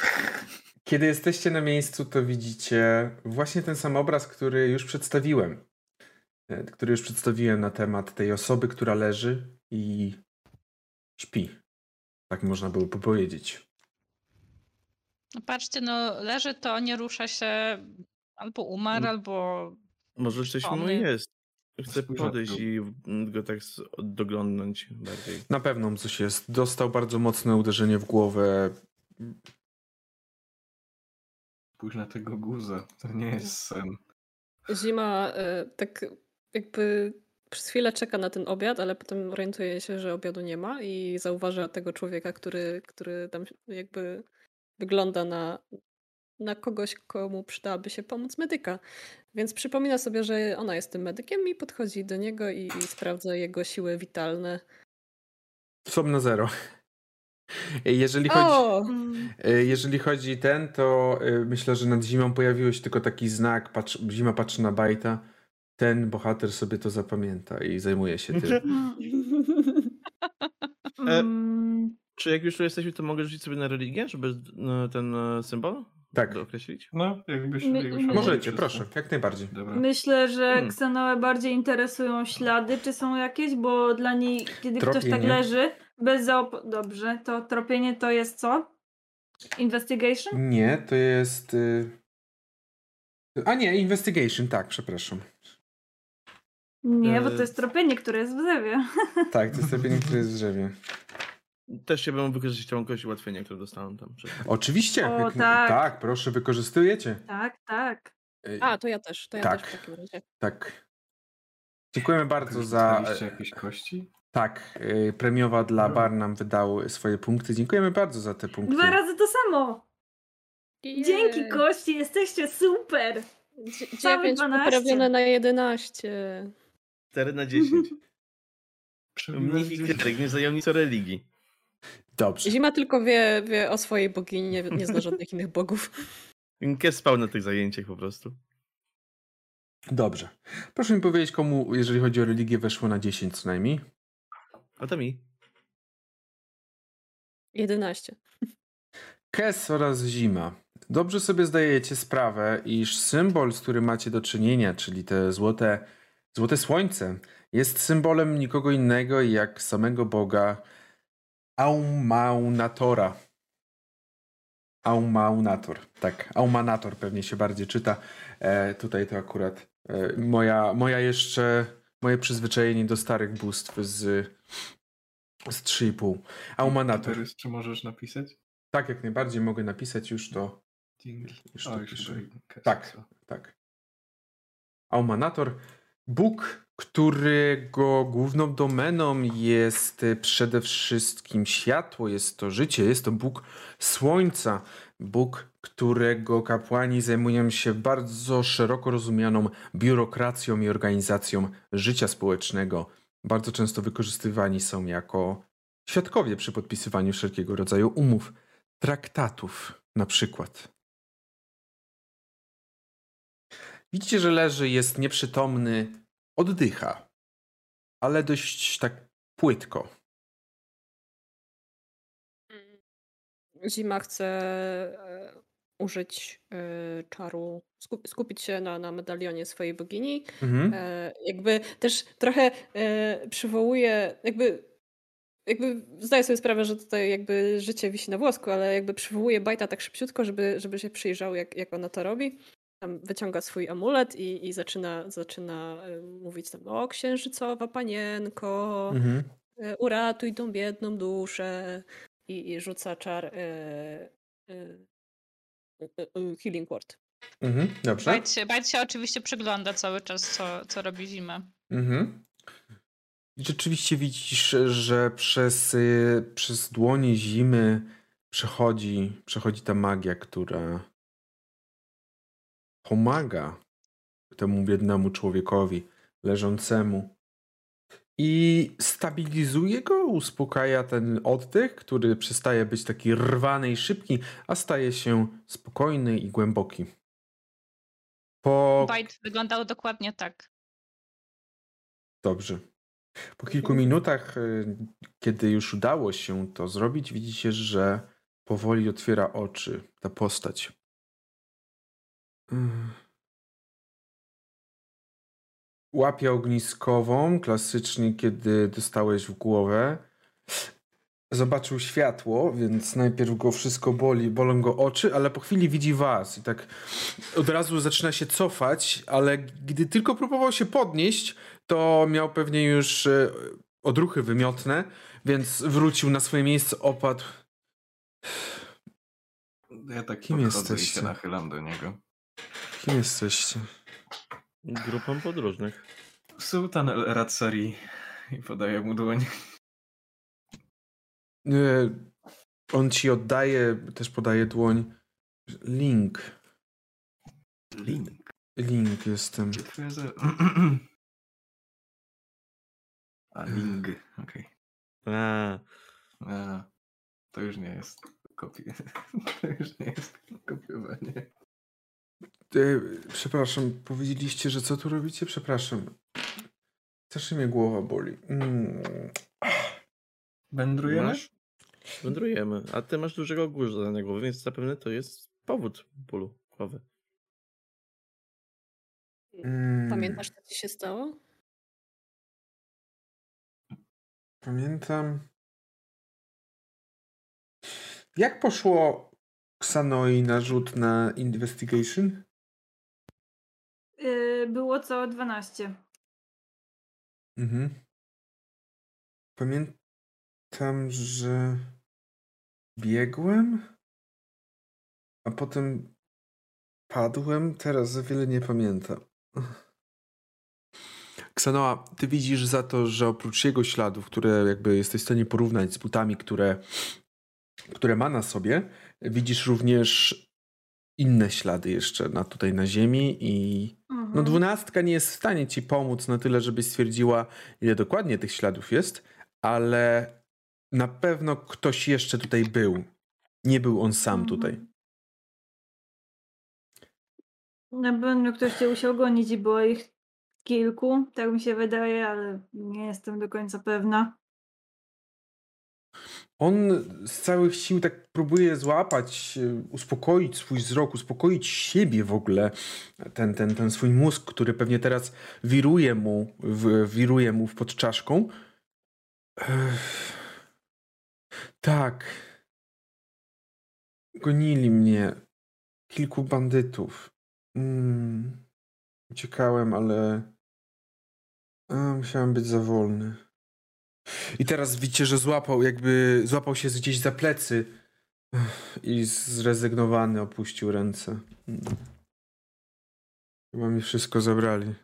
Kiedy jesteście na miejscu, to widzicie właśnie ten sam obraz, który już przedstawiłem. E, który już przedstawiłem na temat tej osoby, która leży i śpi. Tak można było powiedzieć. No patrzcie, no leży to, nie rusza się, albo umarł, albo... Może coś mu jest. Chcę podejść i go tak doglądnąć bardziej. Na pewno coś jest. Dostał bardzo mocne uderzenie w głowę. Spójrz na tego guza. To nie jest sen. Zima e, tak jakby przez chwilę czeka na ten obiad, ale potem orientuje się, że obiadu nie ma i zauważa tego człowieka, który, który tam jakby wygląda na, na kogoś, komu przydałaby się pomoc medyka. Więc przypomina sobie, że ona jest tym medykiem i podchodzi do niego i, i sprawdza jego siły witalne. Są na zero. Jeżeli chodzi, e, jeżeli chodzi ten, to e, myślę, że nad zimą pojawił się tylko taki znak, patrz, zima patrzy na bajta, ten bohater sobie to zapamięta i zajmuje się tym. e, czy jak już tu jesteśmy, to mogę rzucić sobie na religię, żeby ten symbol? Tak. określić? No, jakbyś, my, jakbyś Możecie, proszę, jak najbardziej. Dobra. Myślę, że hmm. Bardziej interesują ślady, czy są jakieś, bo dla niej, kiedy tropienie. ktoś tak leży, bez zaop... Dobrze, to tropienie to jest co? Investigation? Nie, to jest... Y, a nie, investigation, tak, przepraszam. Nie, bo to y, jest tropienie, które jest w drzewie. Tak, to jest tropienie, które jest w drzewie. Też chciałbym wykorzystać tą kość ułatwienia, które dostałem tam. Przed... Oczywiście. O, jak- tak. tak, proszę, wykorzystujecie. Tak, tak. A, to ja też, to ja Tak. też w takim razie. Tak. Dziękujemy bardzo za. Dostaliście jakieś kości? Tak, y, premiowa dla No. Barnum wydał swoje punkty. Dziękujemy bardzo za te punkty. Dwa razy to samo. Dzięki kości, jesteście super. Dzie- Całe 9 12. poprawione na 11. 4 na 10. Przebiłeś Mnich i krytyk, nie zajemnico religii. Dobrze. Zima tylko wie, wie o swojej bogini, nie, nie zna żadnych innych bogów. Kes spał na tych zajęciach po prostu. Dobrze. Proszę mi powiedzieć, komu, jeżeli chodzi o religię, weszło na 10 co najmniej. A to mi. 11. Kes oraz zima. Dobrze sobie zdajecie sprawę, iż symbol, z którym macie do czynienia, czyli te złote, złote słońce, jest symbolem nikogo innego jak samego Boga Aumaunatora. Aumaunator, tak. Aumanator pewnie się bardziej czyta. E, tutaj to akurat e, moja, moja jeszcze, moje przyzwyczajenie do starych bóstw z, z 3,5. Aumanator. Borys, Czy możesz napisać? Tak, jak najbardziej mogę napisać już to. Dzięki. Już O, to już tutaj Kes Tak, tak. Aumanator. Bóg, którego główną domeną jest y, przede wszystkim światło, jest to życie, jest to Bóg Słońca. Bóg, którego kapłani zajmują się bardzo szeroko rozumianą biurokracją i organizacją życia społecznego. Bardzo często wykorzystywani są jako świadkowie przy podpisywaniu wszelkiego rodzaju umów, traktatów na przykład. Widzicie, że leży, jest nieprzytomny, oddycha, ale dość tak płytko. Zima chce e, użyć e, czaru, skup, skupić się na, na medalionie swojej bogini. Mhm. E, jakby też trochę e, przywołuje, jakby, jakby zdaję sobie sprawę, że tutaj jakby życie wisi na włosku, ale jakby przywołuje Bajta tak szybciutko, żeby, żeby się przyjrzał, jak, jak ona to robi. Tam wyciąga swój amulet i, i zaczyna, zaczyna e, mówić tam, o księżycowa panienko, Mhm. e, uratuj tą biedną duszę i, i rzuca czar e, e, e, e, Healing Word. Mhm. Dobrze. Bajt się, Bajt się oczywiście przygląda cały czas, co, co robi zima. Mhm. I Rzeczywiście widzisz, że przez, y, przez dłonie zimy przechodzi, przechodzi ta magia, która pomaga temu biednemu człowiekowi leżącemu i stabilizuje go, uspokaja ten oddech, który przestaje być taki rwany i szybki, a staje się spokojny i głęboki. Po Bajt wyglądał dokładnie tak. Dobrze. Po kilku minutach, y, kiedy już udało się to zrobić, widzicie, że powoli otwiera oczy ta postać. Mm. Łapie ogniskową, klasycznie, kiedy dostałeś w głowę. Zobaczył światło, więc najpierw go wszystko boli, bolą go oczy, ale po chwili widzi was i tak od razu zaczyna się cofać, ale gdy tylko próbował się podnieść, to miał pewnie już e, odruchy wymiotne, więc wrócił na swoje miejsce, opadł. Ja tak Kim jesteście? się nachylam do niego. Kim jesteście? Grupą podróżnych. Sultan El Ratsari i podaję mu dłoń. E, On ci oddaje, też podaje dłoń. Link. Link. Link jestem. A, Ling. Okej. A, A, To już nie jest kopie. To już nie jest kopiowanie. E, Przepraszam, powiedzieliście, że co tu robicie? Przepraszam. Strasznie mnie głowa boli. Mm. Wędrujemy? masz? Wędrujemy. A ty masz dużego górza na głowie, więc zapewne to jest powód bólu głowy. Mm. Pamiętasz, co ci się stało? Pamiętam. Jak poszło Xanoi na rzut na investigation? Yy, było co 12. Mhm. Pamię... Pamiętam, że biegłem, a potem padłem. Teraz za wiele nie pamiętam. Ksanoa, ty widzisz za to, że oprócz jego śladów, które jakby jesteś w stanie porównać z butami, które, które ma na sobie, widzisz również inne ślady jeszcze na, tutaj na ziemi i no Mhm. dwunastka nie jest w stanie ci pomóc na tyle, żebyś stwierdziła, ile dokładnie tych śladów jest, ale na pewno ktoś jeszcze tutaj był. Nie był on sam Mhm. tutaj. Na pewno ktoś cię musiał gonić i było ich kilku, tak mi się wydaje, ale nie jestem do końca pewna. On z całych sił tak próbuje złapać, e, uspokoić swój wzrok, uspokoić siebie w ogóle, ten, ten, ten swój mózg, który pewnie teraz wiruje mu, w, wiruje mu pod czaszką. Ech. Tak. Gonili mnie kilku bandytów. Mm. Uciekałem, ale a, musiałem być za wolny. I teraz widzicie, że złapał, jakby złapał się gdzieś za plecy i zrezygnowany opuścił ręce. Chyba mi wszystko zabrali.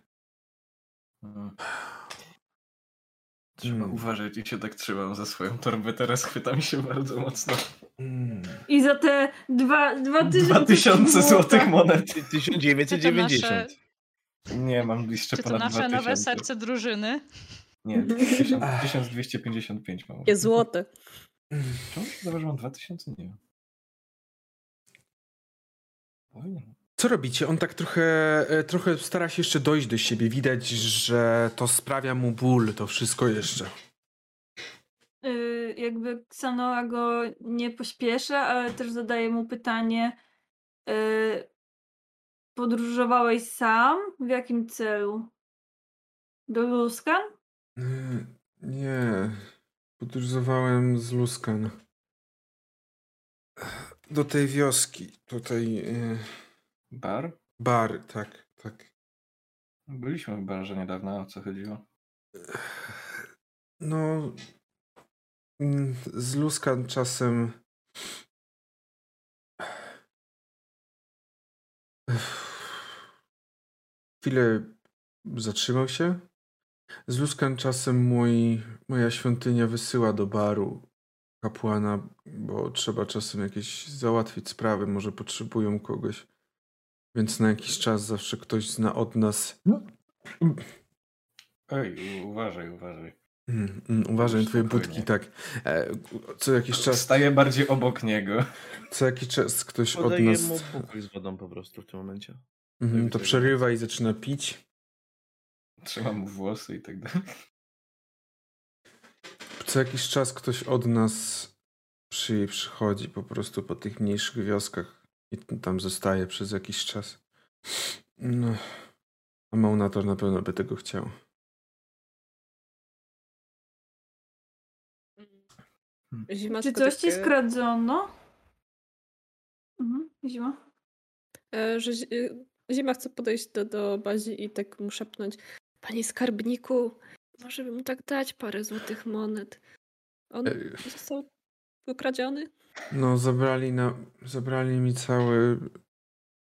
Mhm. Trzeba Mm. uważać i się tak trzymam za swoją torbę. Teraz chwytam się bardzo mocno. I za te dwa, dwa tysiące, 2000 złotych złota. monet. Czy to 1990. nasze, Nie, mam jeszcze czy to ponad nasze 2000. nowe serce drużyny? Nie, 1000, Ach. 1255 mam. Jest złote. Czemu mam 2000? Nie wiem. Co robicie? On tak trochę, e, trochę stara się jeszcze dojść do siebie. Widać, że to sprawia mu ból, to wszystko jeszcze. Y, jakby Xanoa go nie pośpiesza, ale też zadaje mu pytanie. y, Podróżowałeś sam? W jakim celu? Do Luskan? Nie. Podróżowałem z Luskan. Do tej wioski. Tutaj. y, Bar? Bar, tak, tak. Byliśmy w barze niedawno, o co chodziło? No. Z Luskan czasem. Chwilę zatrzymał się. Z Luskan czasem mój, moja świątynia wysyła do baru kapłana, bo trzeba czasem jakieś załatwić sprawy, może potrzebują kogoś. Więc na jakiś czas zawsze ktoś zna od nas. Ej, u- uważaj, uważaj. Mm, mm, uważaj twoje budki, tak. E, co jakiś czas, Staję bardziej obok niego. co jakiś czas ktoś od Podaję nas mu z wodą po prostu w tym momencie. mhm, to widzę, przerywa i zaczyna pić. Trzymam mu włosy i tak dalej. Co jakiś czas ktoś od nas przy, przychodzi po prostu po tych mniejszych wioskach i tam zostaje przez jakiś czas. No, a Maunator na pewno by tego chciał. Zima Czy coś ci skradziono? Mhm, zima. e, że e, Zima chce podejść do, do Bazi i tak mu szepnąć Panie skarbniku, może by mu tak dać parę złotych monet. On Ej. został ukradziony? No, zabrali, na, zabrali mi cały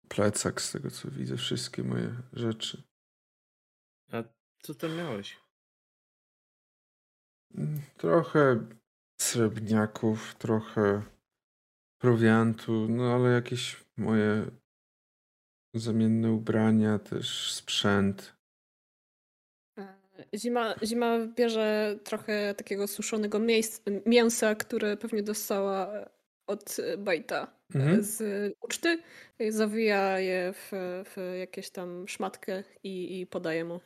plecak z tego co widzę, wszystkie moje rzeczy. A co tam miałeś? Mm, Trochę srebrniaków, trochę prowiantu, no ale jakieś moje zamienne ubrania, też sprzęt. Zima, Zima bierze trochę takiego suszonego miejsc, mięsa, które pewnie dostała od Bajta Mhm. z uczty. Zawija je w, w jakieś tam szmatkę i, i podaje mu.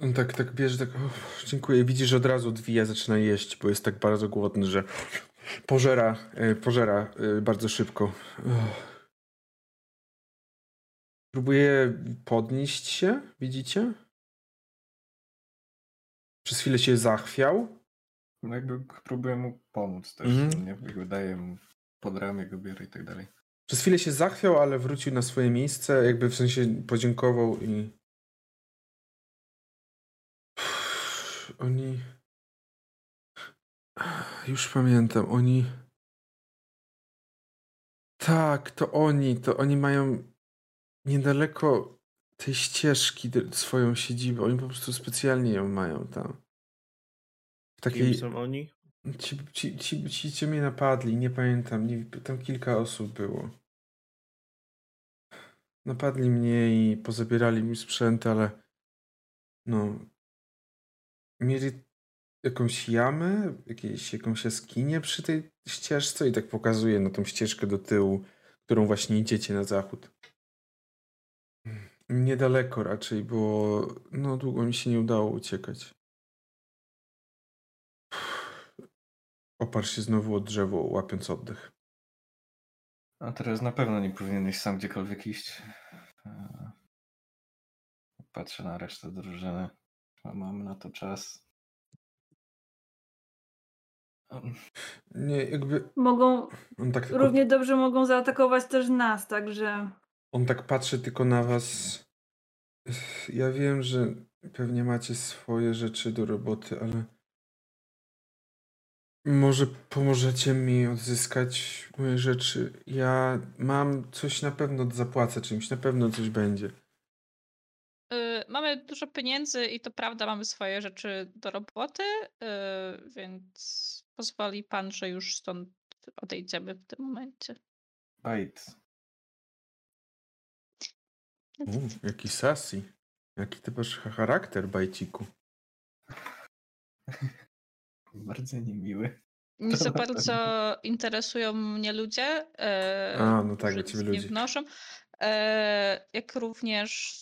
On tak, tak bierze, tak, dziękuję. Widzi, że od razu odwija, zaczyna jeść, bo jest tak bardzo głodny, że pożera, e, pożera e, bardzo szybko. Uff. Próbuje podnieść się, widzicie? Przez chwilę się zachwiał. No jakby próbuję mu pomóc też. Mhm. Nie? Jakby daję mu pod ramię, go biorę i tak dalej. Przez chwilę się zachwiał, ale wrócił na swoje miejsce, jakby w sensie podziękował i. Oni. Już pamiętam, oni. Tak, to oni, to oni mają niedaleko tej ścieżki swoją siedzibę. Oni po prostu specjalnie ją mają tam. W Kim takiej. są oni? Ci, ci, ci, ci, ci mnie napadli, nie pamiętam. Nie, tam kilka osób było. Napadli mnie i pozabierali mi sprzęt, ale no. Mieli jakąś jamę, jakieś, jakąś jaskinię przy tej ścieżce i tak pokazuje na tą ścieżkę do tyłu, którą właśnie idziecie na zachód. Niedaleko raczej, bo no długo mi się nie udało uciekać. Oparł się znowu o drzewo, łapiąc oddech. A teraz na pewno nie powinieneś sam gdziekolwiek iść. Eee, Patrzę na resztę drużyny. A Mamy na to czas. Nie, jakby Mogą, tak tylko, równie dobrze mogą zaatakować też nas, także on tak patrzy tylko na was. Ja wiem, że pewnie macie swoje rzeczy do roboty, ale może pomożecie mi odzyskać moje rzeczy. Ja mam coś na pewno zapłacę czymś, na pewno coś będzie. Y, Mamy dużo pieniędzy i to prawda, mamy swoje rzeczy do roboty, y, więc pozwoli pan, że już stąd odejdziemy w tym momencie. Bajt. U, jaki sassy. Jaki ty masz charakter, bajciku. Bardzo niemiły. Nie za bardzo interesują mnie ludzie, e, A, no tak, którzy nic nie wnoszą, e, jak również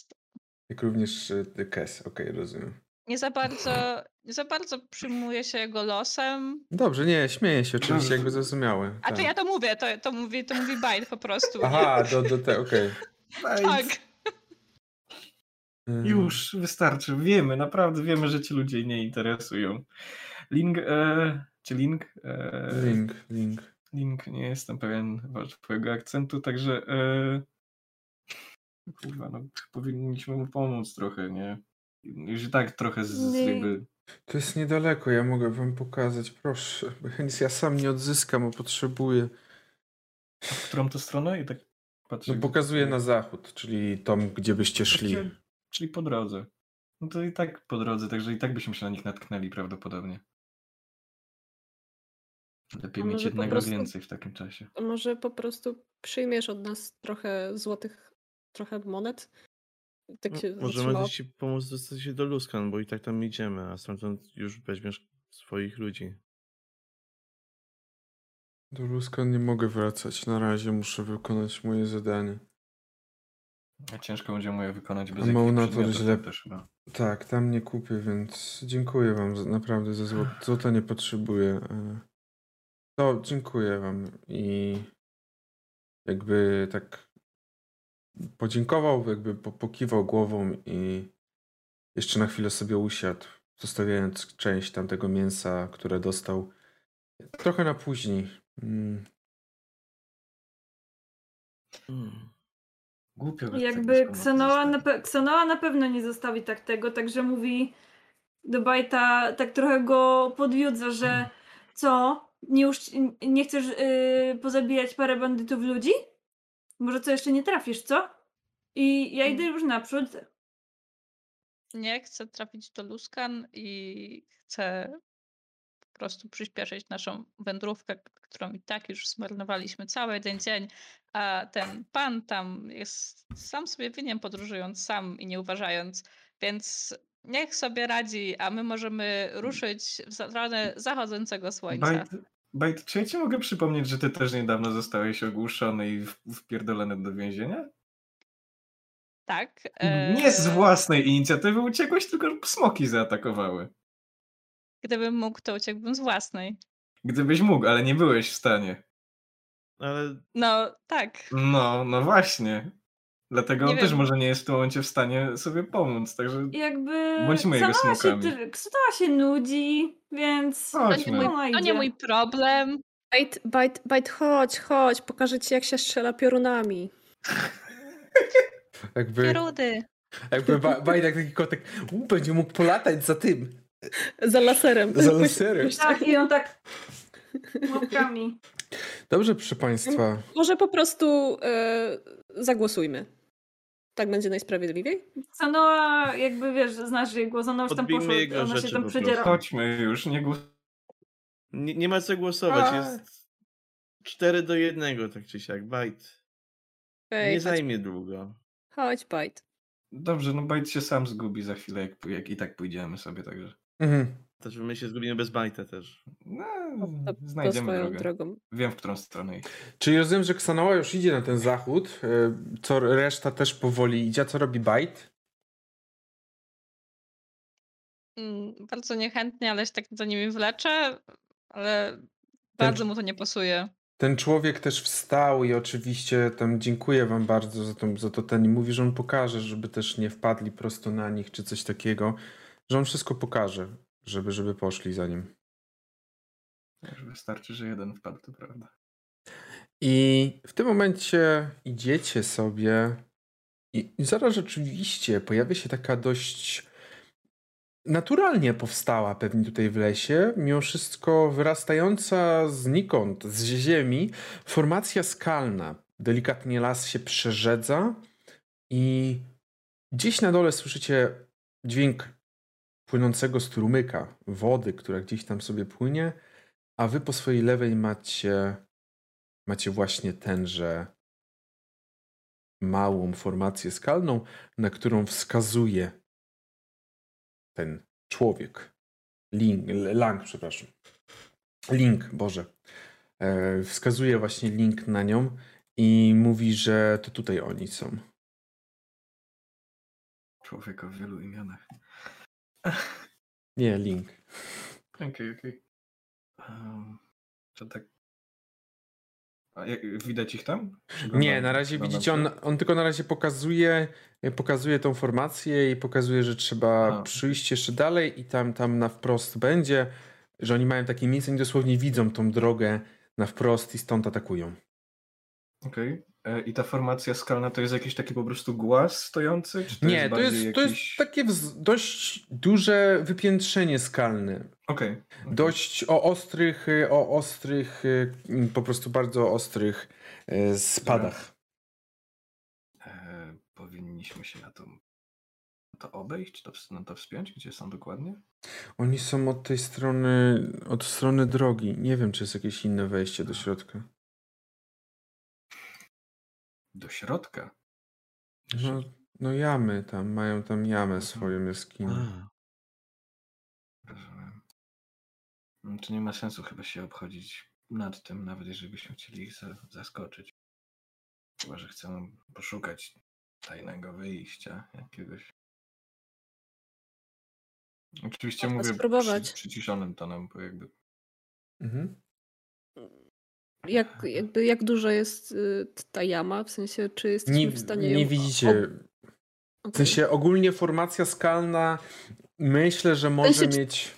Jak również y, Kes, okej, rozumiem. nie za bardzo, nie za bardzo przyjmuję się jego losem. Dobrze, nie, śmieję się, oczywiście, jakby zrozumiałe. A to tak. ja to mówię, to, to mówi, to mówi Bajt po prostu. Aha, do, do te, okej. Tak. Już wystarczy. Wiemy, naprawdę wiemy, że ci ludzie nie interesują. Link, e, czy link? E, Link, link. Link, nie jestem pewien twojego akcentu, także e, kurwa, no powinniśmy mu pomóc trochę, nie? Już i tak trochę z, jakby To jest niedaleko, ja mogę wam pokazać, proszę. Bo ja sam nie odzyskam, bo potrzebuję. w którą to stronę i tak patrzę. No pokazuję na zachód, czyli tam, gdzie byście szli. Czyli po drodze. No to i tak po drodze, także i tak byśmy się na nich natknęli prawdopodobnie. Lepiej mieć jednego prostu- więcej w takim czasie. A może po prostu przyjmiesz od nas trochę złotych, trochę monet? Tak No, się Możemy ci pomóc dostać się do Luskan, bo i tak tam idziemy, a stamtąd już weźmiesz swoich ludzi. Do Ruska nie mogę wracać, na razie muszę wykonać moje zadanie. A ciężko będzie mu je wykonać bez jakichś na to źle- też chyba. Tak, tam nie kupię, więc dziękuję wam za, naprawdę za złoto. Złota nie potrzebuję. e. To dziękuję wam i jakby tak podziękował, jakby po- pokiwał głową i jeszcze na chwilę sobie usiadł, zostawiając część tamtego mięsa, które dostał trochę na później. Mm, Głupio. jakby Ksenoa na, pe- Ksenoa na pewno nie zostawi tak tego, także mówi do Bajta, tak trochę go podjudza, że co, nie, nie chcesz yy, pozabijać parę bandytów ludzi? Może co jeszcze nie trafisz, co? I ja idę już naprzód. Nie chcę trafić do Luskan i chcę po prostu przyspieszyć naszą wędrówkę, którą i tak już zmarnowaliśmy cały jeden dzień, a ten pan tam jest sam sobie winien podróżując sam i nie uważając, więc niech sobie radzi, a my możemy ruszyć w stronę zachodzącego słońca. Bajt, Bajt, czy ja ci mogę przypomnieć, że ty też niedawno zostałeś ogłuszony i wpierdolony do więzienia? Tak. Nie z e, własnej inicjatywy uciekłeś, tylko smoki zaatakowały. Gdybym mógł, to uciekłbym z własnej. Gdybyś mógł, ale nie byłeś w stanie. Ale No, tak. No, no właśnie. Dlatego Nie on też wiem. może nie jest w tym momencie w stanie sobie pomóc, także Jakby Bądźmy jego się, smokami. się nudzi, więc To nie, chodźmy. mój, to nie mój problem. Bajt, bajt, bajt, chodź, chodź, pokażę ci jak się strzela piorunami. jakby Pierudy. jakby ba, Bajdak taki kotek u, będzie mógł polatać za tym. Za laserem. Za laserem. Tak, i on tak łapkami. Dobrze, proszę Państwa. Może po prostu e, zagłosujmy. Tak będzie najsprawiedliwiej? Sanoa, jakby wiesz, znasz jej głos, ona już tam poszła, jego ona się tam przedziera. Chodźmy już, nie głos... Nie, nie ma co głosować, A. jest 4 do 1, tak czy siak, bajt. Ej, Nie chodź, zajmie długo. chodź, bajt. Dobrze, no Bajt się sam zgubi za chwilę, jak, jak i tak pójdziemy sobie, także... Mhm. Też my się zgubimy bez bajta też. No, To, to znajdziemy swoją drogę. drogą. Wiem, w którą stronę iść. Czyli rozumiem, że Ksanoa już idzie na ten zachód, y, co reszta też powoli idzie. A co robi Bajt? Mm, Bardzo niechętnie, ale się tak za nimi wleczę, ale bardzo mu to nie pasuje. Ten człowiek też wstał i oczywiście tam dziękuję wam bardzo za to, za to ten i mówi, że on pokaże, żeby też nie wpadli prosto na nich czy coś takiego, że on wszystko pokaże, żeby, żeby poszli za nim. Już wystarczy, że jeden wpadł, to prawda. I w tym momencie idziecie sobie i i zaraz rzeczywiście pojawia się taka dość naturalnie powstała pewnie tutaj w lesie, mimo wszystko wyrastająca znikąd, z ziemi, formacja skalna. Delikatnie las się przerzedza i gdzieś na dole słyszycie dźwięk płynącego strumyka, wody, która gdzieś tam sobie płynie, a wy po swojej lewej macie macie właśnie tenże małą formację skalną, na którą wskazuje ten człowiek. Link, Lang, przepraszam. Link, Boże. E, wskazuje właśnie link na nią i mówi, że to tutaj oni są. Człowiek o wielu imionach. Nie, link. Okej, okej. To tak... A jak, widać ich tam? Nie, na razie widzicie, on, on tylko na razie pokazuje, pokazuje tą formację i pokazuje, że trzeba A. przyjść jeszcze dalej i tam, tam na wprost będzie, że oni mają takie miejsce, oni dosłownie widzą tą drogę na wprost i stąd atakują. Okej. E, I ta formacja skalna to jest jakiś taki po prostu głaz stojący? Czy to Nie, jest to jest, to jest jakiś... takie dość duże wypiętrzenie skalne. Okej. okej. Dość o ostrych, y, o ostrych, mm, po prostu bardzo ostrych spadach. E, powinniśmy się na to, na to obejść, to, na to wspiąć? Gdzie są dokładnie? Oni są od tej strony, od strony drogi. Nie wiem, czy jest jakieś inne wejście do środka. Do środka. No, no jamy tam, mają tam jamę Mhm. swoją jaskinię. A, Rozumiem. No, To nie ma sensu chyba się obchodzić nad tym, nawet jeżeli byśmy chcieli ich za- zaskoczyć. Chyba, że chcemy poszukać tajnego wyjścia jakiegoś. Oczywiście Można mówię spróbować. przy, przyciszonym tonem, bo jakby Mhm. Jak, jakby, jak duża jest y, ta jama? W sensie, czy jesteśmy Nie, w stanie nie ją... widzicie. ob- W Okej. sensie ogólnie formacja skalna myślę, że może sensie, czy- mieć.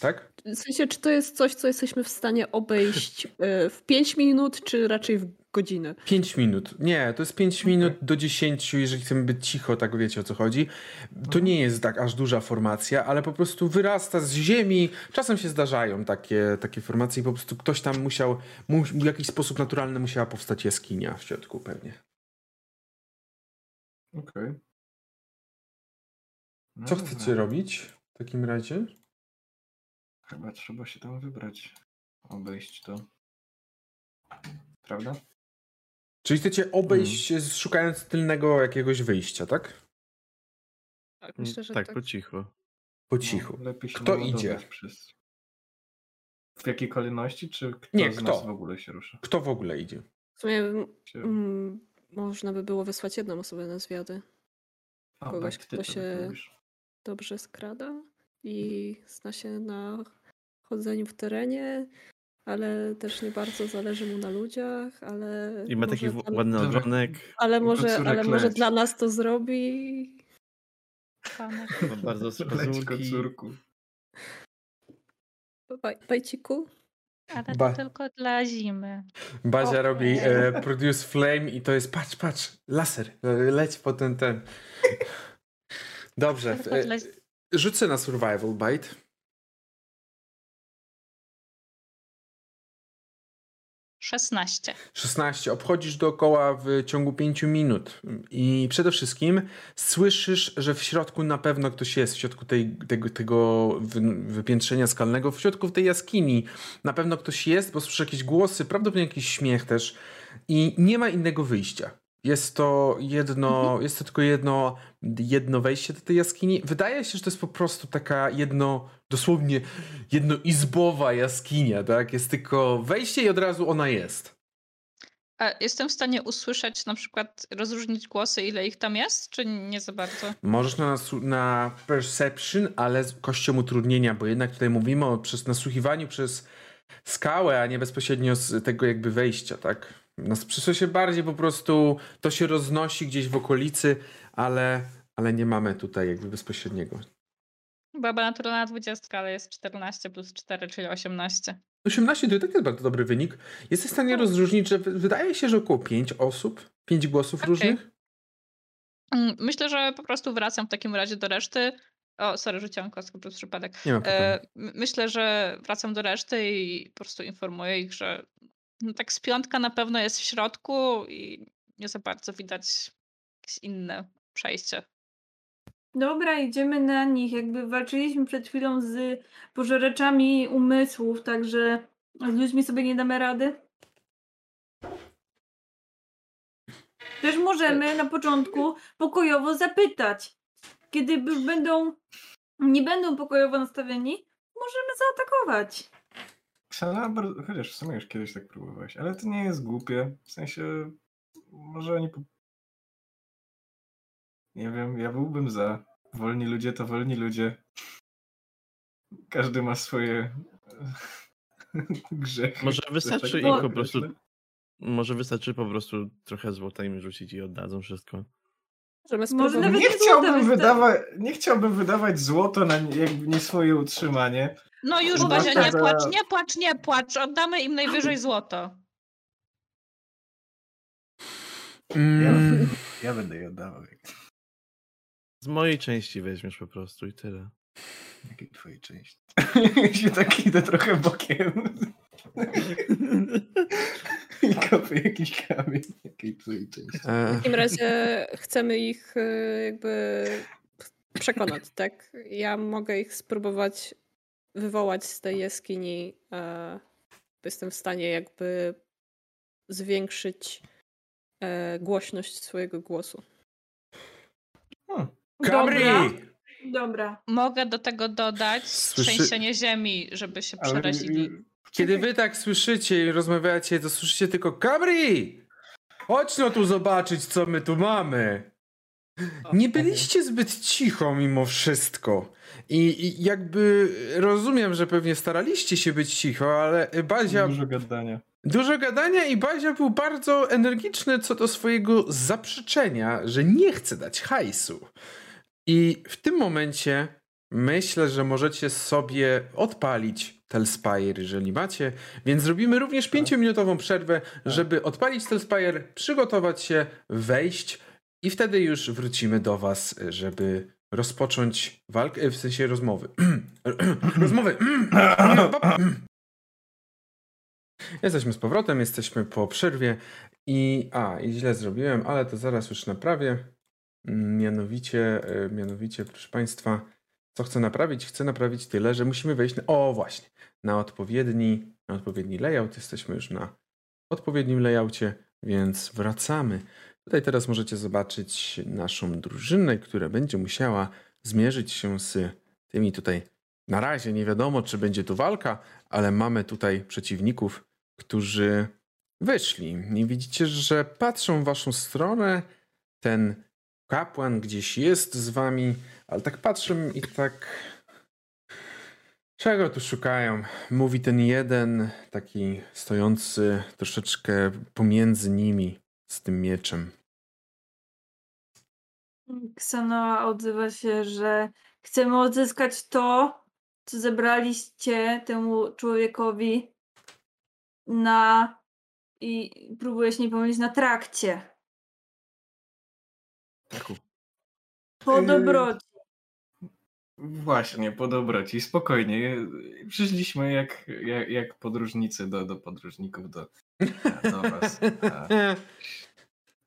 Tak? W sensie, czy to jest coś, co jesteśmy w stanie obejść y, w 5 minut, czy raczej w godzinę? 5 minut. Nie, to jest 5 minut do 10, jeżeli chcemy być cicho, tak wiecie o co chodzi. To nie jest tak aż duża formacja, ale po prostu wyrasta z ziemi. Czasem się zdarzają takie, takie formacje i po prostu ktoś tam musiał, mu, w jakiś sposób naturalny musiała powstać jaskinia w środku pewnie. Okej. No Co dobra. chcecie robić w takim razie? Chyba trzeba się tam wybrać. Obejść to. Prawda? Czyli chcecie obejść, szukając tylnego jakiegoś wyjścia, tak? Tak, myślę, że tak, tak. po cichu. Po cichu. No, lepiej się Kto idzie? Przez... W jakiej kolejności, czy kto Nie, z kto? nas w ogóle się rusza? Kto w ogóle idzie? W sumie m, można by było wysłać jedną osobę na zwiady. Kogoś, tak, kto to się-. Dobrze skrada i zna się na chodzeniu w terenie, ale też nie bardzo zależy mu na ludziach, ale I ma taki dla- ładny ogonek. ale może, ale może dla nas to zrobi. Ma bardzo pazurki. kocurku. Baj- Bajciku? Ale to Ba- tylko dla zimy. Bazia robi e, Produce Flame i to jest patrz, patrz, laser, e, leć po ten, ten. Dobrze. E, rzucę na Survival Bite. 16. 16. Obchodzisz dookoła w ciągu 5 minut. I przede wszystkim słyszysz, że w środku na pewno ktoś jest, w środku tej, tego, tego wypiętrzenia skalnego, w środku tej jaskini. Na pewno ktoś jest, bo słyszysz jakieś głosy, prawdopodobnie jakiś śmiech też. I nie ma innego wyjścia. Jest to jedno, mhm. jest to tylko jedno, jedno wejście do tej jaskini. Wydaje się, że to jest po prostu taka jedno, dosłownie jednoizbowa jaskinia, tak? Jest tylko wejście i od razu ona jest. A jestem w stanie usłyszeć, na przykład rozróżnić głosy, ile ich tam jest, czy nie za bardzo? Możesz na, na perception, ale z kością utrudnienia, bo jednak tutaj mówimy o przez nasłuchiwaniu przez skałę, a nie bezpośrednio z tego jakby wejścia, tak? Nas przyszło się bardziej po prostu, to się roznosi gdzieś w okolicy, ale, ale nie mamy tutaj jakby bezpośredniego. Byłaby naturalna 20, ale jest 14 plus 4, czyli 18. 18 to i tak jest bardzo dobry wynik. Jesteś w stanie rozróżnić, że wydaje się, że około 5 osób, 5 głosów okay. różnych? Mm, myślę, że po prostu wracam w takim razie do reszty. O, sorry, rzuciłam kostkę przez przypadek. Nie ma e, myślę, że wracam do reszty i po prostu informuję ich, że no tak z piątka na pewno jest w środku i nie za bardzo widać jakieś inne przejście. Dobra, idziemy na nich. Jakby walczyliśmy przed chwilą z pożereczami umysłów, także z ludźmi sobie nie damy rady. Też możemy na początku pokojowo zapytać. Kiedy już będą, nie będą pokojowo nastawieni, możemy zaatakować. Ksana, chociaż w sumie już kiedyś tak próbowałeś, ale to nie jest głupie. W sensie, może oni. Po... Nie wiem, ja byłbym za. Wolni ludzie to wolni ludzie. Każdy ma swoje grzechy. Może wystarczy tak im po prostu. Może wystarczy po prostu trochę złota im rzucić i oddadzą wszystko. Może nie, chciałbym wydawać, nie chciałbym wydawać złoto na nie, nie swoje utrzymanie. No już, Bazia, nie płacz, nie płacz, nie płacz. Oddamy im najwyżej złoto. Mm. Ja, ja będę je oddawał. Z mojej części weźmiesz po prostu i tyle. Jakiej twojej części? się tak idę trochę bokiem. I kopię jakiś kamień. Jakiej twojej części? E. W takim razie chcemy ich e, jakby przekonać, tak? Ja mogę ich spróbować wywołać z tej jaskini. E, jestem w stanie jakby zwiększyć e, głośność swojego głosu. Hmm. Dobra. Dobra. Mogę do tego dodać Słyszy... trzęsienie ziemi, żeby się przerazili. Kiedy wy tak słyszycie i rozmawiacie, to słyszycie tylko Kabri! Chodź no tu zobaczyć, co my tu mamy. Nie byliście zbyt cicho mimo wszystko. I, I, jakby rozumiem, że pewnie staraliście się być cicho, ale Bazia. Dużo gadania. Dużo gadania i Bazia był bardzo energiczny co do swojego zaprzeczenia, że nie chce dać hajsu. I w tym momencie myślę, że możecie sobie odpalić Telspire, jeżeli macie. Więc zrobimy również 5-minutową przerwę, tak. żeby odpalić Telspire, przygotować się, wejść i wtedy już wrócimy do Was, żeby rozpocząć walkę, w sensie rozmowy. rozmowy. Jesteśmy z powrotem, jesteśmy po przerwie i a, i źle zrobiłem, ale to zaraz już naprawię. Mianowicie, e, mianowicie, proszę Państwa, co chcę naprawić? Chcę naprawić tyle, że musimy wejść na, o właśnie, na odpowiedni, na odpowiedni layout. Jesteśmy już na odpowiednim layoutie, więc wracamy. Tutaj teraz możecie zobaczyć naszą drużynę, która będzie musiała zmierzyć się z tymi tutaj. Na razie nie wiadomo, czy będzie tu walka, ale mamy tutaj przeciwników, którzy wyszli. I widzicie, że patrzą w waszą stronę. Ten kapłan gdzieś jest z wami, ale tak patrzę i tak. Czego tu szukają? Mówi ten jeden, taki stojący troszeczkę pomiędzy nimi z tym mieczem. Ksanoa odzywa się, że chcemy odzyskać to, co zebraliście temu człowiekowi na i próbuję się nie pomylić na trakcie. Taku. Po yy, dobroci. Właśnie, po dobroci. Spokojnie. Przyszliśmy jak, jak, jak podróżnicy do, do podróżników do do was. A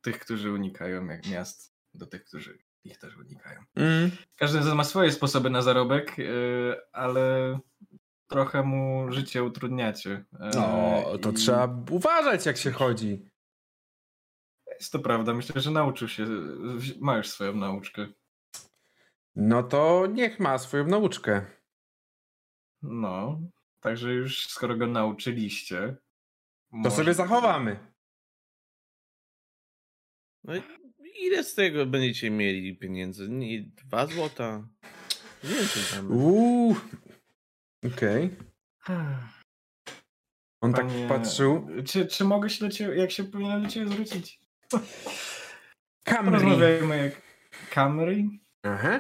tych, którzy unikają jak miast, do tych, którzy ich też unikają. Mm. Każdy z nas ma swoje sposoby na zarobek, yy, ale trochę mu życie utrudniacie. Yy, No, to i trzeba uważać, jak się chodzi. Jest to prawda. Myślę, że nauczył się. Ma już swoją nauczkę. No to niech ma swoją nauczkę. No, także już skoro go nauczyliście. To może- sobie zachowamy. No i ile z tego będziecie mieli pieniędzy? Nie, dwa złota? Więcej tam. Uuu. Okej. On tak Panie- patrzył. Czy, czy mogę się do ciebie, jak się powinienem do ciebie zwrócić? Camry. Porozmawiajmy jak Camry. Aha.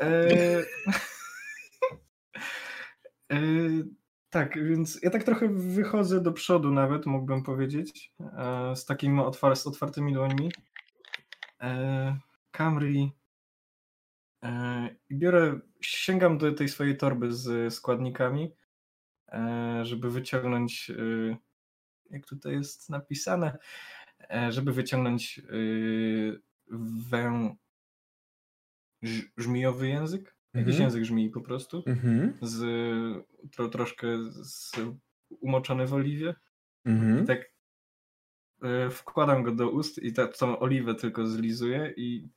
E, e, tak, więc ja tak trochę wychodzę do przodu nawet, mógłbym powiedzieć, e, z takimi otwar z otwartymi dłońmi. E, Camry. E, I biorę, sięgam do tej swojej torby z składnikami, żeby wyciągnąć, jak tutaj jest napisane, żeby wyciągnąć wę, żmijowy język, jakiś Mhm. język żmii po prostu, Mhm. z, tro, troszkę z, umoczony w oliwie. Mhm. I tak e, wkładam go do ust i ta, tą oliwę tylko zlizuję i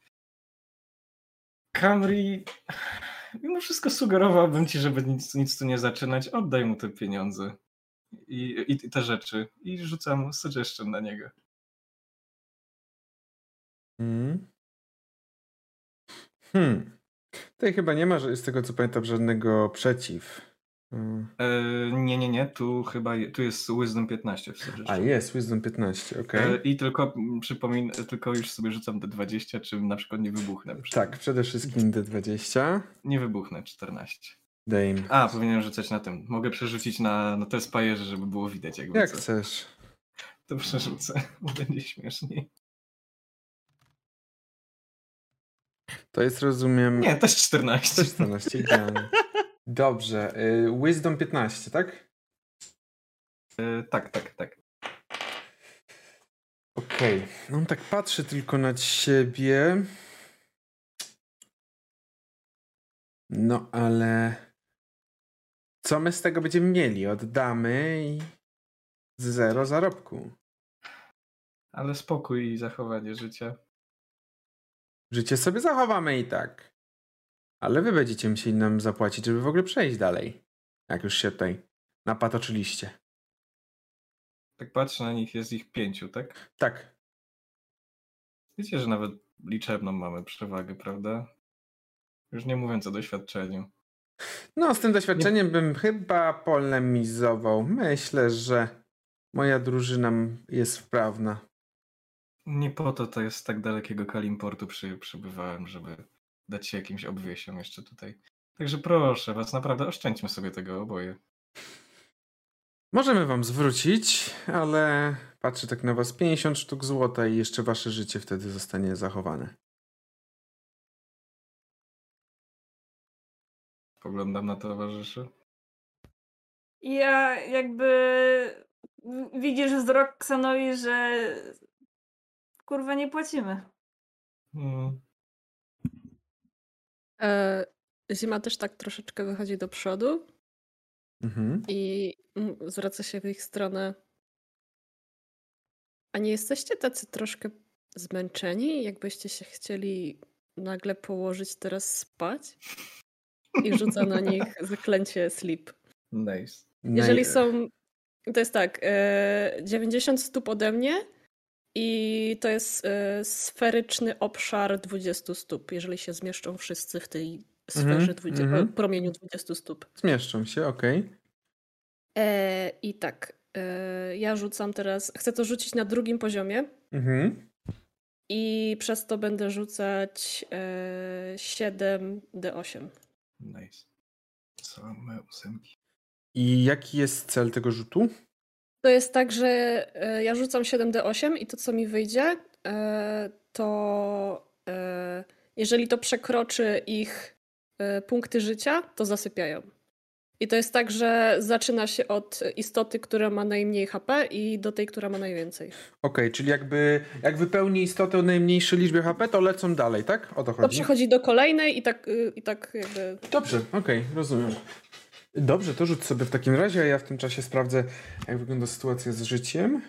Camry mimo wszystko sugerowałbym ci, żeby nic, nic tu nie zaczynać. Oddaj mu te pieniądze i, i, i te rzeczy i rzucam suggestion na niego. Mhm. Hmm. Tutaj chyba nie ma, że z tego co pamiętam, żadnego przeciw. Mm. E, nie, nie, nie, tu chyba je, tu jest Wisdom 15 w A jest, Wisdom 15, okej. E, I tylko mm, przypomin, tylko już sobie rzucam te 20, czy na przykład nie wybuchnę. Tak, przede wszystkim D20. Nie wybuchnę, 14. Dame. A, powinienem rzucać na tym. Mogę przerzucić na, na te spajerze, żeby było widać jakby Jak co. chcesz. To przerzucę, będzie śmieszniej. To jest, rozumiem... Nie, też 14. Też 14, idealnie. Dobrze. y, Wisdom 15, tak? E, tak, tak, tak. Okej. No on tak patrzy tylko na siebie. No ale... Co my z tego będziemy mieli? Oddamy i... Zero zarobku. Ale spokój i zachowanie życia. Życie sobie zachowamy i tak. Ale wy będziecie musieli nam zapłacić, żeby w ogóle przejść dalej. Jak już się tutaj napatoczyliście. Tak patrzę na nich, jest ich pięciu, tak? Tak. Wiecie, że nawet liczebną mamy przewagę, prawda? Już nie mówiąc o doświadczeniu. No, z tym doświadczeniem bym chyba polemizował. Myślę, że moja drużyna jest wprawna. Nie po to to jest tak dalekiego Kalimportu przy, przybywałem, żeby dać się jakimś obwiesiom jeszcze tutaj. Także proszę was, naprawdę oszczędźmy sobie tego oboje. Możemy wam zwrócić, ale patrzę tak na was 50 sztuk złota i jeszcze wasze życie wtedy zostanie zachowane. Poglądam na towarzyszy. Ja jakby widzisz wzrok Ksanowi, że kurwa nie płacimy. Mm. E, Zima też tak troszeczkę wychodzi do przodu Mhm. i mm, zwraca się w ich stronę. A nie jesteście tacy troszkę zmęczeni? Jakbyście się chcieli nagle położyć teraz spać? I rzuca na nich zaklęcie sleep. Nice. Jeżeli są. To jest tak, e, 90 stóp ode mnie i to jest e, sferyczny obszar 20 stóp, jeżeli się zmieszczą wszyscy w tej sferze, 20, mhm. promieniu 20 stóp. Zmieszczą się, okej. E, I tak, e, ja rzucam teraz, chcę to rzucić na drugim poziomie Mhm. i przez to będę rzucać e, 7d8. Nice. Same ósemki. I jaki jest cel tego rzutu? To jest tak, że e, ja rzucam 7d8 i to, co mi wyjdzie, e, to e, jeżeli to przekroczy ich punkty życia, to zasypiają. I to jest tak, że zaczyna się od istoty, która ma najmniej HP i do tej, która ma najwięcej. Okej, czyli jakby jak wypełni istotę o najmniejszej liczbie HP, to lecą dalej, tak? O to To chodzi. przechodzi do kolejnej i tak, y, i tak jakby. Dobrze, okej, rozumiem. Dobrze, to rzuć sobie w takim razie, a ja w tym czasie sprawdzę, jak wygląda sytuacja z życiem.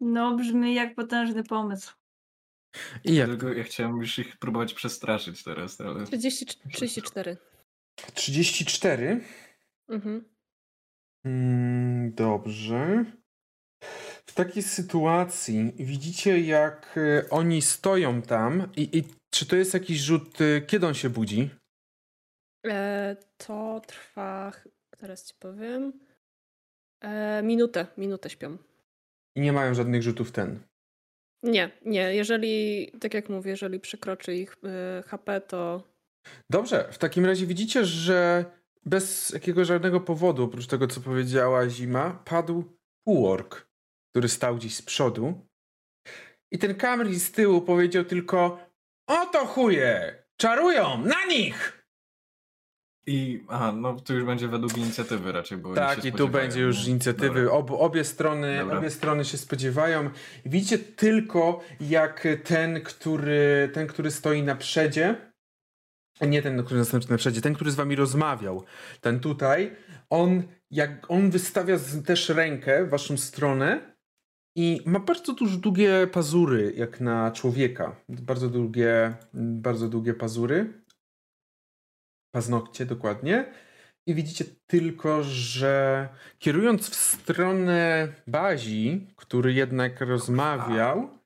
No, brzmi jak potężny pomysł. I jak? Dlatego ja chciałem już ich próbować przestraszyć teraz, ale 30, 34. 34. Mhm. Mm, dobrze. W takiej sytuacji widzicie, jak y, oni stoją tam i, i czy to jest jakiś rzut, y, kiedy on się budzi? E, to trwa. Teraz ci powiem. E, minutę, minutę śpią. I nie mają żadnych rzutów ten. Nie, nie. Jeżeli, tak jak mówię, jeżeli przekroczy ich e, HP, to. Dobrze, w takim razie widzicie, że bez jakiegoś żadnego powodu, oprócz tego, co powiedziała Zima, padł półork, który stał gdzieś z przodu. I ten Kamri z tyłu powiedział tylko Oto chuje! Czarują! Na nich! I, aha, no to już będzie według inicjatywy raczej, bo Tak, i tu będzie już inicjatywy. Ob, obie, strony, Dobra. obie strony się spodziewają. Widzicie tylko, jak ten, który, ten, który stoi na przedzie, nie ten, który następny na przedzie, ten, który z wami rozmawiał, ten tutaj, on, jak on wystawia też rękę w waszą stronę i ma bardzo duże, długie pazury, jak na człowieka. Bardzo długie, bardzo długie pazury. Paznokcie, dokładnie. I widzicie tylko, że kierując w stronę Bazi, który jednak rozmawiał,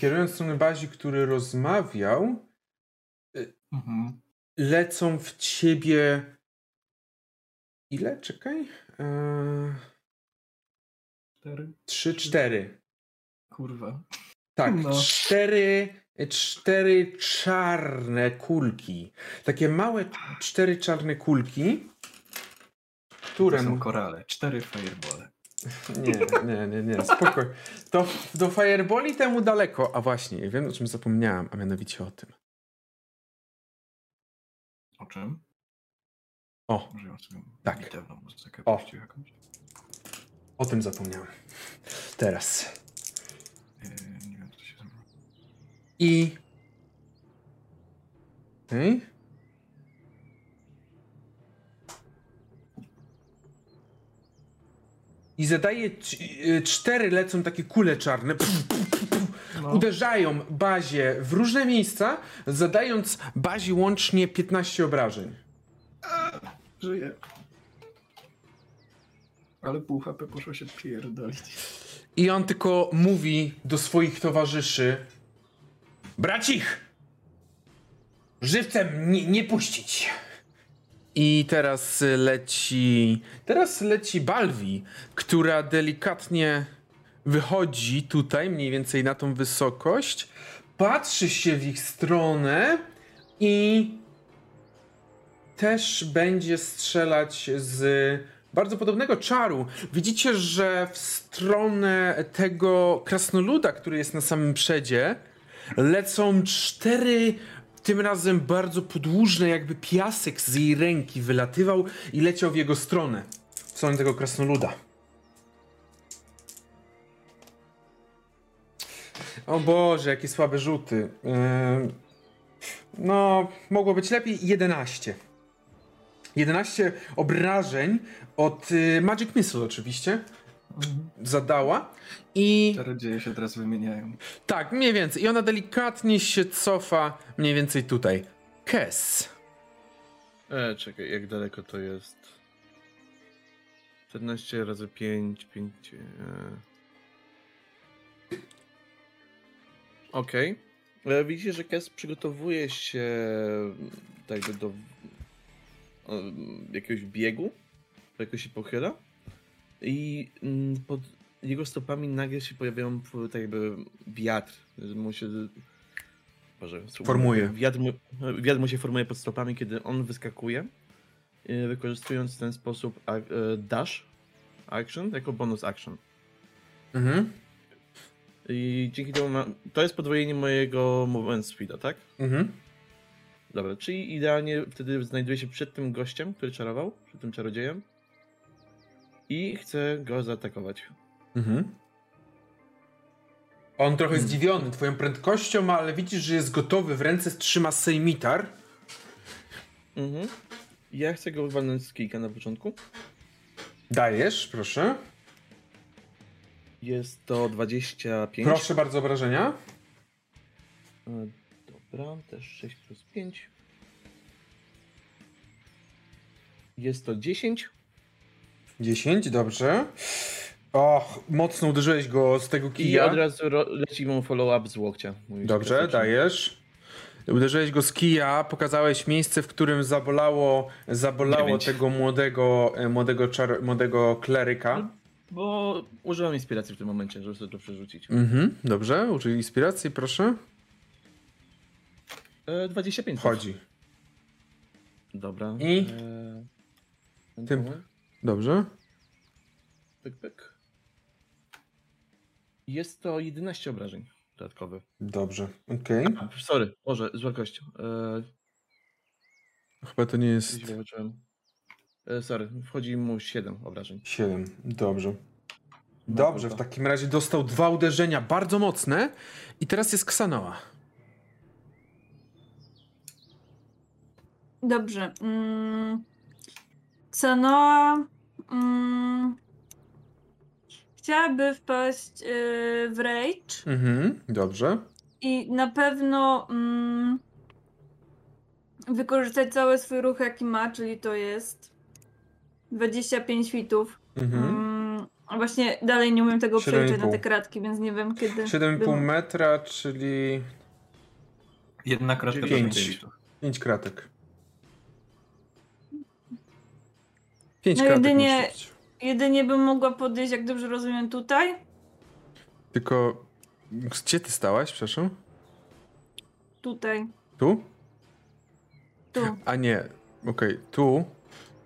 kierując w stronę Bazi, który rozmawiał, Mhm. lecą w ciebie. Ile? Czekaj. Eee, Cztery? Trzy, cztery. Kurwa. Tak, No. cztery, cztery czarne kulki. Takie małe cztery czarne kulki, które. To są korale. Cztery firebole. Nie, nie, nie, nie, spokoj. To do Fireballi temu daleko. A właśnie, wiem o czym zapomniałam, a mianowicie o tym. O czym? O, Może ja sobie Tak. O. jakąś? O tym zapomniałem. Teraz. I. Okej. I zadaje y, cztery lecą takie kule czarne. No. Uderzają bazie w różne miejsca, zadając bazie łącznie 15 obrażeń. Żyje. Ale pół HP poszło się pierdolić. I on tylko mówi do swoich towarzyszy: Bracich! Żywcem nie, nie puścić! I teraz leci. Teraz leci Balwi, która delikatnie wychodzi tutaj, mniej więcej na tą wysokość, patrzy się w ich stronę i też będzie strzelać z bardzo podobnego czaru. Widzicie, że w stronę tego krasnoluda, który jest na samym przedzie, lecą cztery, tym razem bardzo podłużne, jakby piasek z jej ręki wylatywał i leciał w jego stronę. W stronę tego krasnoluda. O Boże, jakie słabe rzuty. Ym, No, mogło być lepiej 11. 11 obrażeń od y, Magic Missile oczywiście zadała i Czarodzieje się teraz wymieniają. tak, mniej więcej. I ona delikatnie się cofa mniej więcej tutaj. Kes. E, czekaj, jak daleko to jest? 14 razy 5, 5. E... Okej. E, Widzicie, że Kes przygotowuje się tak jakby do jakiegoś biegu, jakoś się pochyla i mm, pod jego stopami nagle się pojawiają tak jakby wiatr. Mu się Boże, Formuje. Wiatr mu, wiatr mu się formuje pod stopami, kiedy on wyskakuje, y, wykorzystując w ten sposób y, dash action jako bonus action. Mhm. I dzięki temu ma, to jest podwojenie mojego movement speeda, tak? Mhm. Dobra, czyli idealnie wtedy znajduje się przed tym gościem, który czarował, przed tym czarodziejem. I chce go zaatakować. Mhm. On trochę Hmm. zdziwiony twoją prędkością, ale widzisz, że jest gotowy. W ręce trzyma sejmitar. Mhm. Ja chcę go walnąć z kijka na początku. Dajesz, proszę. Jest to 25. Proszę bardzo obrażenia. Dobra, też 6 plus 5. Jest to 10. 10, dobrze. Och, mocno uderzyłeś go z tego I kija. od razu leci mu follow-up z łokcia. Dobrze, klasyczny. dajesz. Uderzyłeś go z kija, pokazałeś miejsce, w którym zabolało, zabolało tego młodego, e, młodego, czar, młodego kleryka. Bo użyłam inspiracji w tym momencie, żeby sobie to przerzucić. Mhm, dobrze, użyj inspiracji, proszę. E, 25. Chodzi. Dobra. I? E, Tym-. Dobrze. Pyk, pyk. Jest to 11 obrażeń dodatkowych. Dobrze, okej. A, Sorry, Boże, zła kość. E, Chyba to nie jest. E, sorry, wchodzi mu 7 obrażeń. 7. Dobrze. No, Dobrze, w dobra. takim razie dostał dwa uderzenia bardzo mocne i teraz jest Ksanoa. Dobrze. Mm. Xanoa mm. chciałaby wpaść yy, w rage Mhm, dobrze. i na pewno mm, wykorzystać cały swój ruch, jaki ma, czyli to jest 25 fitów. Mhm. Mm, a właśnie dalej nie umiem tego przeliczyć na 7,5. te kratki, więc nie wiem kiedy. 7,5 bym- metra, czyli Jedna kratka Czyli do pięć. pięciu. 5 kratek. 5 No kratek jedynie-. Jedynie bym mogła podejść, jak dobrze rozumiem, tutaj. Tylko gdzie ty stałaś, przepraszam? Tutaj. Tu? Tu. A nie, okej, tu.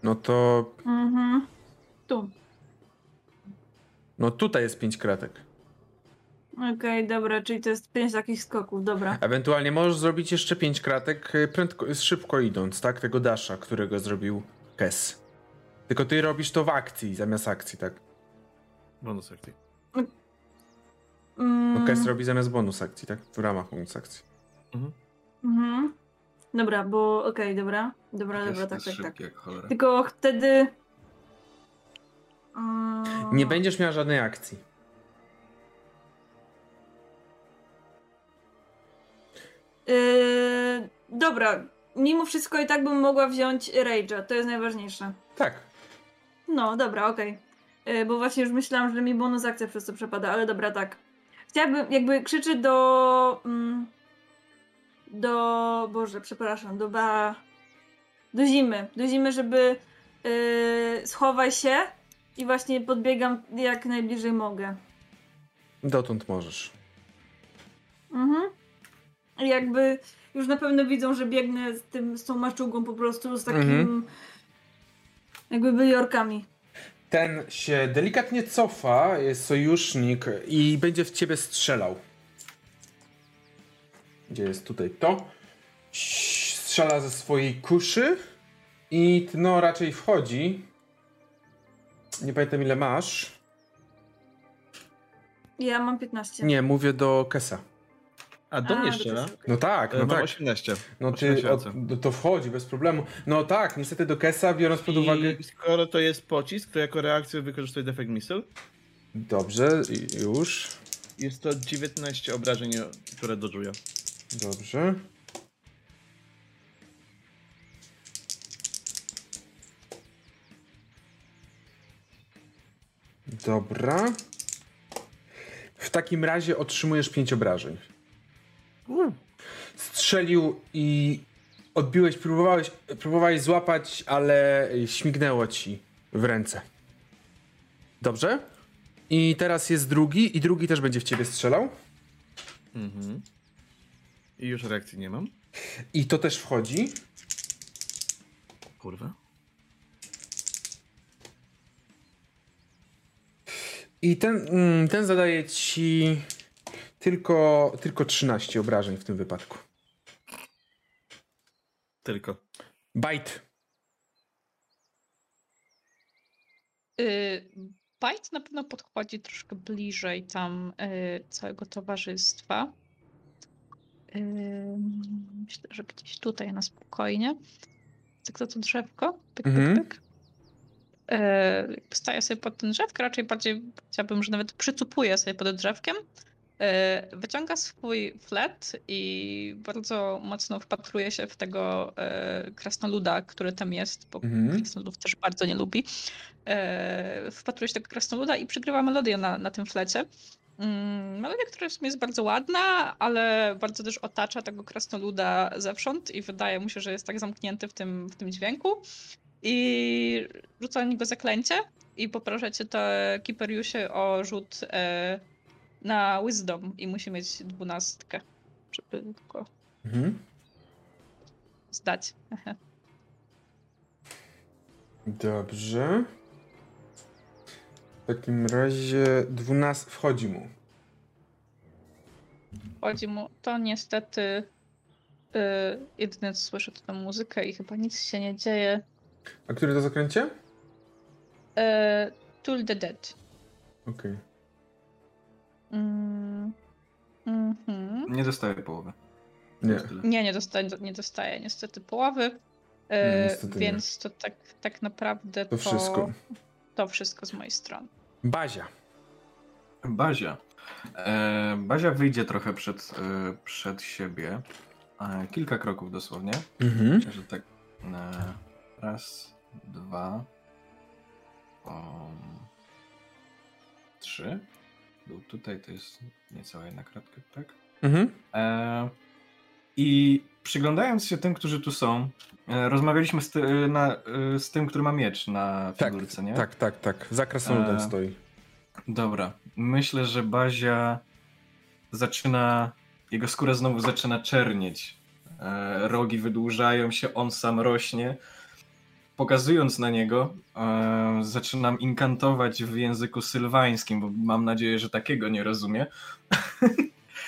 No to, Mhm. Tu. no tutaj jest 5 kratek. Okej, dobra, czyli to jest pięć takich skoków, dobra. Ewentualnie możesz zrobić jeszcze 5 kratek y, prędko, szybko idąc, tak? Tego dasha, którego zrobił Kes. Tylko ty robisz to w akcji, zamiast akcji, tak? Bonus akcji. Mm, No Kes robi zamiast bonus akcji, tak? W ramach bonus akcji. mhm. Dobra, bo okej, dobra. Dobra, Jest- dobra, tak, tak, tak. Tylko wtedy... Mm, Nie będziesz miała żadnej akcji. Yy, dobra, mimo wszystko i tak bym mogła wziąć Rage'a, to jest najważniejsze. Tak. No, dobra, okej. Yy, Bo właśnie już myślałam, że mi bonus akcja przez to przepada, ale dobra, tak. Chciałabym, jakby krzyczy do... Mm, do... Boże, przepraszam, do ba... Do zimy. Do zimy, żeby yy, schowaj się i właśnie podbiegam jak najbliżej mogę. Dotąd możesz. Mhm. Jakby już na pewno widzą, że biegnę z, tym, z tą maczugą po prostu, z takim... Mhm. Jakby byli orkami. Ten się delikatnie cofa, jest sojusznik i będzie w ciebie strzelał. Gdzie jest tutaj to? Strzela ze swojej kuszy i no raczej wchodzi. Nie pamiętam ile masz. Ja mam 15. Nie, mówię do Kesa. A do mnie strzela? No tak, E, no mam tak. 18. No ty, 18 od, razy. to wchodzi bez problemu. No tak, niestety do Kesa, biorąc pod uwagę... I skoro to jest pocisk, to jako reakcję wykorzystuję defekt missile. Dobrze, już. Jest to 19 obrażeń, które dodżuję. Dobrze. Dobra. W takim razie otrzymujesz 5 obrażeń. Strzelił i odbiłeś, próbowałeś, próbowałeś złapać, ale śmignęło ci w ręce. Dobrze? I teraz jest drugi, i drugi też będzie w ciebie strzelał. Mhm. I już reakcji nie mam. I to też wchodzi. Kurwa. I ten, mm, ten zadaje ci tylko, tylko 13 obrażeń w tym wypadku. Tylko. Bite. Y, Bite na pewno podchodzi troszkę bliżej tam y, całego towarzystwa. Y, Myślę, że gdzieś tutaj na spokojnie. Tak za to drzewko. Pyk, Mhm. pyk, pyk. Jakby Staję sobie pod tym drzewkiem, raczej bardziej chciałabym, że nawet przycupuję sobie pod drzewkiem. E, Wyciąga swój flet i bardzo mocno wpatruje się w tego e, krasnoluda, który tam jest, bo Mhm. krasnoludów też bardzo nie lubi. E, Wpatruje się tego krasnoluda i przygrywa melodię na, na tym flecie. Mm, Melodia, która w sumie jest bardzo ładna, ale bardzo też otacza tego krasnoluda zewsząd i wydaje mu się, że jest tak zamknięty w tym, w tym dźwięku. I rzuca na niego zaklęcie i poproszę cię to Kiperiusie o rzut e, na Wisdom i musi mieć dwunastkę, żeby tylko Mhm. zdać. Dobrze. W takim razie 12 wchodzi mu. Chodzi mu, to niestety y, jedyne co słyszę to tę muzykę i chyba nic się nie dzieje. A który to zakręcie? E, Tool the Dead. Okej. Mm, mhm. Nie dostaję połowy. To Nie. Nie, nie dostaje, nie dostaje niestety połowy. Nie, E, niestety nie. więc to tak, tak naprawdę To wszystko. to wszystko z mojej strony. Bazia. Bazia. E, Bazia wyjdzie trochę przed, e, przed siebie. E, kilka kroków dosłownie. Mhm. Myślę, że tak. E, raz, dwa. Um, trzy. Był tutaj, to jest niecała jedna kratka, tak? Mhm. E, I przyglądając się tym, którzy tu są, e, rozmawialiśmy z, ty, na, e, z tym, który ma miecz na Tak, figurce, nie? tak, tak, tak. Za krasnoludem E, stoi. Dobra. Myślę, że Bazia zaczyna. Jego skóra znowu zaczyna czernieć. E, rogi wydłużają się, on sam rośnie. Pokazując na niego, e, zaczynam inkantować w języku sylwańskim, bo mam nadzieję, że takiego nie rozumie.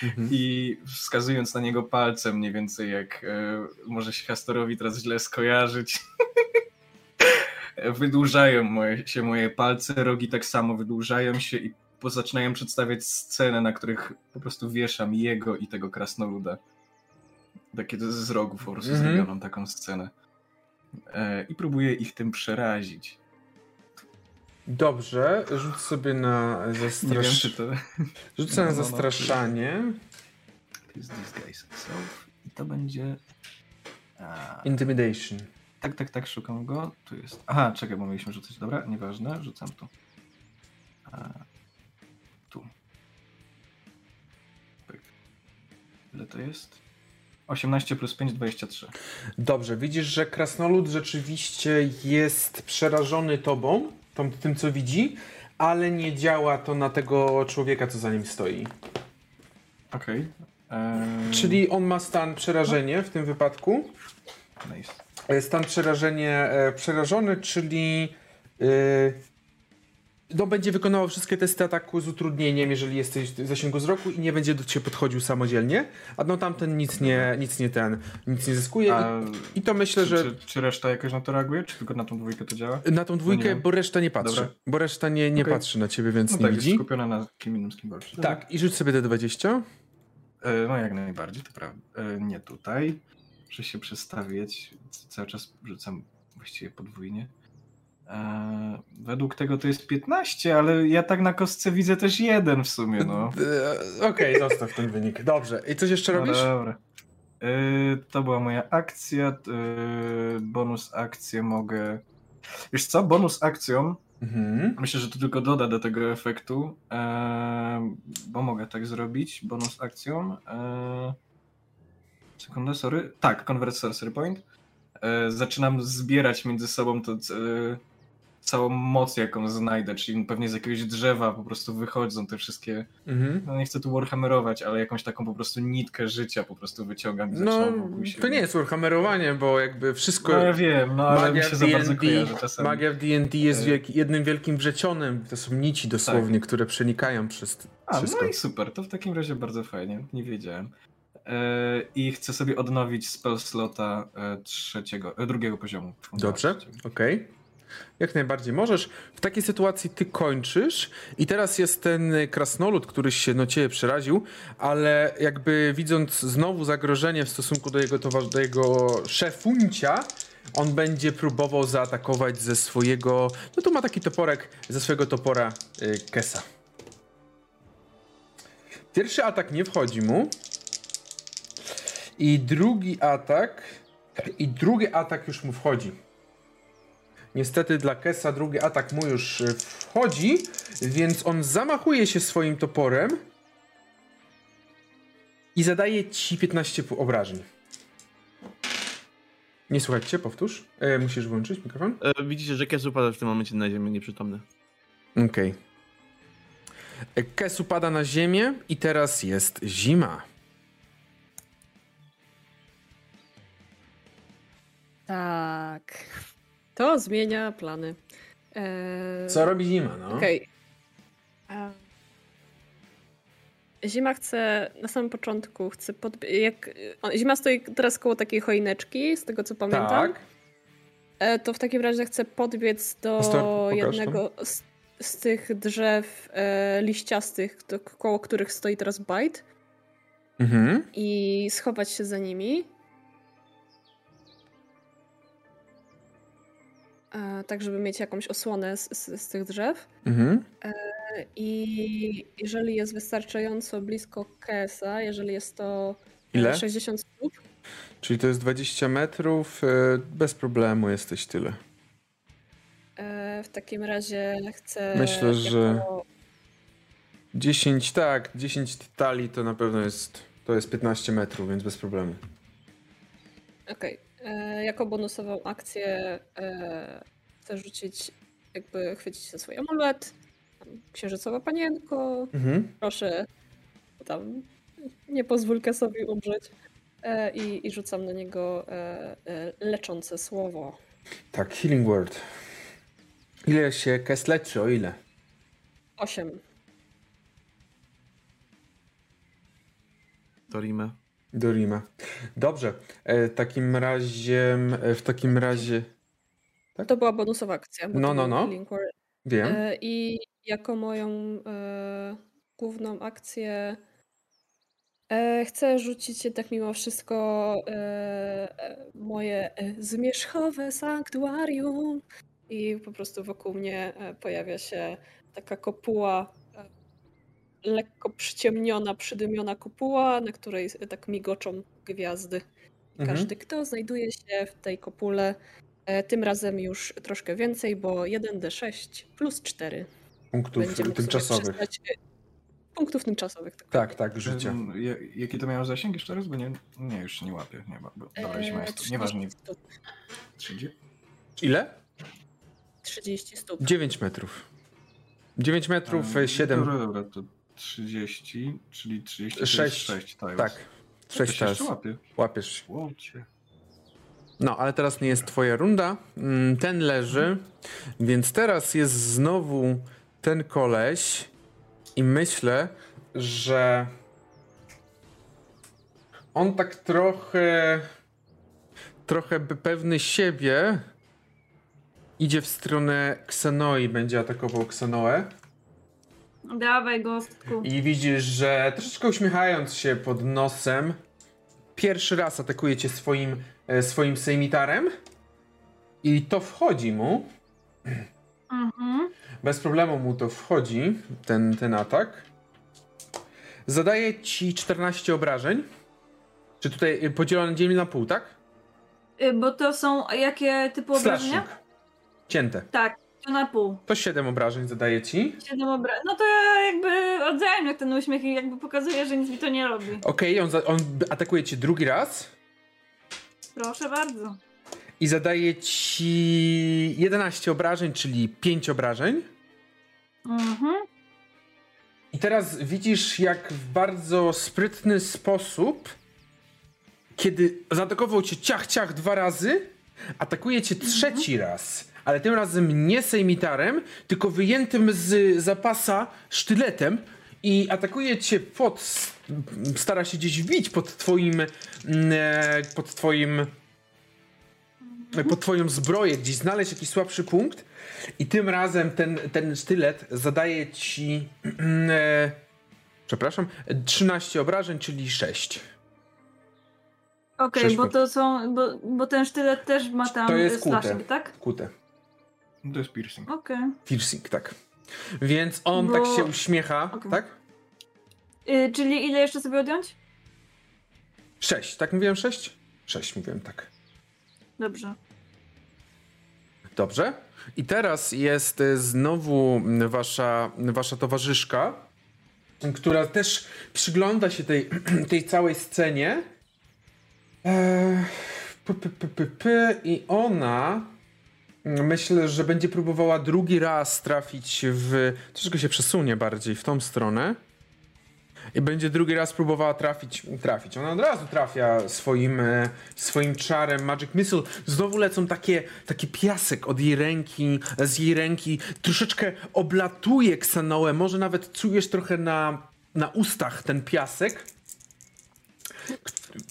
Mhm. I wskazując na niego palcem, mniej więcej jak e, może się Hastorowi teraz źle skojarzyć. wydłużają moje, się moje palce, rogi tak samo wydłużają się i zaczynają przedstawiać scenę, na których po prostu wieszam jego i tego krasnoluda. Takie z rogów po prostu Mhm. zrobioną taką scenę. E, I próbuję ich tym przerazić. Dobrze, rzuć sobie na Nie wiem, czy to sobie na No, no, no. zastraszanie. jest disguise self. I to będzie... A, Intimidation. Tak, tak, tak, szukam go. Tu jest. Aha, czekaj, bo mieliśmy rzucać. Dobra, nieważne, rzucam tu. A, tu. Pyk. Ile to jest? 18 plus 5, 23. Dobrze, widzisz, że krasnolud rzeczywiście jest przerażony tobą, tą, tym co widzi, ale nie działa to na tego człowieka, co za nim stoi. Okej. Eee, Czyli on ma stan przerażenie w tym wypadku. Nice. E, Stan przerażenie e, przerażony, czyli e, no, będzie wykonywał wszystkie testy ataku z utrudnieniem, jeżeli jesteś w zasięgu wzroku i nie będzie do ciebie podchodził samodzielnie, a no tamten nic nie, nic nie ten, nic nie zyskuje A, i, i to myślę, czy, że czy, czy reszta jakoś na to reaguje, czy tylko na tą dwójkę to działa? na tą dwójkę, nie. bo reszta nie patrzy, Dobra. bo reszta nie, nie Okej. patrzy na ciebie, więc No nie tak, jest widzi. skupiona na kim innym, z kim walczy. Tak, i rzuć sobie te 20. E, No jak najbardziej, to prawda. E, Nie tutaj. Muszę się przestawiać. Cały czas rzucam właściwie podwójnie. E, Według tego to jest 15, ale ja tak na kostce widzę też jeden w sumie, no. E, Okej, zostaw ten wynik. Dobrze. I coś jeszcze No robisz? dobra. E, To była moja akcja. Bonus akcję mogę. Wiesz co? Bonus akcją. Mhm. Myślę, że to tylko doda do tego efektu. Bo mogę tak zrobić. Bonus akcją. Sekundę, sorry. Tak, Convert Sorcery Point. Zaczynam zbierać między sobą to, całą moc, jaką znajdę, czyli pewnie z jakiegoś drzewa po prostu wychodzą te wszystkie Mhm. no nie chcę tu warhammerować, ale jakąś taką po prostu nitkę życia po prostu wyciągam i No, to nie jest warhammerowanie, bo jakby wszystko... No ja wiem, no ale mi się za bardzo kojarzy czasami. magia w D&D jest E. wielki, jednym wielkim wrzecionem. To są nici dosłownie, które przenikają przez A, wszystko. no i super, to w takim razie bardzo fajnie, nie wiedziałem. e, i chcę sobie odnowić spell slota e, trzeciego, drugiego poziomu. Dobrze, okej. Jak najbardziej możesz. W takiej sytuacji ty kończysz i teraz jest ten krasnolud, który się no ciebie przeraził, ale jakby widząc znowu zagrożenie w stosunku do jego, do jego szefuncia, on będzie próbował zaatakować ze swojego, no tu ma taki toporek, ze swojego topora y, Kesa. Pierwszy atak nie wchodzi mu. I drugi atak. I drugi atak już mu wchodzi. Niestety dla Kesa drugi atak mu już y, wchodzi, więc on zamachuje się swoim toporem i zadaje ci 15 pu- obrażeń. Nie słuchajcie, powtórz. E, musisz włączyć mikrofon. E, widzicie, że Kes upada w tym momencie na ziemię nieprzytomny. Okej. E, Kes upada na ziemię i teraz jest zima. Tak. To zmienia plany. Eee, Co robi zima, no? Okej. A- Zima chce na samym początku, chce podb- jak Zima stoi teraz koło takiej choineczki, z tego co pamiętam. Tak. E, to w takim razie chcę podbiec do jednego z, z tych drzew e, liściastych, do, koło których stoi teraz Bite Mhm. i schować się za nimi. Tak, żeby mieć jakąś osłonę z, z, z tych drzew. Mhm. I jeżeli jest wystarczająco blisko Kesa, jeżeli jest to e, Ile? 60 stóp, Czyli to jest 20 metrów. e, Bez problemu jesteś tyle. e, w takim razie chcę. Myślę, że- jako- 10, tak, 10 talii to na pewno jest. To jest 15 metrów, więc bez problemu. Okej. E, Jako bonusową akcję e, chcę rzucić, jakby chwycić się swój amulet. Tam, Księżycowa panienko, Mhm. proszę tam nie pozwól Kesowi umrzeć. E, i, I rzucam na niego e, e, leczące słowo. Tak, Healing Word. Ile się Kes leczy, o ile? 8. Dorime. Dorima. Dobrze. E, w takim razie. e, W takim razie. To była bonusowa akcja. bo No, no, no. Wiem. E, I jako moją e, główną akcję e, chcę rzucić jednak mimo wszystko moje zmierzchowe sanktuarium i po prostu wokół mnie pojawia się taka kopuła, lekko przyciemniona, przydymiona kopuła, na której tak migoczą gwiazdy. Mhm. Każdy, kto znajduje się w tej kopule, e, tym razem już troszkę więcej, bo 1d6 plus 4 Punktów będzie mógł sobie tymczasowych. e, punktów tymczasowych. Tak. Tak, tak, życia. Ym, ja- Jaki to miało zasięg jeszcze raz? Bo nie, nie już nie łapię. Nie, bo, dobra, jeśli E, jest. Nieważne. 30 stóp. 30? Ile? 30 stóp. 9 metrów. 9 metrów, Em, 7. Dobra, dobra, to 30, czyli 30 to Sześć. jest 6 tiles. Tak. To 6 się teraz. łapie. Łapiesz się. No, ale teraz nie jest twoja runda. Mm, Ten leży, więc teraz jest znowu ten koleś i myślę, że on tak trochę trochę by pewny siebie idzie w stronę Ksenoi, będzie atakował Ksenoę. Dawaj, gostku. I widzisz, że troszeczkę uśmiechając się pod nosem, pierwszy raz atakuje cię swoim, e, swoim sejmitarem. I to wchodzi mu. Mhm. Bez problemu mu to wchodzi, ten, ten atak. Zadaje ci 14 obrażeń. Czy tutaj y, podzielone dzielimy na pół, tak? Y, Bo to są jakie typy obrażenia? Slashing. Cięte. Tak, to na pół. To 7 obrażeń zadaje ci. Siedem obra... No to ja jakby odzajemnie ten uśmiech i jakby pokazuję, że nic mi to nie robi. Okej, on, za- on atakuje cię drugi raz. Proszę bardzo. I zadaje ci 11 obrażeń, czyli 5 obrażeń. Mhm. I teraz widzisz, jak w bardzo sprytny sposób, kiedy zaatakował cię ciach, ciach dwa razy, atakuje cię trzeci raz. Ale tym razem nie sejmitarem, tylko wyjętym z zapasa sztyletem i atakuje cię pod stara się gdzieś wbić pod twoim, mm, e, pod twoim, pod twoją zbroję, gdzieś znaleźć jakiś słabszy punkt i tym razem ten, ten sztylet zadaje ci, e, przepraszam, 13 obrażeń, czyli 6. Okej, Sześć bo to są, bo, bo ten sztylet też ma tam slashing, tak? Kute. To jest piercing. Okej. Piercing, tak. Więc on Bo- tak się uśmiecha, Okej. tak? Y, czyli ile jeszcze sobie odjąć? 6, tak mówiłem 6? 6 mówiłem, tak. Dobrze. Dobrze. I teraz jest y, znowu wasza, wasza towarzyszka, która też przygląda się tej, tej całej scenie. Eee, p, p, p, p, p, I ona myślę, że będzie próbowała drugi raz trafić w. Troszkę się przesunie bardziej w tą stronę. I będzie drugi raz próbowała trafić. trafić. Ona od razu trafia swoim, e, swoim czarem Magic Missile. Znowu lecą takie, taki piasek od jej ręki, z jej ręki. Troszeczkę oblatuje Ksanoę. Może nawet czujesz trochę na, na ustach ten piasek.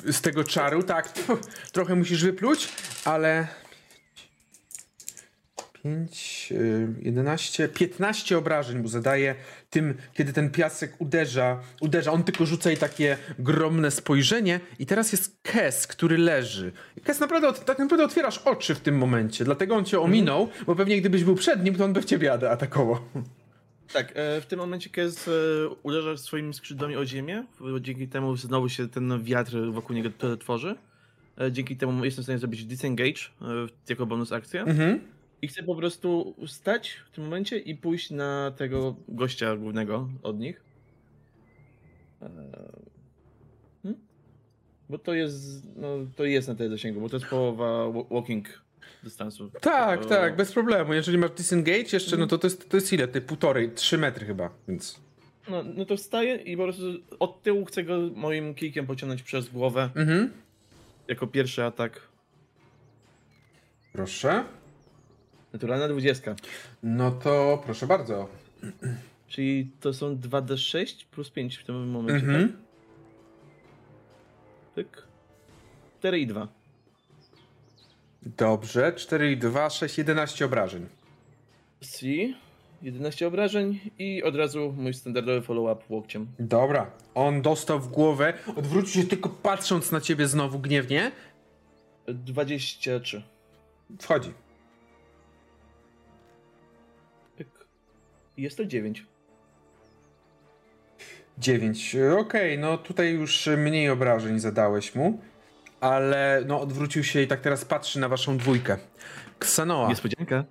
Z tego czaru, tak. Trochę musisz wypluć, ale 5, 11, 15 obrażeń mu zadaje tym, kiedy ten piasek uderza, uderza. On tylko rzuca jej takie gromne spojrzenie i teraz jest Kes, który leży. Kes naprawdę, tak naprawdę otwierasz oczy w tym momencie, dlatego on cię ominął, bo pewnie gdybyś był przed nim, to on by w ciebie ata- atakował. Tak, e, w tym momencie Kez e, uderza swoimi skrzydłami o ziemię, bo dzięki temu znowu się ten wiatr wokół niego tworzy. E, Dzięki temu jestem w stanie zrobić disengage jako bonus akcję. Mhm. I chcę po prostu stać w tym momencie i pójść na tego gościa głównego od nich. Eee, hmm? Bo to jest, no, to jest na tyle zasięgu, bo to jest połowa wa- walking dystansu. Tak, To- tak, bez problemu. Jeżeli masz disengage jeszcze, no to to jest, to jest ile? Ty półtorej, trzy metry chyba, więc... No, no to wstaję i po prostu od tyłu chcę go moim kijkiem pociągnąć przez głowę Mhm. jako pierwszy atak. Proszę. Naturalna 20. No to proszę bardzo. Czyli to są 2d6 plus 5 w tym momencie, Mhm. tak? Pyk. 4 i 2. Dobrze, 4 i 2, 6, 11 obrażeń. C, 11 obrażeń i od razu mój standardowy follow-up łokciem. Dobra, on dostał w głowę, odwrócił się tylko patrząc na ciebie znowu gniewnie. 23. Wchodzi. Jest to 9. 9. Okej, no tutaj już mniej obrażeń zadałeś mu, ale no odwrócił się i tak teraz patrzy na waszą dwójkę. Ksanoa. Niespodzianka.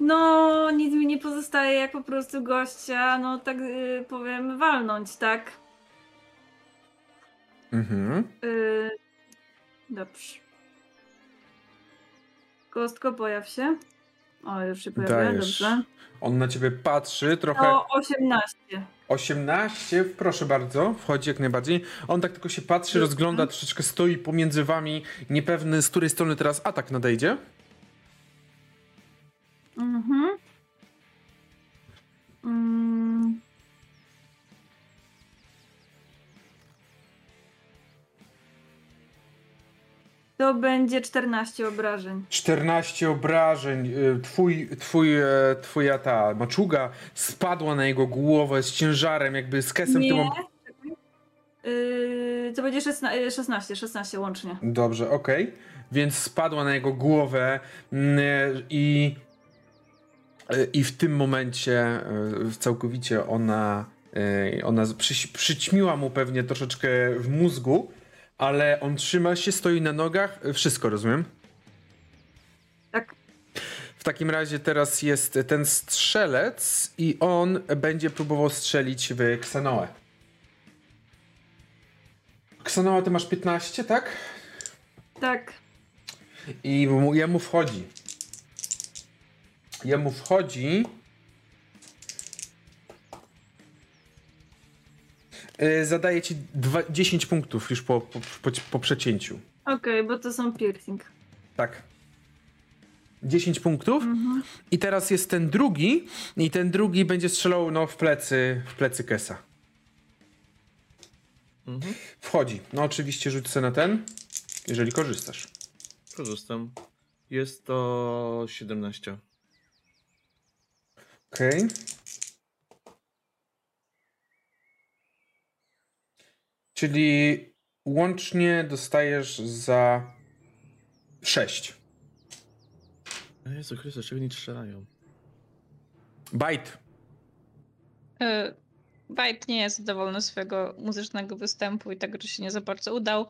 No, nic mi nie pozostaje, jak po prostu gościa, no tak y, powiem, walnąć, tak? Mhm. Y, dobrze. Kostko, pojaw się. O, już się pojawia, Dajesz. dobrze. On na ciebie patrzy, trochę... To 18. 18, proszę bardzo, wchodzi jak najbardziej. On tak tylko się patrzy, rozgląda, troszeczkę stoi pomiędzy wami, niepewny z której strony teraz atak nadejdzie. Mhm. Mm. To będzie 14 obrażeń. 14 obrażeń. y, Twój, twój, e, twoja ta maczuga spadła na jego głowę z ciężarem, jakby z kesem. Nie. Mom- Yy, to będzie 16, 16, 16 łącznie. Dobrze, okej. Więc spadła na jego głowę mm, i, e, i w tym momencie e, całkowicie ona, e, ona przyś- przyćmiła mu pewnie troszeczkę w mózgu, ale on trzyma się, stoi na nogach. Wszystko rozumiem? Tak. W takim razie teraz jest ten strzelec i on będzie próbował strzelić w Ksanoę. Ksanoa, ty masz 15, tak? Tak. I mu, jemu wchodzi. Jemu wchodzi. Yy, zadaje ci dwa, 10 punktów już po, po, po, po przecięciu. Okej, bo to są piercing. Tak. 10 punktów. Mhm. I teraz jest ten drugi i ten drugi będzie strzelał no, w plecy, w plecy Kesa. Mhm. Wchodzi. No oczywiście rzuć sobie na ten, jeżeli korzystasz. Korzystam. Jest to 17. Okej. Czyli łącznie dostajesz za 6. Jezu Chryste, czego nie strzelają? Bite. Y, Bite nie jest zadowolony swojego muzycznego występu i tego, że się nie za bardzo udał,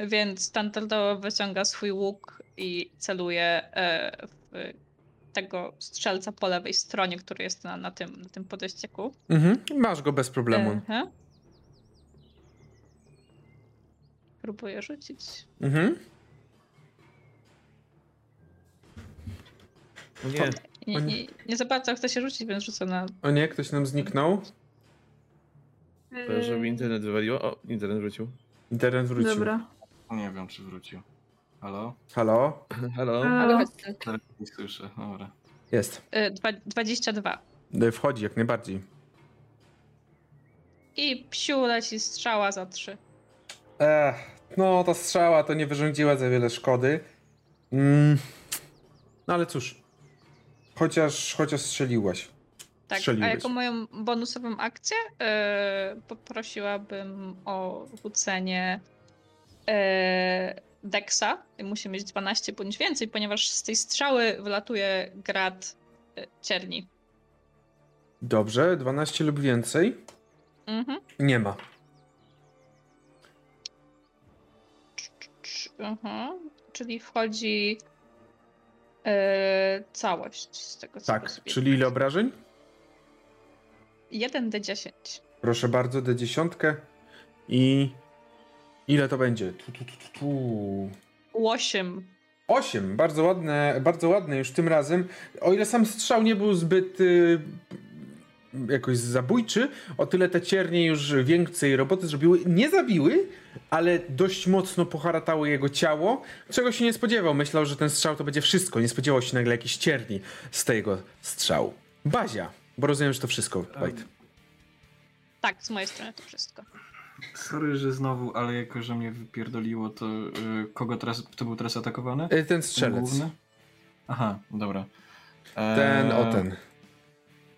więc standardowo wyciąga swój łuk i celuje e, w tego strzelca po lewej stronie, który jest na, na, tym, na tym podejścieku. Mhm. Masz go bez problemu. Mhm. Próbuję rzucić. Mhm. Nie, Nie, nie, nie za bardzo chce się rzucić, więc rzucę na O nie, ktoś nam zniknął. to żeby internet wywaliło. O, internet wrócił. Internet wrócił. Dobra. Nie wiem, czy wrócił. Halo? Halo? Halo? Chodźcie. Teraz nie słyszę. Dobra. Jest. y, dwa, 22. E, Wchodzi jak najbardziej. I psiu leci strzała za 3. Ech, no ta strzała to nie wyrządziła za wiele szkody. Mm. No ale cóż. Chociaż, chociaż strzeliłaś. Tak, a jako moją bonusową akcję yy, poprosiłabym o rzucenie yy, Dexa. Musi mieć 12 bądź więcej, ponieważ z tej strzały wylatuje grad yy, cierni. Dobrze, 12 lub więcej. Mhm. Nie ma. Cz- Mhm. Czyli wchodzi yy, całość z tego co Tak, czyli ile obrażeń? 1d10. Proszę bardzo, D10. I ile to będzie? Tu, tu, tu, tu, tu. 8. 8. Bardzo ładne, bardzo ładne już tym razem. O ile sam strzał nie był zbyt y, jakoś zabójczy, o tyle te ciernie już więcej roboty zrobiły. Nie zabiły, ale dość mocno poharatały jego ciało, czego się nie spodziewał. Myślał, że ten strzał to będzie wszystko. Nie spodziewał się nagle jakichś cierni z tego strzału. Bazia, bo rozumiem, że to wszystko. Wait. Tak, z mojej strony to wszystko. Sorry, że znowu, ale jako, że mnie wypierdoliło, to y, kogo teraz, kto był teraz atakowany? Y, Ten Ten strzelec. główny? Aha, dobra. E, Ten, o ten.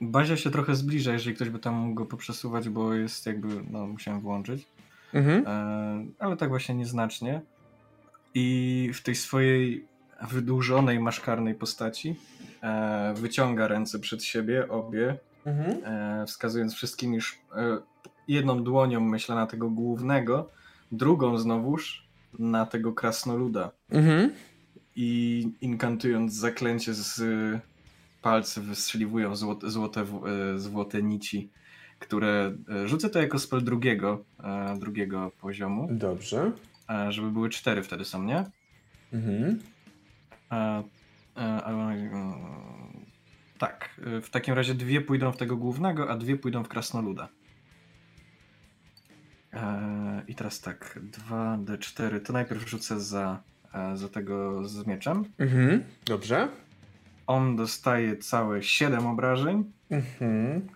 Bazia się trochę zbliża, jeżeli ktoś by tam mógł go poprzesuwać, bo jest jakby, no musiałem włączyć. Mhm. E, ale tak właśnie nieznacznie. I w tej swojej wydłużonej, maszkarnej postaci e, wyciąga ręce przed siebie, obie, Mhm. e, wskazując wszystkim już e, jedną dłonią, myślę, na tego głównego, drugą znowuż na tego krasnoluda. Mhm. I inkantując zaklęcie z palcy wystrzeliwują złote, złote, e, złote nici, które e, rzucę to jako spell drugiego, e, drugiego poziomu, Dobrze. żeby były cztery wtedy są, nie? Mhm. E, ale, mm, tak, w takim razie dwie pójdą w tego głównego, a dwie pójdą w krasnoluda. I teraz tak, 2d4, to najpierw rzucę za, za tego z mieczem. Mhm. Dobrze. On dostaje całe 7 obrażeń, Mhm.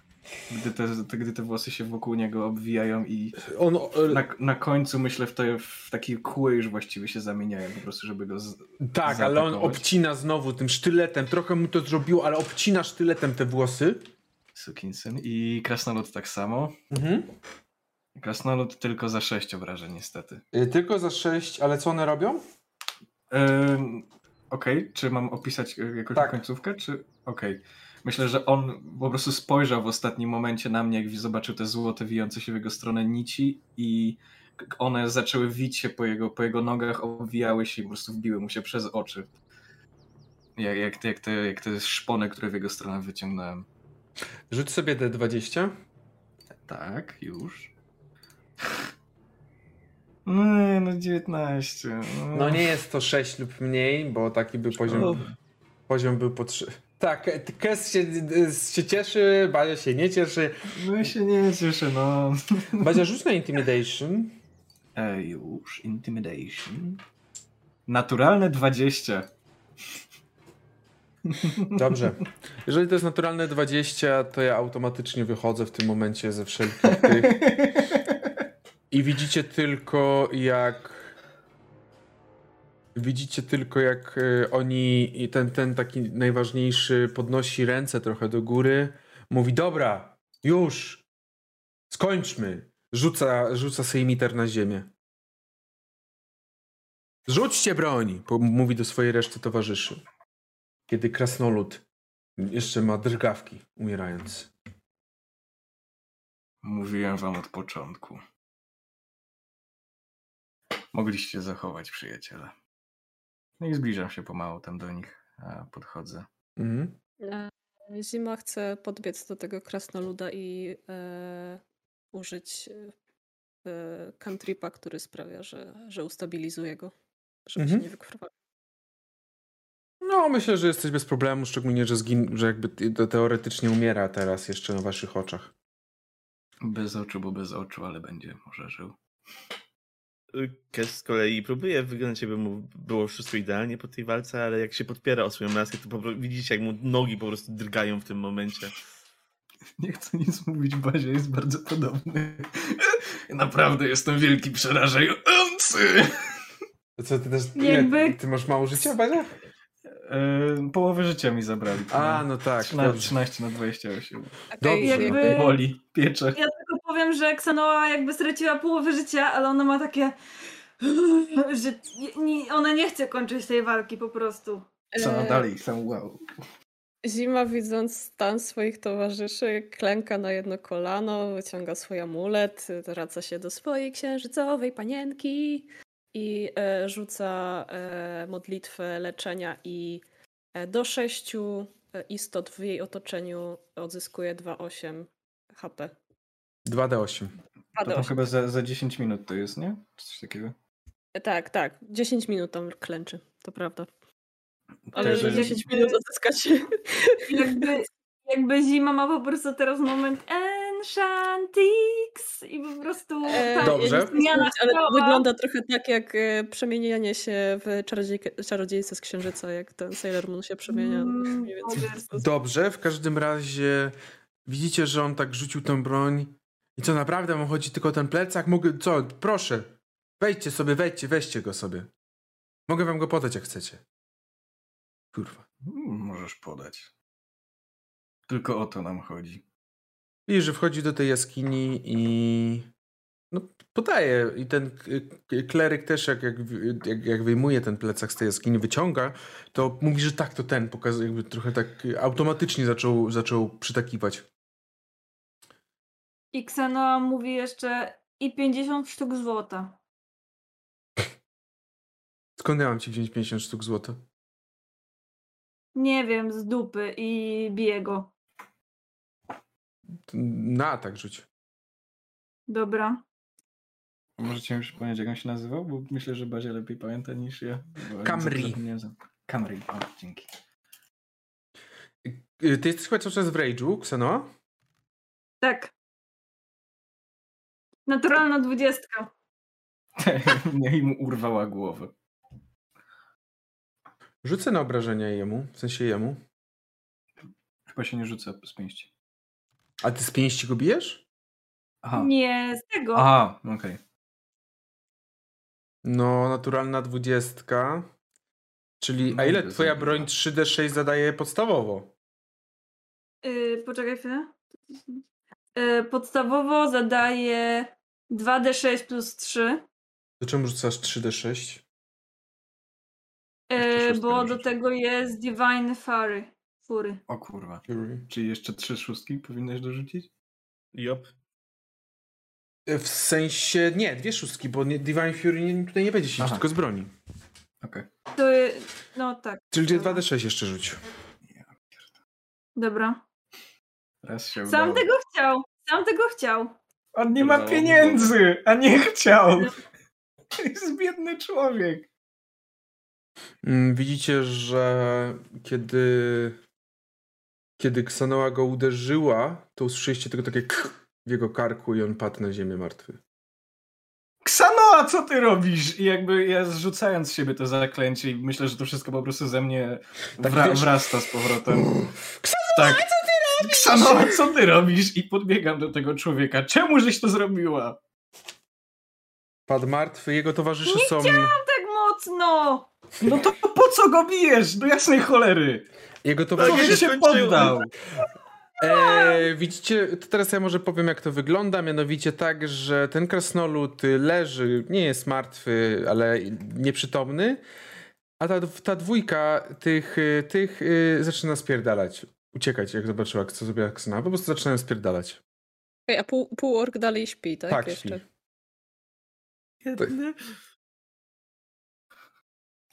gdy te, gdy te włosy się wokół niego obwijają i On, e, na, na końcu myślę w, te, w takie kły już właściwie się zamieniają po prostu, żeby go z, tak, ale on obcina znowu tym sztyletem. Trochę mu to zrobiło, ale obcina sztyletem te włosy. Sukinsyn. I Krasnolud tak samo. Mhm. Krasnolud tylko za 6 obrażeń niestety. Y, Tylko za 6, ale co one robią? Okej, czy mam opisać y, jakąś Tak. końcówkę, czy... Okej. Myślę, że on po prostu spojrzał w ostatnim momencie na mnie, jak zobaczył te złote wijące się w jego stronę nici i one zaczęły wić się po jego, po jego nogach, obwijały się i po prostu wbiły mu się przez oczy. Jak, jak, te, jak, te, jak te szpony, które w jego stronę wyciągnąłem. Rzuć sobie D20. Tak, już. No, no 19. No nie jest to 6 lub mniej, bo taki był poziom. O. Poziom był po 3. Tak, Kes się, się cieszy, Bazia się nie cieszy. No się nie cieszę, no. Bazia, rzuć na Intimidation. E, już, intimidation. Naturalne 20. Dobrze. Jeżeli to jest naturalne 20, to ja automatycznie wychodzę w tym momencie ze wszelkich tych. I widzicie tylko jak. Widzicie tylko jak y, oni. Ten, ten taki najważniejszy podnosi ręce trochę do góry. Mówi: Dobra, już! Skończmy! Rzuca, rzuca sejmiter na ziemię. Rzućcie broń! Mówi do swojej reszty towarzyszy. Kiedy krasnolud jeszcze ma drgawki, umierając. Mówiłem wam od początku. Mogliście zachować przyjaciela. No i zbliżam się pomału tam do nich, a podchodzę. Mhm. E, Zima chce podbiec do tego krasnoluda i e, użyć e, cantripa, który sprawia, że, że ustabilizuje go, żeby Mhm. się nie wykrwawił. No, myślę, że jesteś bez problemu, szczególnie, że, zgin- że jakby teoretycznie umiera teraz jeszcze na waszych oczach. Bez oczu, bo bez oczu, ale będzie może żył. Kes z kolei próbuje wyglądać, jakby mu było wszystko idealnie po tej walce, ale jak się podpiera o swoją maskę, to po prostu widzicie, jak mu nogi po prostu drgają w tym momencie. Nie chcę nic mówić, Bazia jest bardzo podobny. Naprawdę jestem wielki przerażający! To co, ty też... Jakby- ty masz mało życia, Bazia? E, połowę życia mi zabrali. A, no tak. 13, dobrze. 13 na 28. Okej, Dobrze. Jakby- Boli, piecze. Ja tylko powiem, że Xanoa jakby straciła połowę życia, ale ona ma takie... że nie, ona nie chce kończyć tej walki po prostu. Co E, dalej? Sam wow. Zima, widząc stan swoich towarzyszy, klęka na jedno kolano, wyciąga swój amulet, zwraca się do swojej księżycowej panienki i e, rzuca e, modlitwę leczenia i e, do sześciu e, istot w jej otoczeniu odzyskuje 2,8 HP. 2D8. To tam chyba za, za 10 minut to jest, nie? Coś takiego? Tak, tak. 10 minut tam klęczy, to prawda. Ale Także- że 10 minut odzyskać. Jakby, jakby zima ma po prostu teraz moment Enchantix i po prostu E, tak, Dobrze. Zmiana ale to wygląda trochę tak jak e, przemienianie się w czarodziejkę- czarodziejce z księżyca, jak ten Sailor Moon się przemienia. Mm. Dobrze, w każdym razie widzicie, że on tak rzucił tę broń. I co, naprawdę mu chodzi tylko o ten plecak? Mogę, co, proszę, wejdźcie sobie, wejdźcie, weźcie go sobie. Mogę wam go podać, jak chcecie. Kurwa. Mm, Możesz podać. Tylko o to nam chodzi. Widzisz, że wchodzi do tej jaskini i no, podaje. I ten kleryk też, jak, jak, jak, jak wyjmuje ten plecak z tej jaskini, wyciąga, to mówi, że tak, to ten. Pokazuje, jakby trochę tak automatycznie zaczął, zaczął przytakiwać. I Xanoa mówi jeszcze i 50 sztuk złota. Skąd ja mam ci wziąć 50 sztuk złota? Nie wiem, z dupy i bije go. Na atak rzuć. Dobra. Możecie mi przypomnieć, jak on się nazywał? Bo myślę, że Bazia lepiej pamięta niż ja. Camry. Camry, o, dzięki. Y, Ty jesteś chyba cały czas w rage'u, Ksenoa? Tak. Naturalna dwudziestka. Nie, mu urwała głowę. Rzucę na obrażenia jemu, w sensie jemu. Chyba się nie rzuca z pięści. A ty z pięści go bijesz? Aha. Nie, z tego. Aha, okej. No, naturalna dwudziestka. Czyli, No, a ile twoja broń 3D6 zadaje podstawowo? Y, poczekaj chwilę. Y, podstawowo zadaje 2d6 plus 3. To czemu rzucasz 3D6? Jeszcze Y, szóstkę bo do tego jest Divine Fury. Fury. O kurwa. Fury. Czyli jeszcze trzy szóstki powinnaś dorzucić? Jop. E, W sensie, nie, dwie szóstki, bo nie, Divine Fury nie, tutaj nie będzie się tylko z broni. Okej. To, y, no tak, Czyli Dobra. 2D6 jeszcze rzuć. dobra. Raz się Sam udało. tego chciał. Sam tego chciał. On nie ma pieniędzy, a nie chciał. To jest biedny człowiek. Mm, Widzicie, że kiedy kiedy Ksanoa go uderzyła, to usłyszeliście tylko takie k w jego karku i on padł na ziemię martwy. Ksanoa, co ty robisz? I jakby ja zrzucając z siebie to zaklęcie i myślę, że to wszystko po prostu ze mnie Tak wra- wrasta z powrotem. Ksanoa, Tak. co ty robisz? Ksanoa, co ty robisz? I podbiegam do tego człowieka. Czemu żeś to zrobiła? Padł martwy, jego towarzysze Nie są... Tak mocno! No to po co go bijesz? Do jasnej cholery. Jego towarzysze się poddał. E, widzicie, to teraz ja może powiem, jak to wygląda. Mianowicie tak, że ten krasnolud leży, nie jest martwy, ale nieprzytomny, a ta, ta dwójka tych, tych y, zaczyna spierdalać. Uciekać, jak zobaczyła, co zrobiła Ksena. Po prostu zaczynają spierdalać. Okej, a pół, półork dalej śpi, tak? Tak, Jeszcze. śpi. Jedny.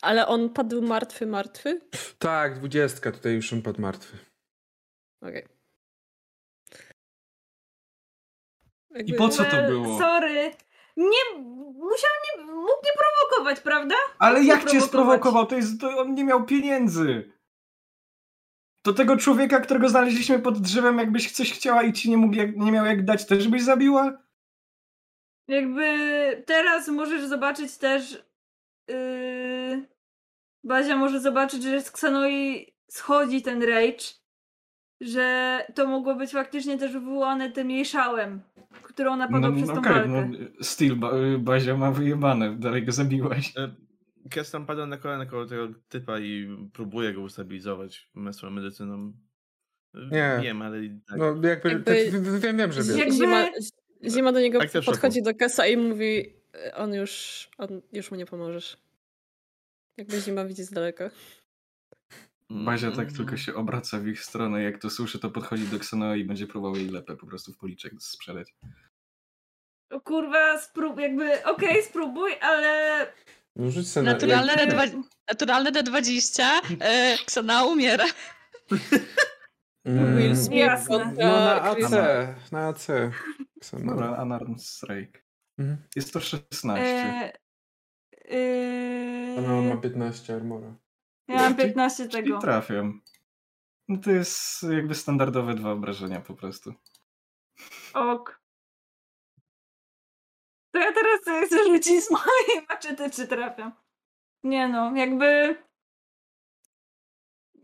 Ale on padł martwy, martwy? Tak, dwudziestka, tutaj już on padł martwy. Okej. I Jakby- po co to było? Sorry. Nie, musiał nie, mógł nie prowokować, prawda? Ale jak cię sprowokował? To jest, to on nie miał pieniędzy. Do tego człowieka, którego znaleźliśmy pod drzewem, jakbyś coś chciała i ci nie, mógł, jak, nie miał jak dać, też byś zabiła? Jakby teraz możesz zobaczyć też. Yy, Bazia może zobaczyć, że z Xanoi schodzi ten rage. Że to mogło być faktycznie też wywołane tym jej szałem, którą napadał przez tą okej, walkę. no, Steel, ba, Bazia ma wyjebane, dalej go zabiłaś. Kestan pada na kolana koło tego typa i próbuje go ustabilizować męską medycyną. E, Nie. Wiem, ale tak. No jakby, Jakby- tak, wiem, wiem, że. Jakby- Zima, Zima do niego Tak podchodzi do Kesa i mówi "E, on już, on już mu nie pomożesz. Jakby Zima widzi z daleka. Bazia tak Mm. tylko się obraca w ich stronę, jak to słyszy, to podchodzi do Xenoa i będzie próbował jej lepę po prostu w policzek sprzedać. O kurwa, sprób, jakby, okej, spróbuj, ale No, rzuć sobie na- Naturalne jak- D20, naturalne D20, e, Ksana umiera. Mm, Will Smith jasne. kontra No na AC, Chris- na AC. Ksena. Dobra, Unarmed Strike. Mhm. Jest to 16. e, yy, Ona on ma 15 armora. ja mam 15 Czyli tego. trafiam. No to jest jakby standardowe dwa obrażenia po prostu. Ok. To ja teraz chcę rzucić z mojej maczety, czy trafiam. Nie no, jakby...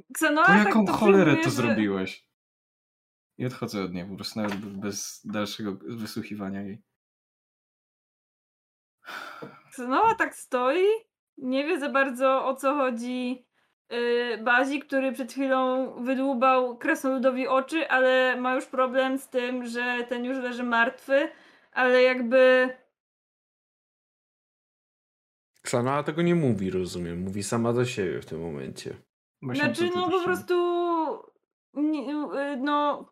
Xenoa Po tak jaką to cholerę to że- zrobiłeś? I odchodzę od niej, po prostu nawet bez dalszego wysłuchiwania jej. Xenoa tak stoi, nie wie za bardzo o co chodzi yy, Bazi, który przed chwilą wydłubał kresnoludowi oczy, ale ma już problem z tym, że ten już leży martwy, ale jakby... Ksana tego nie mówi, rozumiem. Mówi sama do siebie w tym momencie. Właśnie Znaczy, no po prostu... nie- yy, No,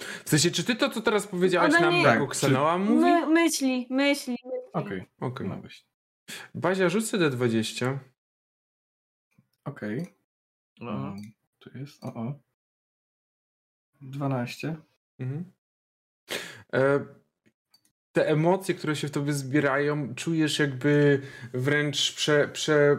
W sensie, czy ty to, co teraz powiedziałaś Ona nam nie- jako Tak, Ksanoa mówi? my, myśli, myśli. Okej, Okej. no właśnie. Bazia, rzuć sobie D20. Okej. No. Um, Tu jest, o o. 12. Mhm. E, te emocje, które się w tobie zbierają, czujesz jakby wręcz prze, prze,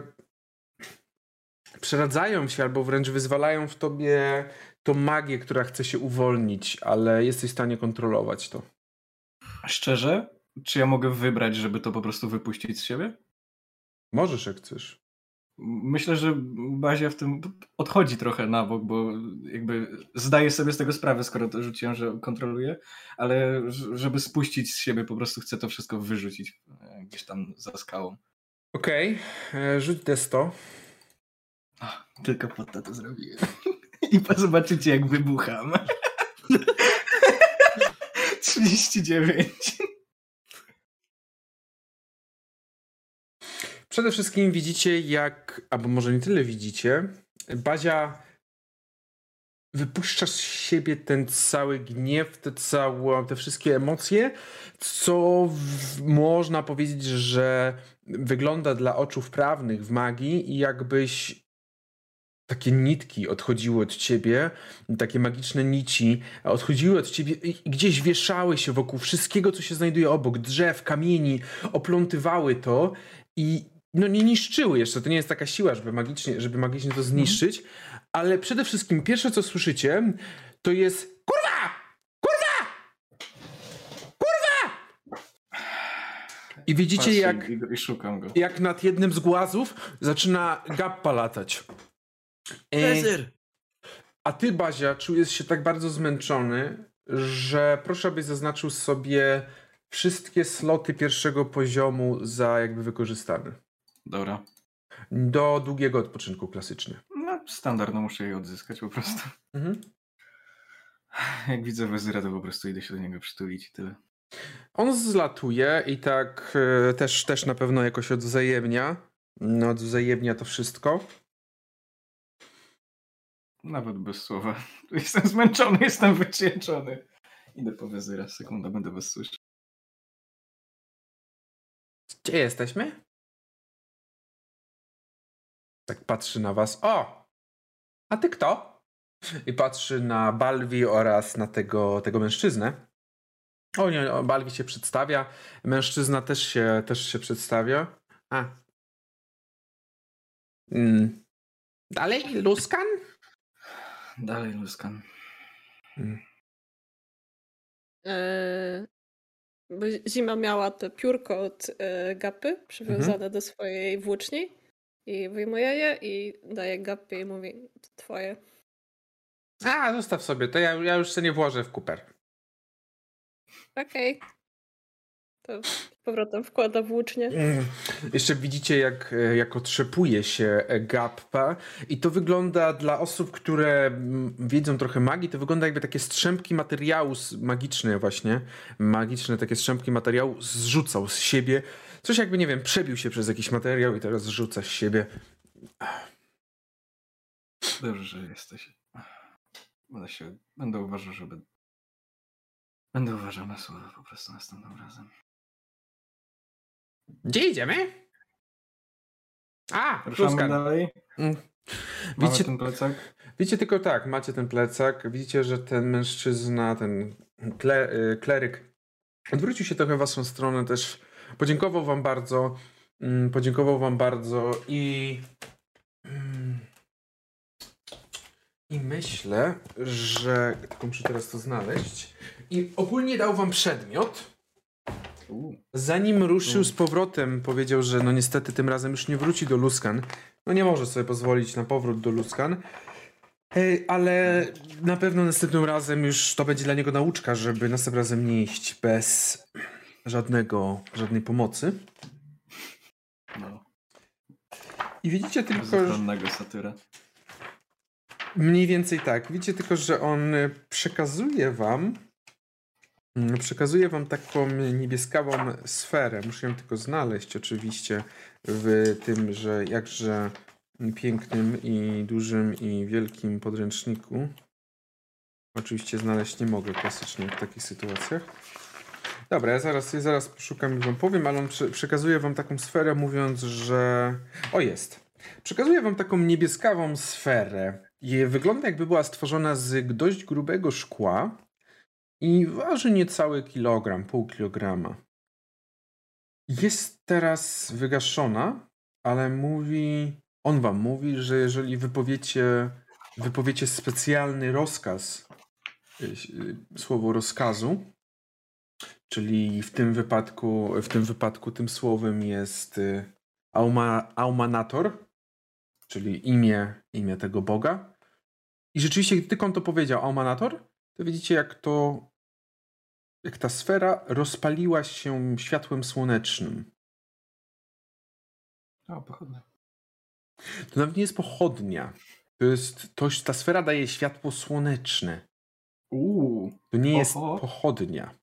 przeradzają się albo wręcz wyzwalają w tobie tą magię, która chce się uwolnić, ale jesteś w stanie kontrolować to. Szczerze? Czy ja mogę wybrać, żeby to po prostu wypuścić z siebie? Możesz jak chcesz. Myślę, że Bazia w tym odchodzi trochę na bok, bo jakby zdaje sobie z tego sprawę, skoro to rzuciłem, że kontroluje, ale żeby spuścić z siebie, po prostu chcę to wszystko wyrzucić e, gdzieś tam za skałą. Okej, e, rzuć D100. Tylko po to to zrobiłem. I zobaczycie, jak wybucham. 39. Przede wszystkim widzicie, jak, albo może nie tyle widzicie, Bazia wypuszcza z siebie ten cały gniew, te, całe, te wszystkie emocje, co w, można powiedzieć, że wygląda dla oczu wprawnych w magii i jakbyś takie nitki odchodziły od ciebie, takie magiczne nici odchodziły od ciebie i gdzieś wieszały się wokół wszystkiego, co się znajduje obok, drzew, kamieni, oplątywały to i no nie niszczyły jeszcze, to nie jest taka siła, żeby magicznie, żeby magicznie to zniszczyć, ale przede wszystkim pierwsze, co słyszycie, to jest kurwa! Kurwa! Kurwa! I widzicie, Patrzę jak, I, i szukam go. jak nad jednym z głazów zaczyna gappa latać. E, Wezyr! a ty, Bazia, czujesz się tak bardzo zmęczony, że proszę, abyś zaznaczył sobie wszystkie sloty pierwszego poziomu za jakby wykorzystane. Dobra. Do długiego odpoczynku klasycznie. No, standard, no muszę je odzyskać po prostu. Mhm. Jak widzę wezyra, to po prostu idę się do niego przytulić i tyle. On zlatuje i tak e, też, też na pewno jakoś odwzajemnia. No, odwzajemnia to wszystko. Nawet bez słowa. Jestem zmęczony, jestem wycieńczony. Idę po wezyra, sekunda, będę was słyszał. Gdzie jesteśmy? Tak patrzy na was. O! A ty kto? I patrzy na Balwi oraz na tego, tego mężczyznę. O nie, Balwi się przedstawia. Mężczyzna też się, też się przedstawia. A. Mm. Dalej, Luskan? Dalej, Luskan. E, bo Zima miała to piórko od e, Gapy przywiązane Mhm. do swojej włóczni i wyjmuje je i daje Gapie i mówi twoje. A, zostaw sobie, to ja, ja już się nie włożę w kuper. Okej. To z powrotem wkłada włócznię. Mm. Jeszcze widzicie, jak, jak otrzepuje się Gappa i to wygląda dla osób, które mm, wiedzą trochę magii, to wygląda jakby takie strzępki materiału magiczne właśnie, magiczne takie strzępki materiału zrzucał z siebie. Coś jakby, nie wiem, przebił się przez jakiś materiał i teraz zrzuca z siebie. Dobrze, że jesteś. Będę się, będę uważał, żeby... Będę uważał na słowa po prostu następnym razem. Gdzie idziemy? A, Ruszamy dalej. Mm. Widzicie, ten plecak. Widzicie tylko tak, macie ten plecak, widzicie, że ten mężczyzna, ten kle, y, kleryk odwrócił się trochę w waszą stronę też, podziękował wam bardzo, mm, podziękował wam bardzo i mm, i myślę, że tylko muszę teraz to znaleźć i ogólnie dał wam przedmiot, Zanim ruszył z powrotem, powiedział, że no niestety tym razem już nie wróci do Luskan. No nie może sobie pozwolić na powrót do Luskan. Ale na pewno następnym razem już to będzie dla niego nauczka, żeby następnym razem nie iść bez żadnego, żadnej pomocy. no. I widzicie tylko, że satyra. mniej więcej tak, widzicie tylko, że on przekazuje wam mm, przekazuje wam taką niebieskawą sferę. Muszę ją tylko znaleźć oczywiście w tym, że jakże pięknym i dużym i wielkim podręczniku. Oczywiście znaleźć nie mogę klasycznie w takich sytuacjach. Dobra, ja zaraz, ja zaraz poszukam i wam powiem, ale on prze, przekazuje wam taką sferę mówiąc, że... O, jest. Przekazuje wam taką niebieskawą sferę. Wygląda jakby była stworzona z dość grubego szkła i waży niecały kilogram, pół kilograma. Jest teraz wygaszona, ale mówi, on wam mówi, że jeżeli wypowiecie, wypowiecie specjalny rozkaz, y, y, słowo rozkazu, czyli w tym wypadku, w tym wypadku tym słowem jest y, auma, aumanator, czyli imię, imię tego Boga. I rzeczywiście, gdy tylko on to powiedział, aumanator, to widzicie, jak to, jak ta sfera rozpaliła się światłem słonecznym. O, pochodne. To nawet nie jest pochodnia. To jest, to, ta sfera daje światło słoneczne. Uuu, To nie jest Oho. pochodnia.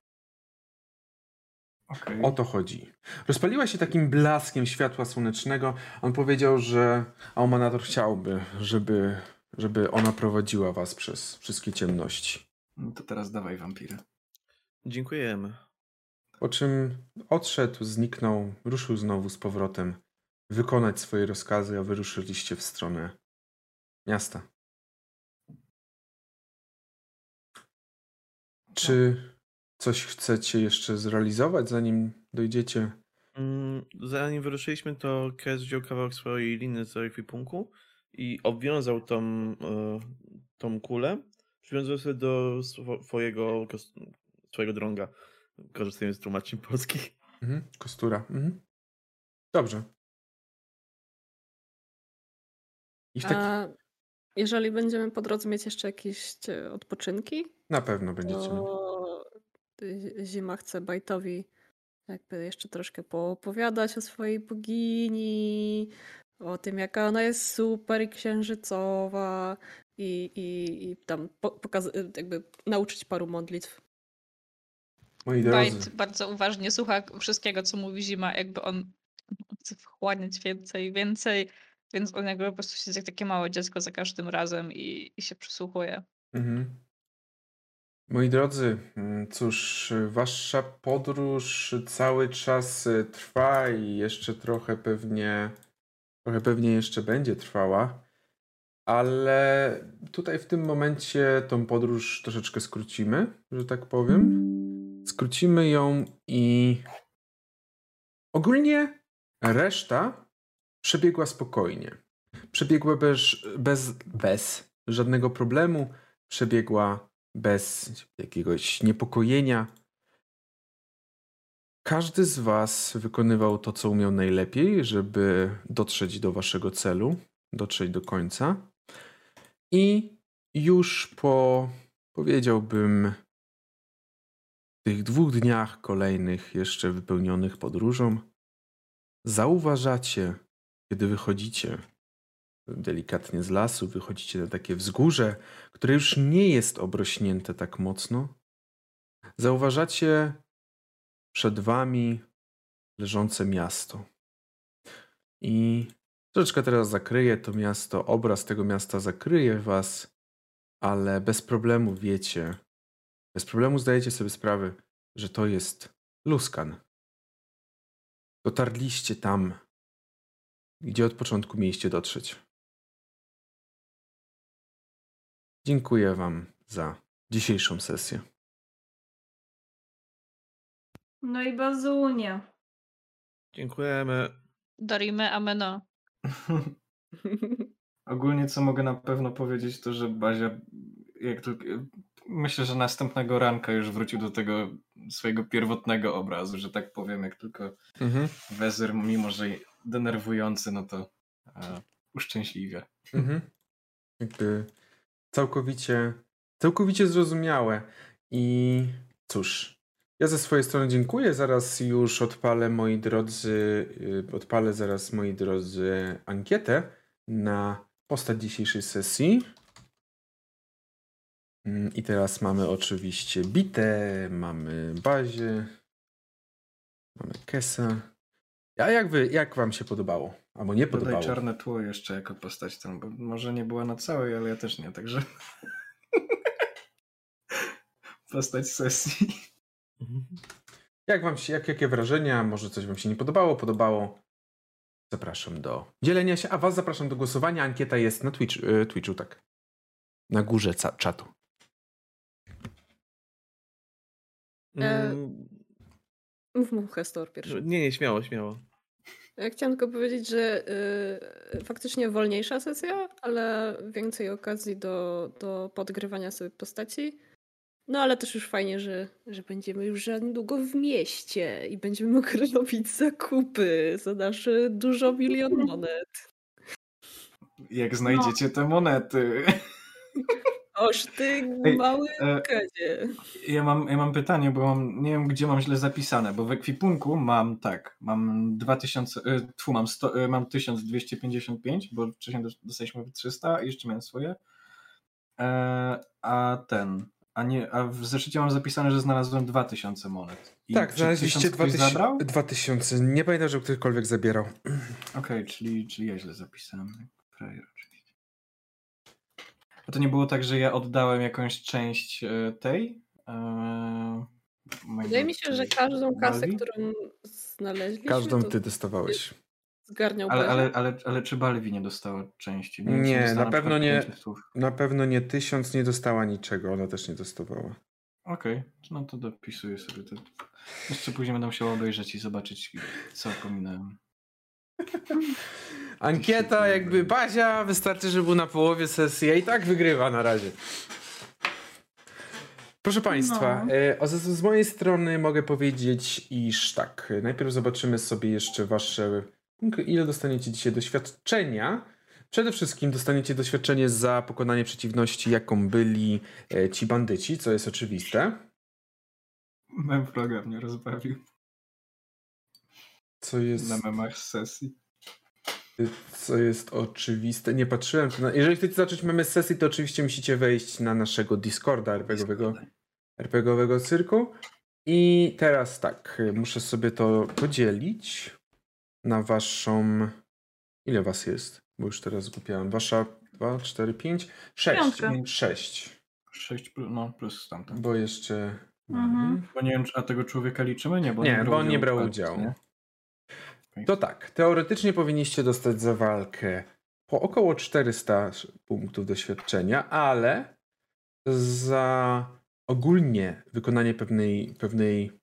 Okej. O to chodzi. Rozpaliła się takim blaskiem światła słonecznego. On powiedział, że Aumanator chciałby, żeby, żeby ona prowadziła was przez wszystkie ciemności. No to teraz dawaj wampirę. Dziękujemy. Po czym odszedł, zniknął, ruszył znowu z powrotem wykonać swoje rozkazy, a wy ruszyliście w stronę miasta. Czy coś chcecie jeszcze zrealizować, zanim dojdziecie? Mm, Zanim wyruszyliśmy, to Kes wziął kawałek swojej liny z ekwipunku i obwiązał tą, e, tą kulę. Przywiązał sobie do swo- swojego, swojego drąga. Korzystając z tłumaczeń polskich. Mhm. Kostura. Mhm. Dobrze. I w taki... A jeżeli będziemy po drodze mieć jeszcze jakieś e, odpoczynki, Na pewno będziecie. to Zima chce Bajtowi jakby jeszcze troszkę poopowiadać o swojej bogini, o tym jaka ona jest super i księżycowa i, i, i tam po, pokaz- jakby nauczyć paru modlitw. Moi drodzy. Bajt bardzo uważnie słucha wszystkiego, co mówi Zima, jakby on chce wchłaniać więcej, więcej, więc on jakby po prostu siedzi jak takie małe dziecko za każdym razem i, i się przysłuchuje. Mhm. Moi drodzy, mm, cóż, wasza podróż cały czas y, trwa i jeszcze trochę pewnie, trochę pewnie jeszcze będzie trwała, ale tutaj w tym momencie tą podróż troszeczkę skrócimy, że tak powiem. Skrócimy ją i ogólnie reszta przebiegła spokojnie. Przebiegła bez, bez, bez żadnego problemu, przebiegła bez jakiegoś niepokojenia. Każdy z Was wykonywał to, co umiał najlepiej, żeby dotrzeć do Waszego celu, dotrzeć do końca. I już po, powiedziałbym, tych dwóch dniach kolejnych, jeszcze wypełnionych podróżą, zauważacie, kiedy wychodzicie delikatnie z lasu, wychodzicie na takie wzgórze, które już nie jest obrośnięte tak mocno, zauważacie przed wami leżące miasto. I troszeczkę teraz zakryje to miasto, obraz tego miasta zakryje was, ale bez problemu wiecie, bez problemu zdajecie sobie sprawę, że to jest Luskan. Dotarliście tam, gdzie od początku mieliście dotrzeć. Dziękuję Wam za dzisiejszą sesję. No i Bazunia. Dziękujemy. Dorimy Ameno. Ogólnie co mogę na pewno powiedzieć, to że Bazia jak tylko, myślę, że następnego ranka już wrócił do tego swojego pierwotnego obrazu, że tak powiem, jak tylko Mhm. Wezyr, mimo że denerwujący, no to e, uszczęśliwia. Mhm. Jakby całkowicie, całkowicie zrozumiałe. I cóż, ja ze swojej strony dziękuję. Zaraz już odpalę, moi drodzy, y, odpalę zaraz, moi drodzy, ankietę na postać dzisiejszej sesji. Mm, I teraz mamy oczywiście bitę, mamy bazie, mamy Kesa. A jak wy, jak wam się podobało? Albo nie Dodaj podobało? czarne tło jeszcze jako postać tam, bo może nie była na całej, ale ja też nie, także postać sesji. Jak wam się, jak, jakie wrażenia? Może coś wam się nie podobało, podobało? Zapraszam do dzielenia się, a was zapraszam do głosowania. Ankieta jest na Twitch, y, Twitchu, tak. Na górze ca- czatu. E, Mm, Mów mu Hestor pierwszy. Nie, nie, śmiało, śmiało. Ja chciałam tylko powiedzieć, że y, faktycznie wolniejsza sesja, ale więcej okazji do, do podgrywania sobie postaci. No ale też już fajnie, że, że będziemy już za niedługo w mieście i będziemy mogli robić zakupy za nasze dużo milion monet. Jak znajdziecie te monety. Oż ty Ej, mały e, kadzie. Ja mam, ja mam pytanie, bo mam, nie wiem, gdzie mam źle zapisane, bo w ekwipunku mam tak, mam 2000, y, tfu, mam, 100, y, mam 1255, bo wcześniej dos- dostaliśmy 300 i jeszcze miałem swoje. E, a ten, a nie, a w zeszycie mam zapisane, że znalazłem 2000 monet. I tak, znaleźliście 1000 ktoś 2000, zabrał? 2000. Nie pamiętam, że ktokolwiek zabierał. Okej, czyli, czyli ja źle zapisałem. Frajer, oczywiście. A to nie było tak, że ja oddałem jakąś część e, tej? E, mojego Wydaje mi się, że każdą kasę, którą znaleźliśmy, Każdą ty dostawałeś. zgarniał Ale, ale, ale, ale czy Balwi nie dostała części? Nie, dostała na pewno nie. 500 słów. Na pewno nie tysiąc nie dostała niczego, ona też nie dostawała. Okej, no to dopisuję sobie to. Jeszcze później będę musiał obejrzeć i zobaczyć, co pominąłem. Ankieta jakby Bazia, wystarczy, że był na połowie sesji, a i tak wygrywa na razie. Proszę Państwa, No. e, o, z, z mojej strony mogę powiedzieć, iż tak, najpierw zobaczymy sobie jeszcze Wasze, ile dostaniecie dzisiaj doświadczenia. Przede wszystkim dostaniecie doświadczenie za pokonanie przeciwności, jaką byli e, ci bandyci, co jest oczywiste. Mem vloga mnie rozbawił Co jest, na memach z sesji. Co jest oczywiste. Nie patrzyłem. Na, jeżeli chcecie zacząć memy z sesji, to oczywiście musicie wejść na naszego Discorda RPGowego, RPGowego cyrku. I teraz tak, muszę sobie to podzielić na waszą. Ile was jest? Bo już teraz zgubiałem. Wasza 2, 4, 5, 6. Piątka. 6. 6 plus, no, plus tamten. Bo jeszcze. Mhm. Bo nie wiem, czy a tego człowieka liczymy? Nie, bo Nie, bo on nie udziału brał walce, udziału. To tak, teoretycznie powinniście dostać za walkę po około 400 punktów doświadczenia, ale za ogólnie wykonanie pewnej, pewnej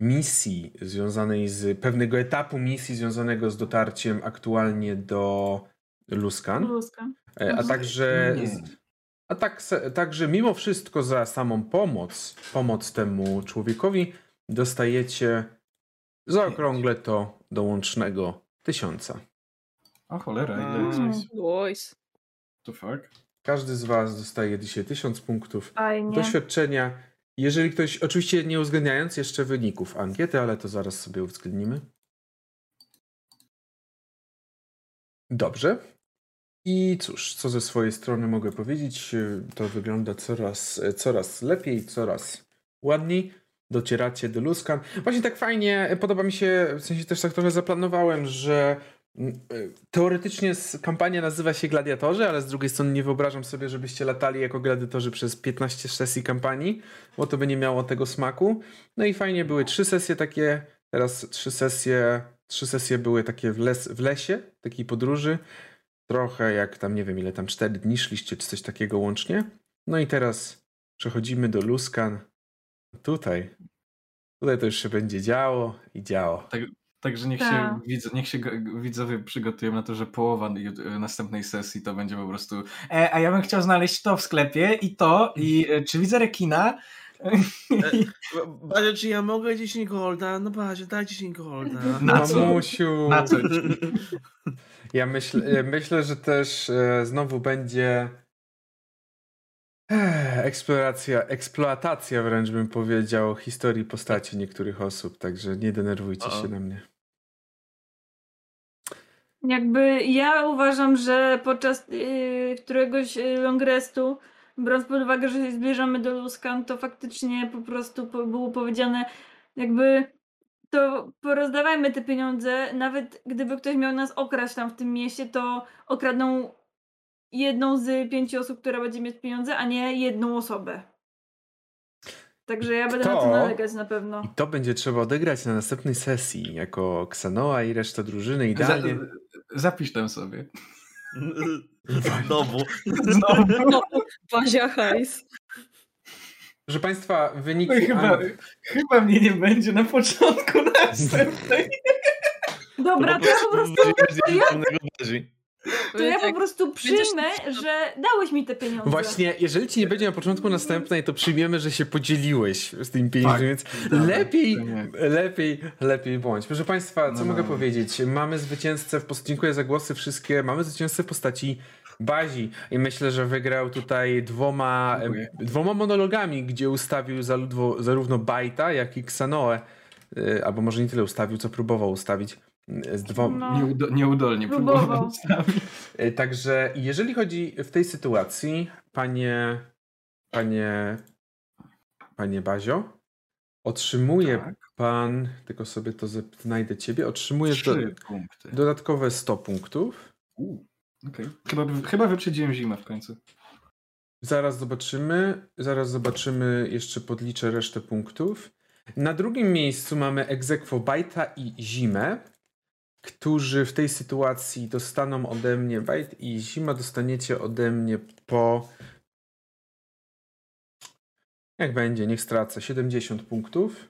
misji związanej z pewnego etapu misji związanego z dotarciem aktualnie do Luskan, Bluzka. e, a Mhm. także Nie. a tak, także mimo wszystko za samą pomoc, pomoc temu człowiekowi dostajecie zaokrągle to do łącznego tysiąca. O cholera, ile Mm. jest? Nice. To fuck. Każdy z was dostaje dzisiaj tysiąc punktów Fajnie. doświadczenia. Jeżeli ktoś, oczywiście nie uwzględniając jeszcze wyników ankiety, ale to zaraz sobie uwzględnimy. Dobrze. I cóż, co ze swojej strony mogę powiedzieć? To wygląda coraz, coraz lepiej, coraz ładniej. Docieracie do Luskan. Właśnie tak fajnie, podoba mi się, w sensie też tak trochę zaplanowałem, że mm, y, teoretycznie kampania nazywa się Gladiatorzy, ale z drugiej strony nie wyobrażam sobie, żebyście latali jako gladiatorzy przez 15 sesji kampanii, bo to by nie miało tego smaku. No i fajnie były trzy sesje takie, teraz trzy sesje, trzy sesje były takie w, les, w lesie, takiej podróży. Trochę jak tam, nie wiem ile tam, cztery dni szliście, czy coś takiego łącznie. No i teraz przechodzimy do Luskan. Tutaj. Tutaj to już się będzie działo i działo. Także niech Tak. się, widz, niech się widzowie przygotują na to, że połowa ju- następnej sesji to będzie po prostu e, a ja bym chciał znaleźć to w sklepie i to i e, czy widzę rekina? Bazia, czy ja mogę 10 golda? No Bazia, daj 10 golda. Na co? Mamusiu. Na co? Ja myślę, myślę, że też e, znowu będzie eksploracja, eksploatacja wręcz bym powiedział historii postaci niektórych osób, także nie denerwujcie O. się na mnie. Jakby ja uważam, że podczas yy, któregoś yy, long restu, biorąc pod uwagę, że się zbliżamy do Luskan, to faktycznie po prostu po, było powiedziane, jakby to porozdawajmy te pieniądze, nawet gdyby ktoś miał nas okraść tam w tym mieście, to okradną jedną z pięciu osób, która będzie mieć pieniądze, a nie jedną osobę. Także ja będę na Kto? to nalegać na pewno. I to będzie trzeba odegrać na następnej sesji, jako Ksanoa i reszta drużyny Za, idealnie. zapisz tam sobie. Znowu. Znowu. No, Bazia hajs. Proszę Państwa, wyniki... No chyba, an- chyba mnie nie będzie na początku następnej. Dobra, to ja po prostu, to ja po Tak, prostu przyjmę, że dałeś mi te pieniądze. Właśnie, jeżeli ci nie będzie na początku następnej, to przyjmiemy, że się podzieliłeś z tymi pieniędzmi, Tak. więc Dobra, lepiej, to nie. lepiej, lepiej bądź. Proszę Państwa, co No mogę powiedzieć? Mamy zwycięzcę, w post- dziękuję za głosy wszystkie, mamy zwycięzcę w postaci Bazi i myślę, że wygrał tutaj dwoma, Dziękuję. dwoma monologami, gdzie ustawił zarówno, zarówno Bajta, jak i Ksanoę, Y, albo może nie tyle ustawił, co próbował ustawić z dwoma, No. Nieudo, nieudolnie Próbował. E, Także jeżeli chodzi w tej sytuacji, panie, panie, panie Bazio, otrzymuje Tak. pan, tylko sobie to znajdę ciebie, otrzymuje do, dodatkowe 100 punktów. U, okej. Chyba, chyba wyprzedziłem zimę w końcu. Zaraz zobaczymy, zaraz zobaczymy, jeszcze podliczę resztę punktów. Na drugim miejscu mamy Egzekwo Bajta i Zimę, którzy w tej sytuacji dostaną ode mnie, Bajt i Zima dostaniecie ode mnie po jak będzie, niech stracę, 70 punktów.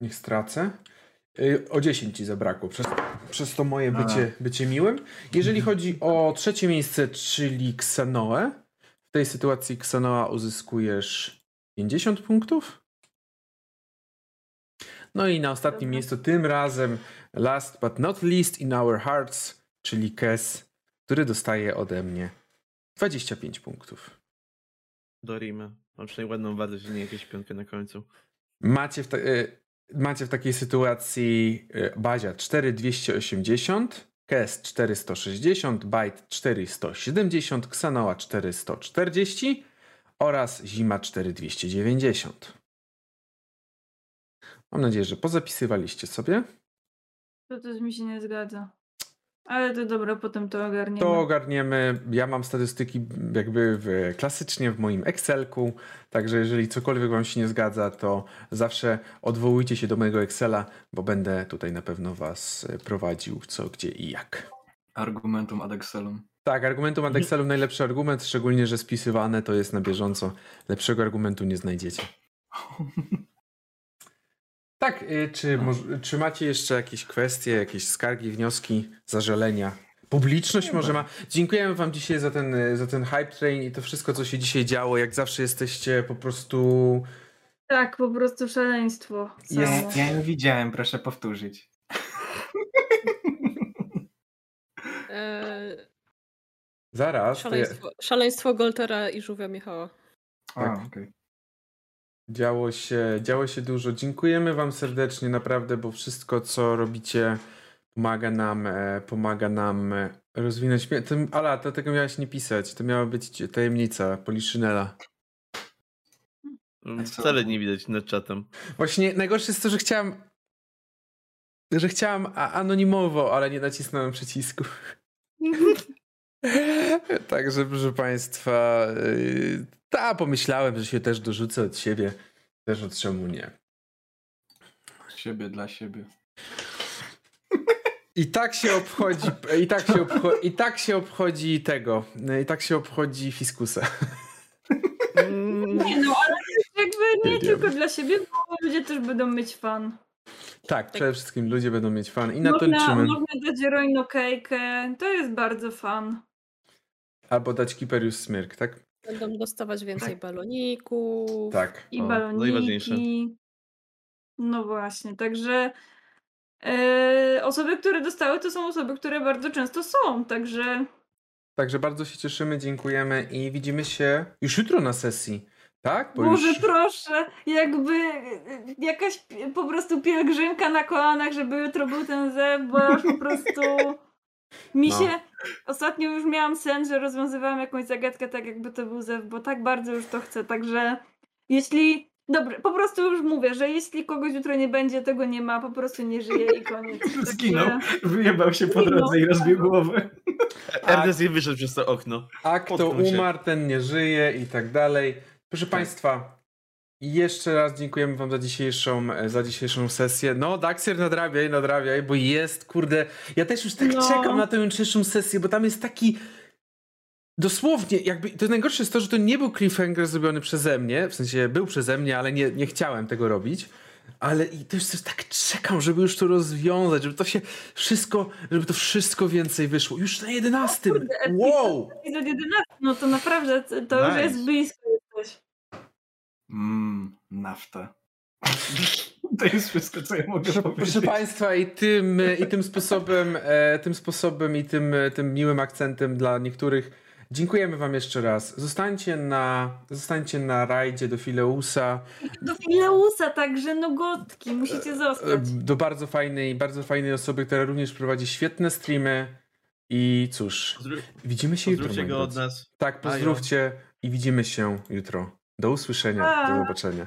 Niech stracę. Y, O 10 ci zabrakło, przez, przez to moje A. bycie, bycie miłym. Jeżeli chodzi o trzecie miejsce, czyli Xenoe, tej sytuacji Xanoa uzyskujesz 50 punktów. No i na ostatnim Dobra. miejscu, tym razem last but not least in our hearts, czyli Kes, który dostaje ode mnie 25 punktów. Dorimy. Mam przynajmniej ładną wadę, że nie jakieś piątkę na końcu. Macie w, ta, y, macie w takiej sytuacji y, Bazia 4280, Kes 460, Byte 470, Xanoa 440 oraz Zima 4290. Mam nadzieję, że pozapisywaliście sobie. To też mi się nie zgadza. Ale to dobra, potem to ogarniemy. To ogarniemy. Ja mam statystyki jakby w, klasycznie w moim Excelku, także jeżeli cokolwiek wam się nie zgadza, to zawsze odwołujcie się do mojego Excela, bo będę tutaj na pewno was e, prowadził co, gdzie i jak. Argumentum ad excelum. Tak, argumentum ad Excelum najlepszy argument, szczególnie, że spisywane to jest na bieżąco. Lepszego argumentu nie znajdziecie. Tak, y, czy, moż- czy macie jeszcze jakieś kwestie, jakieś skargi, wnioski, zażalenia? Publiczność może ma. Dziękujemy wam dzisiaj za ten, y, za ten hype train i to wszystko, co się dzisiaj działo. Jak zawsze jesteście po prostu... Tak, po prostu szaleństwo. Jest-. Ja nie widziałem, proszę powtórzyć. Eee, Zaraz. To ja... szaleństwo, szaleństwo Goltera i żółwia Michała. A, Tak. okej. Działo się, działo się dużo. Dziękujemy Wam serdecznie, naprawdę, bo wszystko, co robicie, pomaga nam, e, pomaga nam e, rozwinąć. Tym, Ala, to tego miałaś nie pisać. To miała być tajemnica Poliszynela. Co? Wcale nie widać nad czatem. Właśnie najgorsze jest to, że chciałam. Że chciałam anonimowo, ale nie nacisnąłem przycisku. Także, proszę Państwa, yy, ta pomyślałem, że się też dorzucę od siebie. Też od czemu nie. Siebie dla siebie. I tak się obchodzi, i tak się, obcho, i tak się obchodzi tego, i tak się obchodzi fiskusa. Nie no, ale jakby nie Wiem. tylko dla siebie, bo ludzie też będą mieć fan. Tak, przede wszystkim ludzie będą mieć fan i na to można, liczymy. można dać to jest bardzo fan. Albo dać Kiperius Smyrk, tak? Będą dostawać więcej baloników. Tak. I O, baloniki. najważniejsze. No właśnie, także e, osoby, które dostały, to są osoby, które bardzo często są, także Także bardzo się cieszymy, dziękujemy i widzimy się już jutro na sesji. Tak? Bo Boże już... proszę, jakby e, jakaś po prostu pielgrzymka na kolanach, żeby jutro był ten zew, bo aż po prostu mi No. się ostatnio już miałam sen, że rozwiązywałam jakąś zagadkę tak jakby to był zew, bo tak bardzo już to chcę, także jeśli Dobra, po prostu już mówię, że jeśli kogoś jutro nie będzie, tego nie ma, po prostu nie żyje i koniec. Zginął. Wyjebał się po Zginął. drodze i rozbił głowę. Ernest nie wyszedł przez to okno. A kto umarł, ten nie żyje i tak dalej. Proszę Państwa, jeszcze raz dziękujemy Wam za dzisiejszą, za dzisiejszą sesję. No, Daxier, nadrabiaj, nadrabiaj, bo jest, kurde, ja też już tak No. czekam na tę jutrzejszą sesję, bo tam jest taki dosłownie, jakby, to najgorsze jest to, że to nie był cliffhanger zrobiony przeze mnie, w sensie był przeze mnie, ale nie, nie chciałem tego robić. Ale i też też tak czekam, żeby już to rozwiązać, żeby to się wszystko, żeby to wszystko więcej wyszło. Już na 11. kurde, epicki. Wow! Epizod 11, no to naprawdę to to już Nice. jest blisko. Mmm, nafta. To jest wszystko, co ja mogę powiedzieć. Proszę Państwa, i tym, i tym sposobem, e, tym sposobem i tym, e, tym miłym akcentem dla niektórych dziękujemy Wam jeszcze raz. Zostańcie na, zostańcie na rajdzie do Fileusa, Do Fileusa, także no gotki, musicie e, zostać. do bardzo fajnej, bardzo fajnej osoby, która również prowadzi świetne streamy. I cóż, Pozdrów- widzimy się jutro. Pozdrówcie go od nas. Tak, pozdrówcie i widzimy się jutro. Do usłyszenia, do zobaczenia.